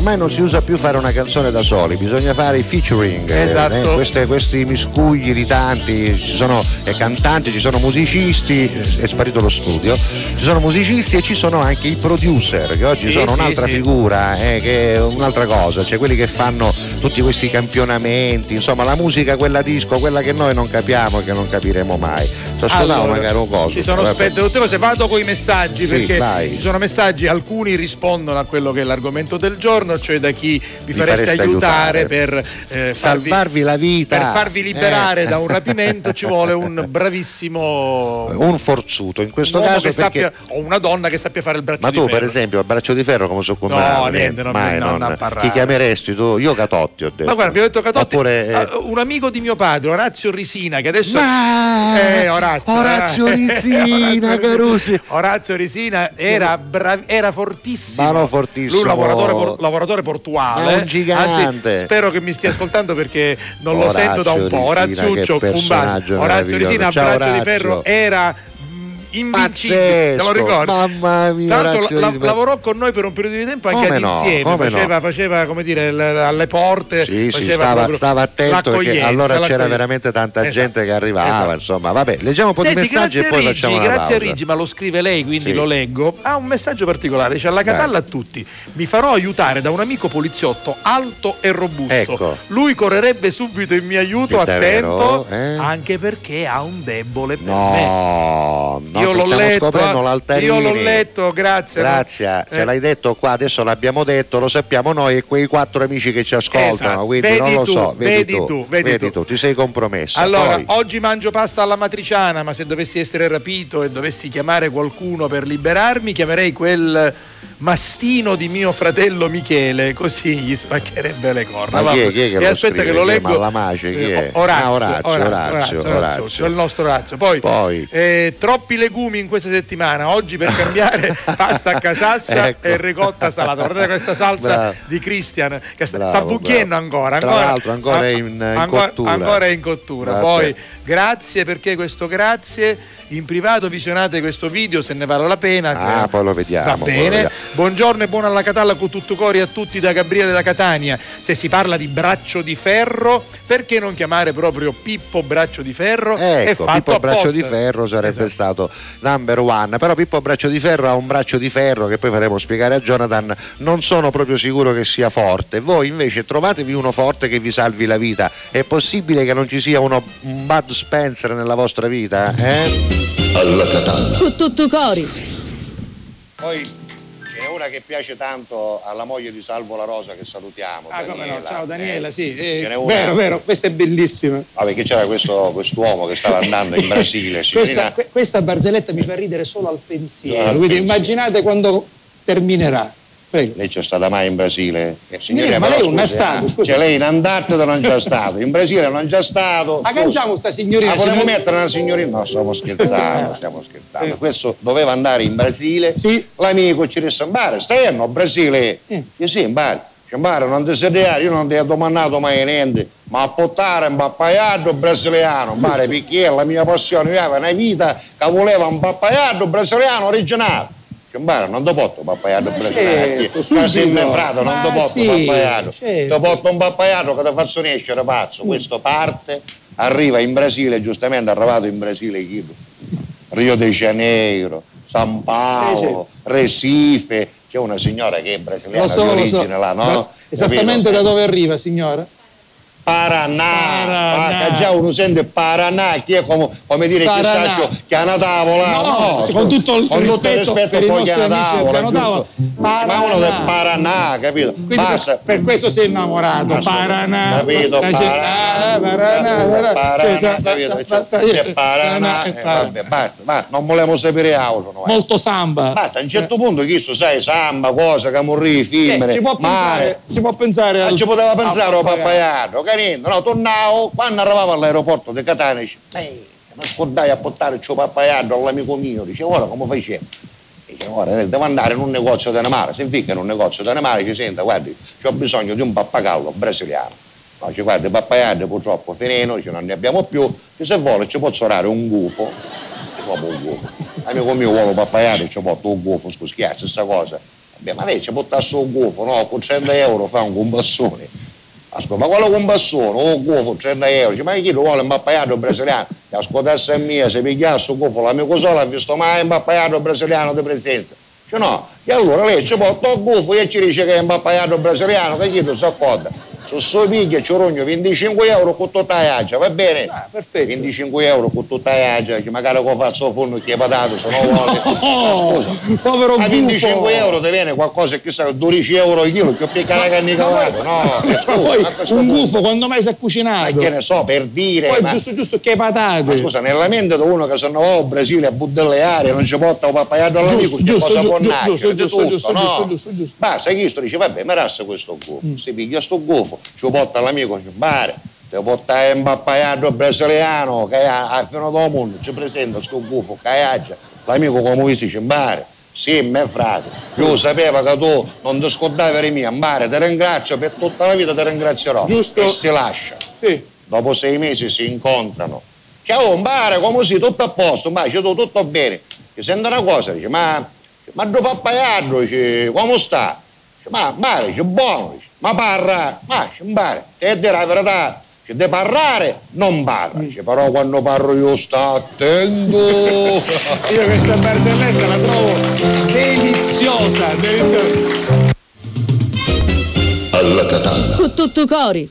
Ormai non si usa più fare una canzone da soli, bisogna fare i featuring, eh, Esatto. eh, queste- questi miscugli di tanti, ci sono eh, cantanti, ci sono musicisti, è sparito lo studio, ci sono musicisti e ci sono anche i producer, che oggi Sì, sono sì, un'altra sì. figura, eh, che è un'altra cosa, cioè quelli che fanno tutti questi campionamenti, insomma la musica, quella disco, quella che noi non capiamo e che non capiremo mai. Sto ascoltando Allora, magari un coso. Ci sono tutte cose, vado con i messaggi Sì, perché vai. ci sono messaggi, alcuni rispondono a quello che è l'argomento del giorno, cioè da chi vi, Vi fareste, fareste aiutare, aiutare. per eh, farvi, Salvarvi la vita. per farvi liberare Eh. da un rapimento ci vuole un bravissimo Un forzuto, in questo caso perché... sappia, o una donna che sappia fare il braccio Ma di tu, ferro. per esempio, al braccio di ferro come soccorrerai? No, niente, non- Mai, non non. parlare. Chi chiameresti tu? Io Catotti ho detto. Ma guarda, abbiamo detto Catotti, Oppure, eh, ah, un amico di mio padre, Orazio Risina, che adesso Ma- eh, Orazio, Orazio eh. Risina, Orazio Carusi. Orazio Risina era, brav- era fortissimo. Ma no, fortissimo. Lui lavoratore, por- lavoratore portuale. È un gigante. Anzi, spero che mi stia ascoltando perché non lo Orazio sento da un po'. Risina, personaggio bacio. Orazio. Risina, a Ciao, braccio di Orazio. ferro, era invincibile, te lo ricordi? mamma mia, Orazio la- lavorò con noi per un periodo di tempo anche Come no, insieme, come no. faceva, faceva, come dire alle porte, Sì, sì, faceva stava, stava attento perché allora c'era veramente tanta Esatto, gente che arrivava, esatto. insomma, vabbè, leggiamo un po' Senti, di messaggi e poi a Rigi, facciamo grazie a pausa. Rigi, ma lo scrive lei, quindi Sì. lo leggo. Ha un messaggio particolare, dice alla Catalla a tutti. Mi farò aiutare da un amico poliziotto alto e robusto. Ecco. Lui correrebbe subito in mio aiuto a tempo, eh? anche perché ha un debole per me. No, no, Io l'ho letto, eh. Io l'ho letto, grazie. Grazie, ce Eh. l'hai detto qua, adesso l'abbiamo detto, lo sappiamo noi e quei quattro amici che ci ascoltano, Esatto, quindi vedi non lo tu, so, vedi, vedi tu, tu, vedi tu. ti sei compromesso. Allora, Poi- oggi mangio pasta alla matriciana, ma se dovessi essere rapito e dovessi chiamare qualcuno per liberarmi, chiamerei quel mastino di mio fratello Michele, così gli spaccherebbe le corna. Ma chi è- chi è che e lo aspetta scrive? che lo è? leggo. Ma la Mace, chi è? Eh, Orazio, Ah, Orazio, Orazio, Orazio, Orazio, Orazio. cioè il nostro Orazio. Poi, Poi. eh, troppi legumi in questa settimana. Oggi per cambiare pasta a casassa Ecco. e ricotta salata. Guardate questa salsa Bravo. di Cristian che sta, Bravo, sta avvucchiendo bravo. ancora. Tra ancora- l'altro ancora è in- in ancora- cottura. Ancora è in cottura. Vabbè. Poi grazie perché questo grazie. In privato visionate questo video se ne vale la pena. Ah, Cioè, poi lo vediamo, Va bene. vediamo. Buongiorno e buona alla Catalla con tutto cori a tutti da Gabriele da Catania. Se si parla di braccio di ferro, perché non chiamare proprio Pippo Braccio di Ferro? Ecco, Pippo Braccio di Ferro sarebbe Esatto. stato number one, però Pippo Braccio di Ferro ha un braccio di ferro che poi faremo spiegare a Jonathan, non sono proprio sicuro che sia forte. Voi invece trovatevi uno forte che vi salvi la vita. È possibile che non ci sia uno, un Bud Spencer nella vostra vita? Eh? Alla. Con tutto cori. Poi ce n'è una che piace tanto alla moglie di Salvo La Rosa che salutiamo. Ah, come no, Daniela. ciao Daniela, Eh, sì. eh, ce n'è una- vero, vero, questa è bellissima. Ah, perché c'era questo quest'uomo che stava andando in Brasile, Questa, questa barzelletta mi fa ridere solo al pensiero, Al quindi pensiero. immaginate quando terminerà. Prego. Lei c'è stata mai in Brasile? Eh, Signorina, ma lei non è stato, eh, scusi. Cioè lei in Antartide non c'è stato, in Brasile non c'è stato. Ma cangiamo sta signorina. Volevo signor- mettere una signorina? No, stiamo scherzando, stiamo scherzando. Questo doveva andare in Brasile, Sì. l'amico ci disse, Mbare, stai no, Brasile? Io sì, Mbare. Dice, Mbare, non ti sedere, io non ti ho domandato mai niente, ma a portare un pappaiato brasiliano, Mbare, perché è la mia passione, io avevo una vita che voleva un pappaiato brasiliano originale. Dice, Mbare, non porto un pappaiato certo, subito. sei frato, non ti porto sì, un pappaiato, certo. ti porto un pappaiato che ti faccio nascere pazzo, questo parte, arriva in Brasile, giustamente è arrivato in Brasile chi? Rio de Janeiro, San Paolo, Recife, c'è una signora che è brasiliana Lo so, di origine so. là, no? Esattamente Capito? da dove arriva, signora? Paranà, Paranà. Ah, già uno sente Paranà, chi è come, come dire Paranà. chissà che ha una tavola, No, no, con tutto il con tutto rispetto rispetto per i poi che nostri una tavola, tavola, ma uno del Paranà, capito? Basta. per, per questo sei innamorato. Paranà. Capito, Paranà, Paranà, Paranà, cioè, capito? C'è Paranà, eh, vabbè, basta, basta, non volevo sapere auto, no, eh. Molto samba. Basta, a un certo punto chi so, sai, samba, cosa, camurri, Eh, fimmere, ci può mare. pensare, ci può pensare al- ci poteva pensare al o papaiato, carino, no, tornavo, quando arrivavo all'aeroporto di Catania, dice, ma scordai a portare il papaiato all'amico mio, dice, ora come facevo? Dice, ora devo andare in un negozio di mare, si inficca in un negozio di mare, ci senta, guardi, ho bisogno di un pappagallo brasiliano. No, ci guarda, il pappagallo purtroppo finito, dice, non ne abbiamo più, dice, se vuole ci può orare un gufo, Dice, proprio un gufo. Amico mio vuole pappagallo, ci porto un gufo, scusi, stessa cosa. Vabbè, ma lei ci portasse un gufo, no, con 100 euro fa un gombassone. Ascolta, ma quello con bassone, un gufo, 30 euro, dice, ma chi lo vuole un pappagallo brasiliano? E ascoltasse mia, se pigliasse un gufo, l'amico solo ha visto mai un pappagallo brasiliano di presenza. Dice no, e allora lei ci porta un gufo e ci dice che è un pappagallo brasiliano, che chi lo si accorda? Su suo piglia ci rogno 25 euro con tutta la iaggia, va bene? Ah, 25 euro con tutta la iaggia, dice, magari con faccio forno che è patato, se no vuole. Oh, Scusa. povero a 25 gufo. euro ti viene qualcosa che sa 12 euro al chilo che piccare la carne cavata no scusa, un gufo quando mai si è cucinato? ma che ne so per dire Poi ma, giusto giusto che patate. ma scusa nella mente di uno che se ne va al Brasile a budelleare non ci porta un pappagallo all'amico che Giusto, cosa giusto, può giusto, giusto, giusto, giusto, no? giusto, giusto, giusto. basta Cristo dice vabbè mi rassa questo gufo si piglia sto gufo ci porta all'amico ci bare ti porta un pappagallo brasiliano che a, a fine del mondo ci presenta sto gufo che aggia l'amico come vi dice bare sì, me frate, io sapevo che tu non ti scordavi di me, Mbare, ti ringrazio per tutta la vita, ti ringrazierò. Giusto. E si lascia. Sì. Dopo sei mesi si incontrano. Ciao, Mbare, come sei? Tutto a posto, Mbare, c'è tutto, bene. Ti sente una cosa, dice, ma, ma tuo pappagallo, dice, come sta? Dice, ma Mbare, dice, buono, dice, ma parla, ma dice, Mbare, te dire la verità, dice, di parlare non parla, dice, però quando parlo io sta attento. Io questa barzelletta la trovo deliziosa, deliziosa. Alla Catalla. Con tutto cori.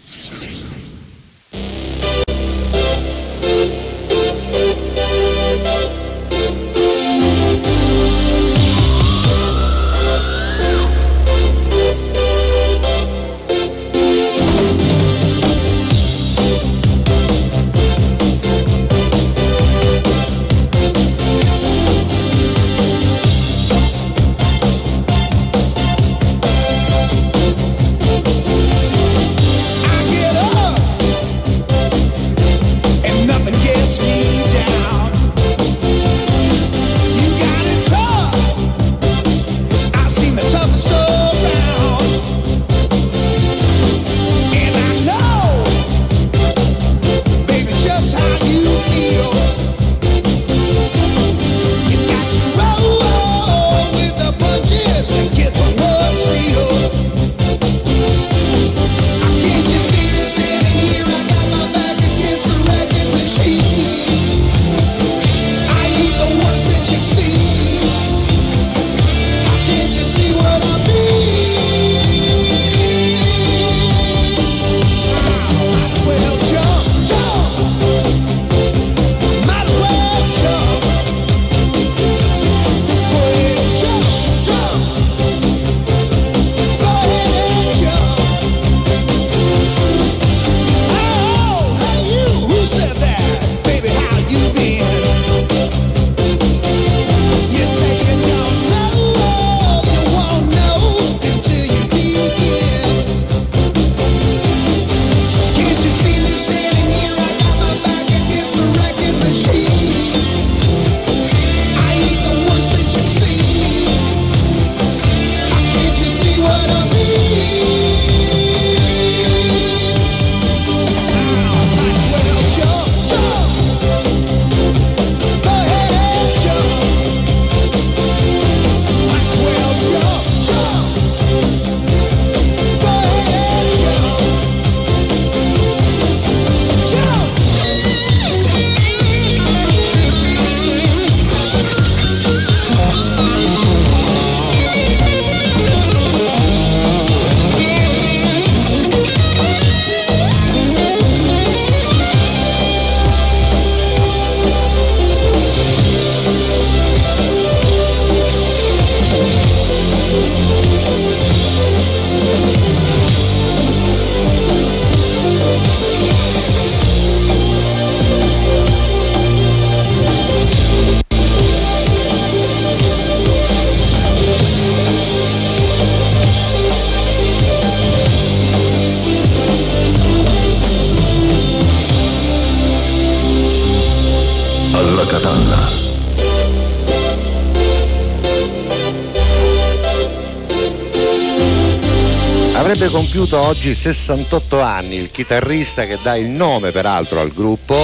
Compiuto oggi 68 anni il chitarrista che dà il nome peraltro al gruppo.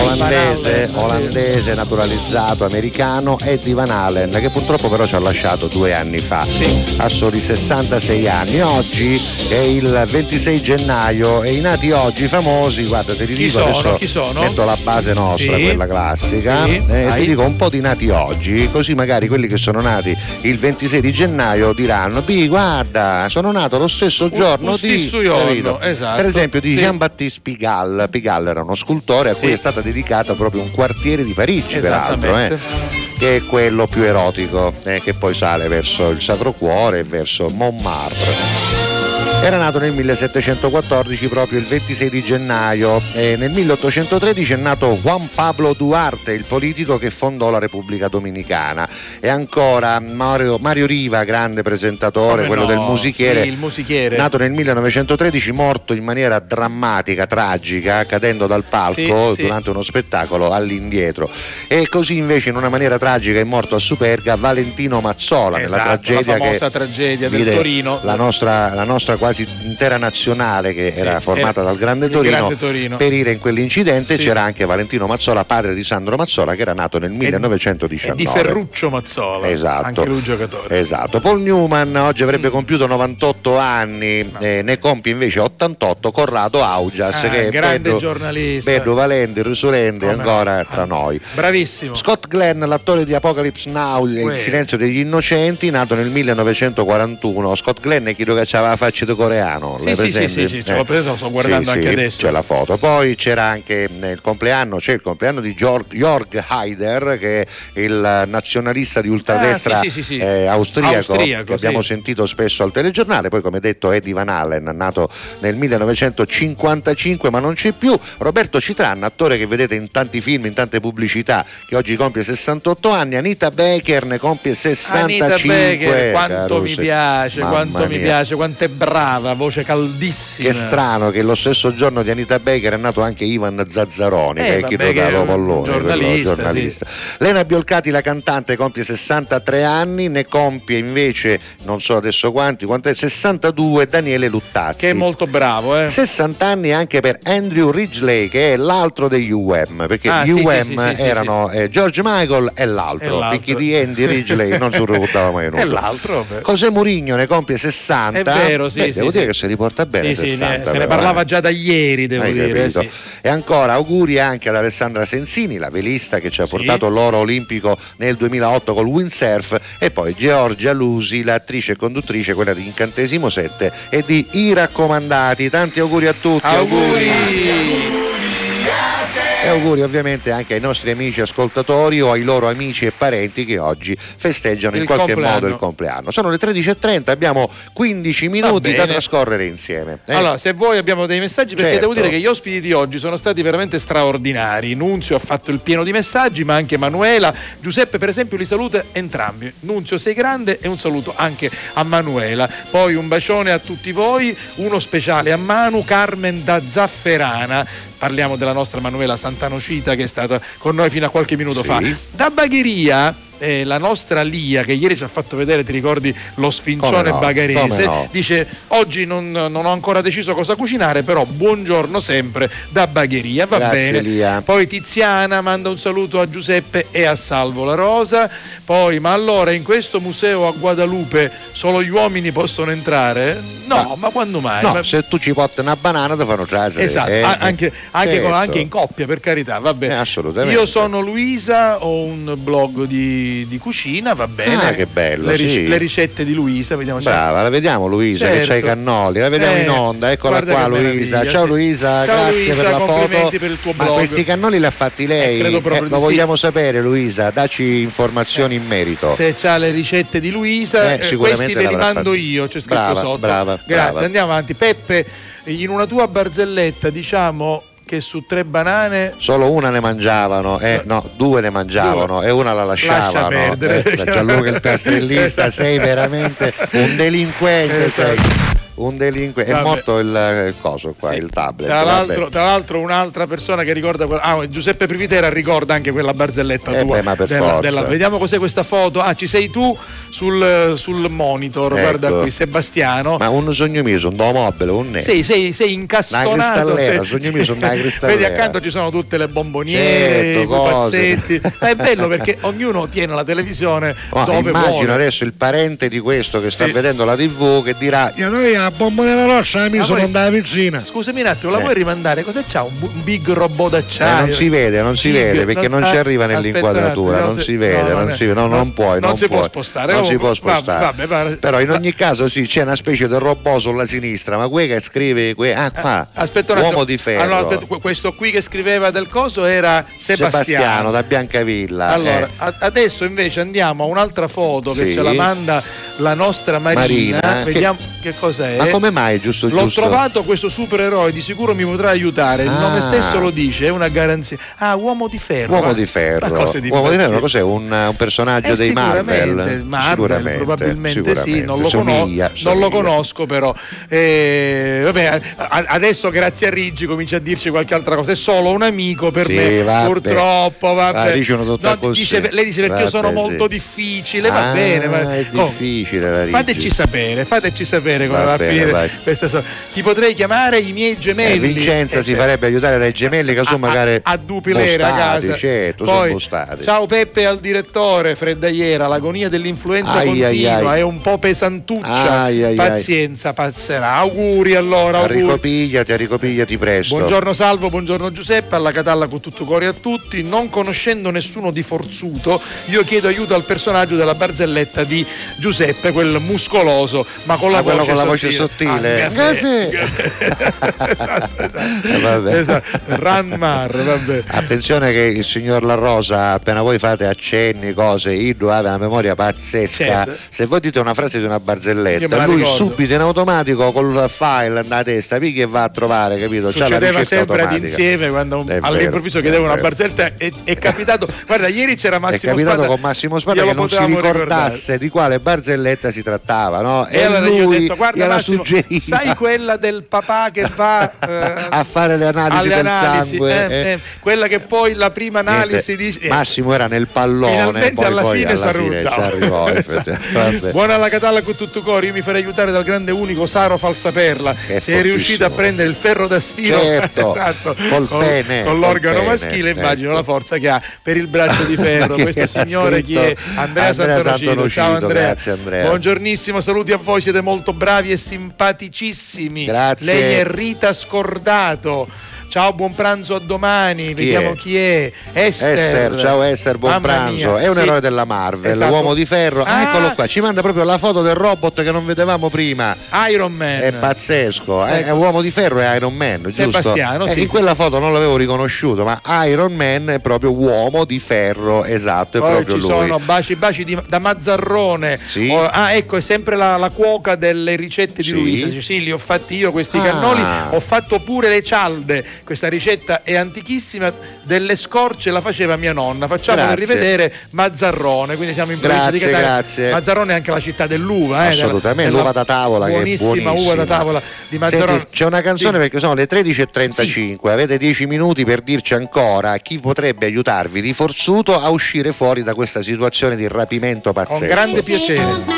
Olandese, olandese, naturalizzato americano Eddie Van Halen che purtroppo però ci ha lasciato due anni fa a soli 66 anni oggi è il 26 gennaio e i nati oggi famosi guarda te li Chi dico sono? adesso metto la base nostra Sì. quella classica Sì, e vai. ti dico un po' di nati oggi così magari quelli che sono nati il 26 di gennaio diranno Bi guarda sono nato lo stesso giorno un di giorno, esatto. per esempio di Sì. Jean-Baptiste Pigalle Pigalle era uno scultore a cui Sì. è stata dedicata proprio un quartiere di Parigi peraltro eh, che è quello più erotico eh, che poi sale verso il Sacro Cuore e verso Montmartre era nato nel 1714 proprio il 26 di gennaio e nel 1813 è nato Juan Pablo Duarte, il politico che fondò la Repubblica Dominicana e ancora Mario, Mario Riva, grande presentatore, Come quello no? del musichiere, Sì, il musichiere. nato nel 1913, morto in maniera drammatica, tragica, cadendo dal palco Sì, sì. durante uno spettacolo all'indietro. E così invece in una maniera tragica è morto a Superga Valentino Mazzola nella Esatto, tragedia la famosa che tragedia del Torino. La nostra, la nostra quasi intera nazionale che Sì, era formata era dal Grande Torino, Grande Torino. perire in quell'incidente. Sì. C'era anche Valentino Mazzola, padre di Sandro Mazzola, che era nato nel E 1919. di Ferruccio Mazzola. Esatto. Anche lui giocatore. Esatto. Paul Newman oggi avrebbe compiuto 98 anni, eh, ne compie invece 88 Corrado Augias, Ah, che è grande bello, giornalista. bello valente, risolente, no. ancora tra noi. Bravissimo. Scott Glenn, l'attore di Apocalypse Now e. Il silenzio degli innocenti, nato nel 1941. Scott Glenn è chi che aveva la faccia di coreano. Sì, sì, sì, sì, sì, ce l'ho preso, lo sto guardando Sì, anche sì, adesso. C'è la foto. Poi c'era anche eh, il compleanno, c'è il compleanno di Jörg Haider, che è il nazionalista di ultradestra Ah, sì, sì, eh, austriaco, Austriaco, che abbiamo sentito spesso al telegiornale. Poi, come detto, Eddie Van Halen, nato nel 1955, ma non c'è più. Roberto Citran, attore che vedete in tanti film, in tante pubblicità, che oggi compie 68 anni. Anita Baker ne compie 65. Anita Becker, quanto mi Carusi. piace, Mamma quanto mi mia. piace, quanto è brava, voce caldissima. Che strano che lo stesso giorno di Anita Baker è nato anche Ivan Zazzaroni, Eh, che è vabbè, chi che è da un Pollone, quello giornalista, giornalista. Lena Biolcati, la cantante, compie 63 anni, ne compie invece, non so adesso quanti, quant'è, 62 Daniele Luttazzi. Che è molto bravo, eh. 60 anni anche per Andrew Ridgely che è l'altro degli UM perché Ah, gli sì, sì, UM sì, sì, sì, erano eh, George Michael e l'altro, l'altro. perché di Andy Ridgely non si ricordava mai nulla E l'altro, vabbè. José Mourinho ne compie 60 È vero, sì, Beh, sì, devo sì. dire che si riporta bene Sì, sì, 60 ne- se ne parlava eh. già da ieri, devo Hai dire. E ancora auguri anche ad Alessandra Sensini, la velista che ci ha Sì. portato l'oro olimpico nel 2008 col windsurf e poi Giorgia Lusi, l'attrice e conduttrice, quella di Incantesimo 7 e di I raccomandati. Tanti auguri a tutti. Auguri! E auguri ovviamente anche ai nostri amici ascoltatori o ai loro amici e parenti che oggi festeggiano in Il qualche compleanno. modo il compleanno. Sono le 13.30, abbiamo 15 minuti da trascorrere insieme. eh. Allora, se voi abbiamo dei messaggi, perché Certo. devo dire che gli ospiti di oggi sono stati veramente straordinari. Nunzio ha fatto il pieno di messaggi, ma anche Manuela. Giuseppe, per esempio, li saluta entrambi. Nunzio, sei grande e un saluto anche a Manuela. Poi un bacione a tutti voi, uno speciale a Manu, Carmen da Zafferana. Parliamo della nostra Manuela Santanocita che è stata con noi fino a qualche minuto Sì. fa. Da Bagheria. Eh, la nostra Lia che ieri ci ha fatto vedere, ti ricordi lo sfincione no, bagherese, come no. dice oggi non, non ho ancora deciso cosa cucinare, però buongiorno sempre da Bagheria, va Grazie, bene. Lia. Poi Tiziana manda un saluto a Giuseppe e a Salvo la Rosa. Poi, ma allora in questo museo a Guadalupe solo gli uomini possono entrare? No, ma quando mai? No, Ma- se tu ci porti una banana ti fanno trasere. Esatto, eh. anche, anche Certo. con- anche in coppia, per carità, va bene. Eh, assolutamente. Io sono Luisa, ho un blog di, di cucina, va bene. Ah, che bello, Le, sì. le ricette di Luisa, vediamo Brava, la vediamo Luisa Certo. che c'ha i cannoli, la vediamo Eh, in onda, eccola qua Luisa. Ciao sì. Luisa, Ciao, grazie Luisa, per la foto. per Ma questi cannoli li ha fatti lei? Eh, proprio Eh, di lo sì. vogliamo sapere Luisa, dacci informazioni in merito. Se c'ha le ricette di Luisa, Eh, eh, sicuramente questi ve li mando fatti. io, c'è scritto Brava, sotto. brava, Grazie, brava. andiamo avanti. Peppe, in una tua barzelletta diciamo che su tre banane Solo una ne mangiavano, eh, no, due ne mangiavano e una la lasciavano. Lascia perdere. Eh, Gianluca il castrellista, sei veramente un delinquente. Esatto. sei. Un delinquente. È morto il eh, coso qua, il tablet. Tra l'altro, tra l'altro un'altra persona che ricorda ah, Giuseppe Privitera ricorda anche quella barzelletta Eh tua beh, ma per della- forza. della- vediamo cos'è questa foto ah ci sei tu sul, sul monitor guarda Ecco. qui Sebastiano Ma un sogno mio, un mobile, un ne. sei, sei, sei Una incastonato cristallera, sei- sogno mio sono una cristallera. vedi accanto ci sono tutte le bomboniere Certo, i cose. pupazzetti Ma è bello perché ognuno tiene la televisione Ma dove immagino vuole adesso il parente di questo che sta Sì. vedendo la tv che dirà io noi la bomboniera rossa mi Ma sono andata vicina scusami un attimo la Eh. vuoi rimandare cosa c'ha un, big robot Eh, d'acciaio non si vede, non si Big- vede perché non ci ah, arriva aspetta nell'inquadratura, non se- si vede, no, non, no, si, no, non puoi, non non si può spostare. Non Oh, si può spostare. vabbè, vabbè. Però in ogni caso sì, c'è una specie di robot sulla sinistra, ma quei che scrive, que- ah qua, Aspetta un attimo. uomo di ferro. Allora, aspetta, que- questo qui che scriveva del coso era Sebastiano. Sebastiano da Biancavilla. Allora, eh. a- adesso invece andiamo a un'altra foto che Sì. ce la manda la nostra Marina. Marina, Vediamo che, cosa è. Ma come mai giusto L'ho giusto? trovato questo supereroe, di sicuro mi potrà aiutare. Il Ah. nome stesso lo dice, è una garanzia. Ah, uomo di ferro. Uomo di ferro. ma cose di Uomo di ferro cos'è? Un, un personaggio Eh, dei sicuramente, Marvel? Marvel, sicuramente, probabilmente sì, sicuramente. non lo, cono- Somiglia, non lo somiglia. conosco però. Eh, vabbè, adesso grazie a Riggi comincia a dirci qualche altra cosa, è solo un amico per Sì, me, vabbè. purtroppo. Vabbè. Ah, No, dice- lei dice perché io sono Vabbè, molto sì. difficile, va Ah, bene. va- è Oh, difficile la Riggi. Fateci sapere, fateci sapere come Va finire vai. questa storia. Chi potrei chiamare i miei Eh, gemelli. Vincenza Eh, si farebbe aiutare dai gemelli che sono magari a a bostati, casa. certo, Poi, bostati. Ciao Peppe al direttore, freddaiera, l'agonia dell'influenza Ai, continua, ai. è un po' pesantuccia. Ai. Pazienza, passerà. Auguri allora, auguri. Ricopigliati, ricopigliati presto. Buongiorno Salvo, buongiorno Giuseppe, alla Catalla con tutto cuore a tutti. Non conoscendo nessuno di forzuto, io chiedo aiuto al personaggio della barzelletta di Giuseppe, quel muscoloso, ma con la Ah, voce con la voce sottile. Sottile. Ah, Eh, vabbè. Esatto, Ranmar, vabbè. Attenzione che il signor La Rosa, appena voi fate accenni, cose, Ido ha una memoria pazzesca. Certo. Se voi dite una frase di una barzelletta, lui ricordo. subito in automatico col file nella testa, picchia e va a trovare, capito? Succedeva sempre ad insieme quando È vero, all'improvviso è chiedeva una barzelletta è, è capitato guarda ieri c'era È Massimo capitato Spada con Massimo Spada che non si ricordasse di quale barzelletta si trattava, no? e allora io ho lui detto guarda gliela Suggeriva sai quella del papà che va eh, a fare le analisi del analisi sangue. eh, eh. eh, quella che poi la prima analisi Niente, dice eh, Massimo era nel pallone, Finalmente poi, alla poi fine alla s'arruda. fine ci arrivò. effettivamente. Vabbè. Buona alla Catalla con tutto cuore, io mi farei aiutare dal grande unico Saro Falsaperla. Che è Sei riuscito a prendere il ferro da stiro Certo, esatto, col con, pene, con col l'organo pene, maschile, immagino ecco. la forza che ha per il braccio di ferro. Questo signore chi è? Andrea, Andrea Santonocito. Ciao Andrea. grazie, Andrea. Buongiornissimo, saluti a voi, siete molto bravi e simpaticissimi. Grazie. Lei è Rita Scordato. Ciao, buon pranzo a domani. Vediamo è? chi è. Esther. Esther, ciao Esther, buon Mamma pranzo. mia, È un sì. eroe della Marvel, Esatto. uomo di ferro. Ah, Ah. eccolo qua, ci manda proprio la foto del robot che non vedevamo prima. Iron Man. È pazzesco, eh, Ecco. è uomo di ferro è Iron Man, giusto? Sebastiano, Eh, sì, in sì. quella foto non l'avevo riconosciuto, ma Iron Man è proprio uomo di ferro, esatto, è Poi proprio ci lui. sono baci baci di- da Mazzarrone. Sì. Oh, ah, ecco, è sempre la, la cuoca delle ricette di Sì. Luisa. Sì, li ho fatti io questi Ah. cannoli. Ho fatto pure le cialde. Questa ricetta è antichissima. Delle scorce la faceva mia nonna. Facciamo Grazie. rivedere Mazzarrone. Quindi siamo in provincia di Grazie, Catania. grazie. Mazzarrone è anche la città dell'uva. eh, Assolutamente, della- l'uva da tavola che è buonissima buonissima. uva da tavola di Mazzarone. Senti, c'è una canzone Sì. perché sono le 13.35, avete 10 minuti per dirci ancora chi potrebbe aiutarvi di forzuto a uscire fuori da questa situazione di rapimento pazzesco. Con grande piacere.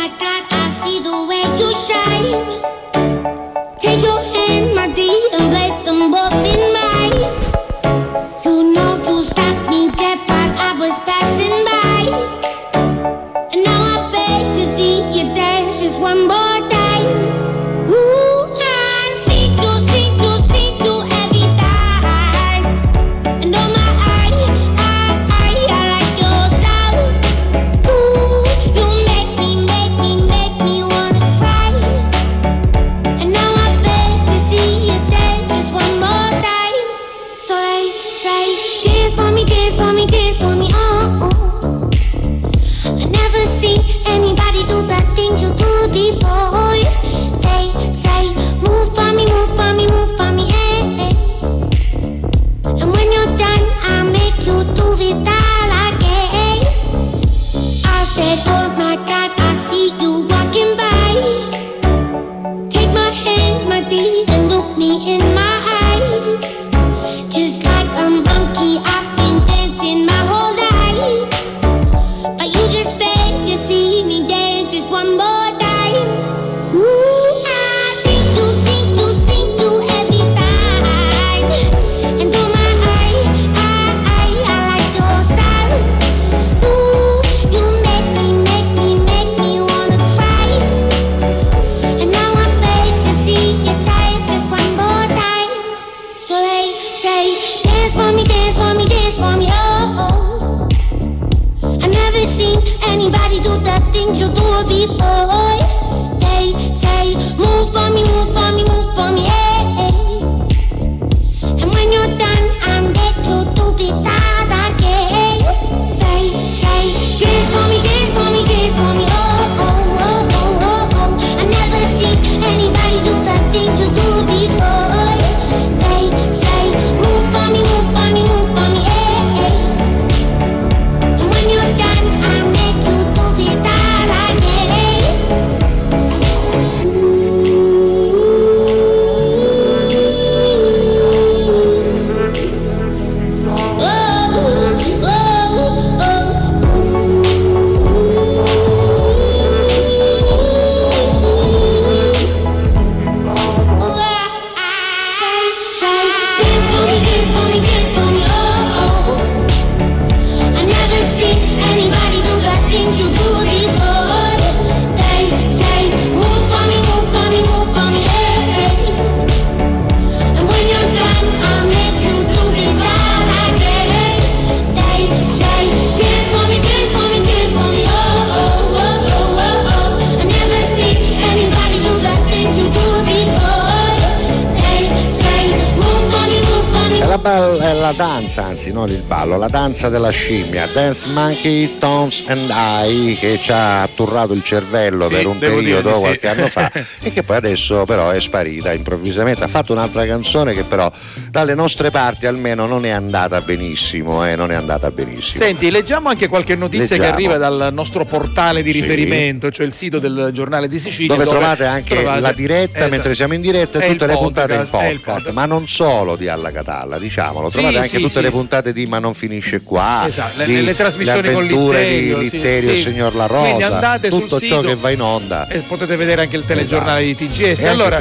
Ballo, la danza della scimmia, Dance Monkey, Tones and I, che ci ha atturrato il cervello Sì, per un periodo sì. qualche anno fa e che poi adesso però è sparita improvvisamente. Ha fatto un'altra canzone che però dalle nostre parti almeno non è andata benissimo, eh, non è andata benissimo. Senti, leggiamo anche qualche notizia Leggiamo. che arriva dal nostro portale di Sì. riferimento, cioè il sito del giornale di Sicilia. dove, trovate anche trovate- la diretta Esatto. mentre siamo in diretta E tutte le puntate in podcast, ma non solo di Alla Catalla, diciamolo, Sì, trovate anche sì, tutte sì. le puntate di Ma non finisce qua, Esatto, le- di le trasmissioni le con Litterio, di sì, Litterio sì. il signor La Quindi Rosa, andate sul tutto ciò che va in onda. E potete vedere anche il telegiornale Esatto. di TGS. E allora,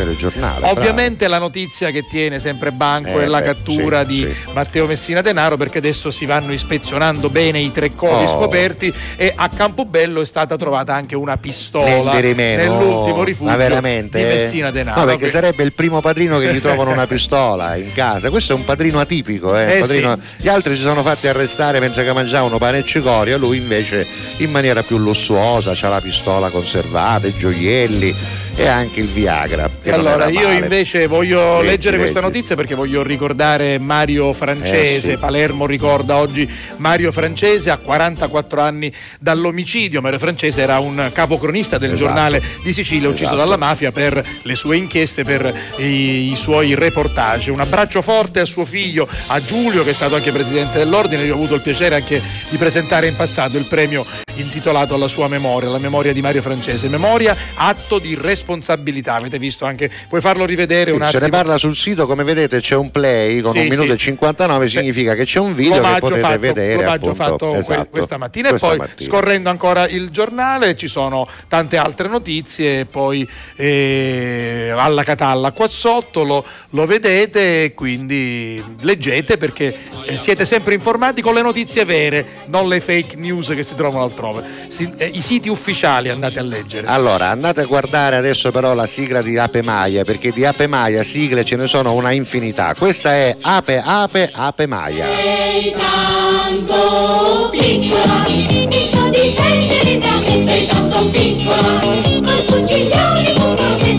ovviamente la notizia che tiene sempre Banco Eh, è la beh, cattura sì, di sì. Matteo Messina Denaro perché adesso si vanno ispezionando bene i tre covi Oh. scoperti e a Campobello è stata trovata anche una pistola nell'ultimo rifugio ma veramente di eh? Messina Denaro. No, perché Che- sarebbe il primo padrino che gli trovano una pistola in casa. Questo è un padrino atipico, eh, Eh, padrino- sì. Gli altri si sono fatti arrestare mentre che mangiavano pane e cicoria, lui invece in maniera più lussuosa, c'ha la pistola conservata, i gioielli e anche il Viagra. allora io male. invece voglio Leggi, leggere questa leggi. notizia perché voglio ricordare Mario Francese. Eh, sì. Palermo ricorda oggi Mario Francese a 44 anni dall'omicidio. Mario Francese era un capocronista del Esatto. giornale di Sicilia ucciso Esatto. dalla mafia per le sue inchieste, per i, i suoi reportage. Un abbraccio forte a suo figlio, a Giulio che è stato anche presidente dell'ordine. Io ho avuto il piacere anche di presentare in passato il premio intitolato alla sua memoria, la memoria di Mario Francese. Memoria, atto di responsabilità. Avete visto anche, puoi farlo rivedere un Sì, se attimo. ne parla sul sito, come vedete c'è un play con Sì, un minuto sì. e 59, significa che c'è un video che potete fatto, vedere l'omaggio appunto. fatto Esatto. questa mattina Questa e poi mattina. scorrendo ancora il giornale ci sono tante altre notizie poi eh, alla Catalla qua sotto lo, lo vedete quindi leggete perché eh, siete sempre informati con le notizie vere non le fake news che si trovano altrove Si- eh, i siti ufficiali andate a leggere Allora, andate a guardare adesso però la sigla di Ape Maia, perché di Ape Maia sigle ce ne sono una infinità. Questa è Ape Ape Ape Maia. Sei tanto piccola, mi so difendere da me, sei tanto piccola, col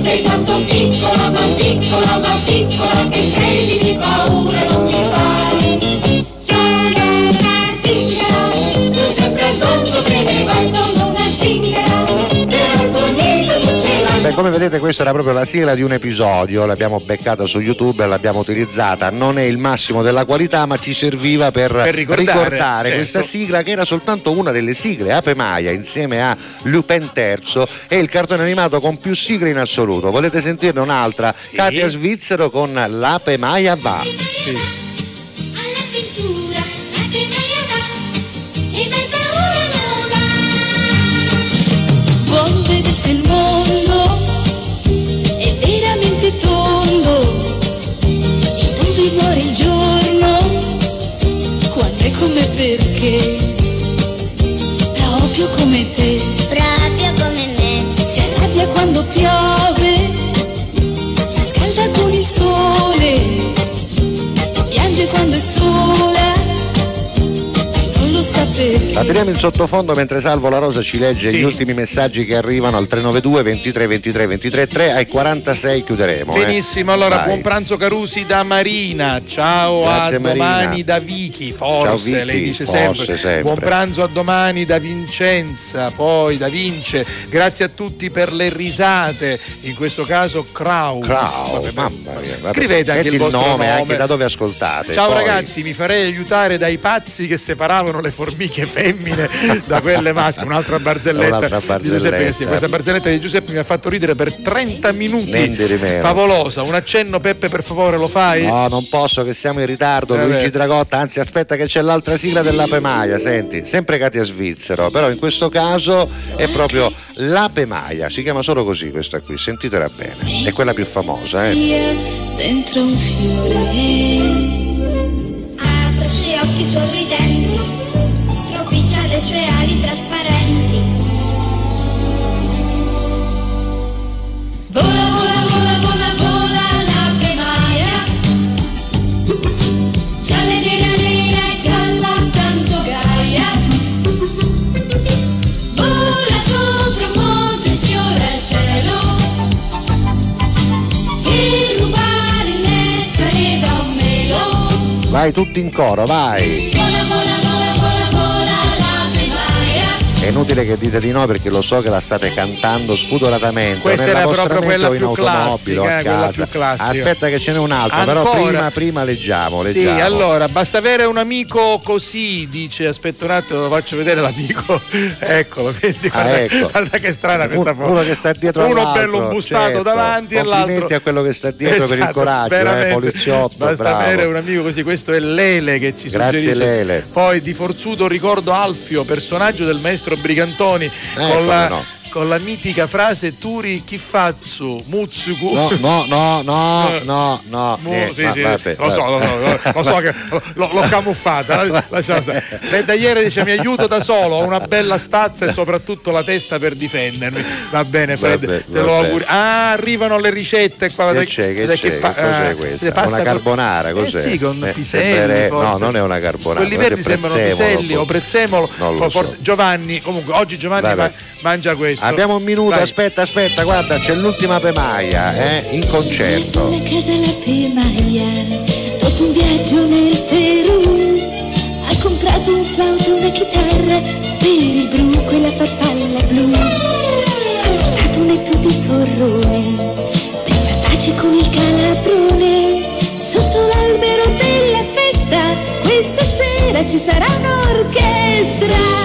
sei tanto piccola, ma piccola, ma piccola, che credi come vedete questa era proprio la sigla di un episodio, l'abbiamo beccata su YouTube e l'abbiamo utilizzata. Non è il massimo della qualità, ma ci serviva per, Per ricordare, certo. questa sigla che era soltanto una delle sigle. Ape Maia insieme a Lupin III è il cartone animato con più sigle in assoluto. Volete sentirne un'altra? Katia Svizzero con L'Ape Maia va. All'avventura, come perché proprio come te La teniamo in sottofondo mentre Salvo La Rosa ci legge Sì. gli ultimi messaggi che arrivano al 392 23 23 23 3 ai 46 chiuderemo. eh. Benissimo, allora Vai. buon pranzo Carusi da Marina, ciao Grazie, a Marina. domani da Vicky, forse Vicky, lei dice forse sempre. sempre. buon pranzo a domani da Vincenza, poi da Vince, grazie a tutti per le risate, in questo caso Crow. Crow, Vabbè, mamma mia. vabbè. Scrivete anche Metti il vostro nome, nome. anche da dove ascoltate. Ciao poi. ragazzi, mi farei aiutare dai pazzi che separavano le formiche femmine da quelle maschie. Un'altra barzelletta, Un'altra di Giuseppe barzelletta. Cassini. Questa barzelletta di Giuseppe mi ha fatto ridere per 30 minuti. Favolosa. Un accenno, Peppe, per favore, lo fai? No, non posso che siamo in ritardo, Vabbè. Luigi Dragotta, anzi aspetta che c'è l'altra sigla dell'Ape Maia, senti, sempre Katia Svizzero, però in questo caso è proprio l'Ape Maia, si chiama solo così questa qui, sentitela bene, è quella più famosa, eh. dentro un fiore. Vai tutti in coro, vai! È inutile che dite di no perché lo so che la state cantando spudoratamente. Questa era proprio quella più classica, a eh, quella casa. più classica. Aspetta che ce n'è un'altra, però Ancora? prima, prima leggiamo, Sì, leggiamo. allora basta avere un amico così, dice. Aspetta un attimo, lo faccio vedere l'amico. Eccolo, vedi, Ah, guarda, ecco. guarda che strana questa foto. uno che sta dietro Uno bello bustato certo. davanti e l'altro. Complimenti a quello che sta dietro per il Esatto, coraggio, eh, veramente. poliziotto, Basta bravo. avere un amico così, questo è Lele che ci Grazie, suggerisce. Lele. Poi di forzuto ricordo Alfio, personaggio del maestro Brigantoni, come con, la, no. Con la mitica frase Turi Kifazzu, Mutsuku. No, no, no, no, no, no. Mu- niente, sì, ma- sì, vabbè, lo so, lo so, lo, so che lo- l'ho camuffata. la- lasciamo da ieri dice mi aiuto da solo, ho una bella stazza e soprattutto la testa per difendermi. Va bene, Fred, Vabbè, te lo auguri. Ah, arrivano le ricette qua. Che c'è, che c'è? pa- Cos'è questa? pasta Una carbonara, Eh cos'è? sì, con Eh, piselli. no, non è una carbonara, Quelli verdi sembrano piselli o prezzemolo. Forse- so. Giovanni, comunque oggi Giovanni ma- mangia questo. Abbiamo un minuto, Vai. aspetta, aspetta, guarda, c'è l'ultima pemaia, eh, in concerto. La casa la Maia, dopo un viaggio nel Perù, ha comprato un flauto e una chitarra per il bruco e la farfalla blu. Ha portato un etto di torrone per far pace con il calabrone. Sotto l'albero della festa, questa sera ci sarà un'orchestra.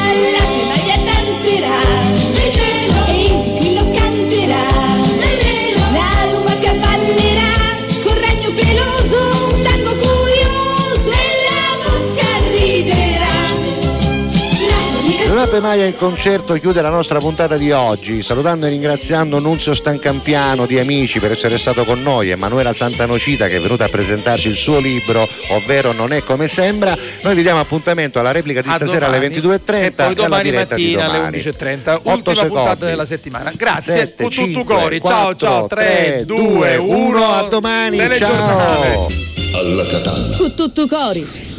La Pemaia in concerto chiude la nostra puntata di oggi, salutando e ringraziando Nunzio Stancampiano di Amici per essere stato con noi, Emanuela Santanocita che è venuta a presentarci il suo libro, ovvero Non è come sembra. Noi vi diamo appuntamento alla replica di A stasera domani. alle 22.30 e poi alla domani diretta di mattina alle domani. 11.30 Otto ultima secondi. puntata della settimana grazie Sette, con tutto cinque, cori ciao ciao quattro, 3 tre, 2 1 a domani, ciao. Alla Catalla. Tutto cori.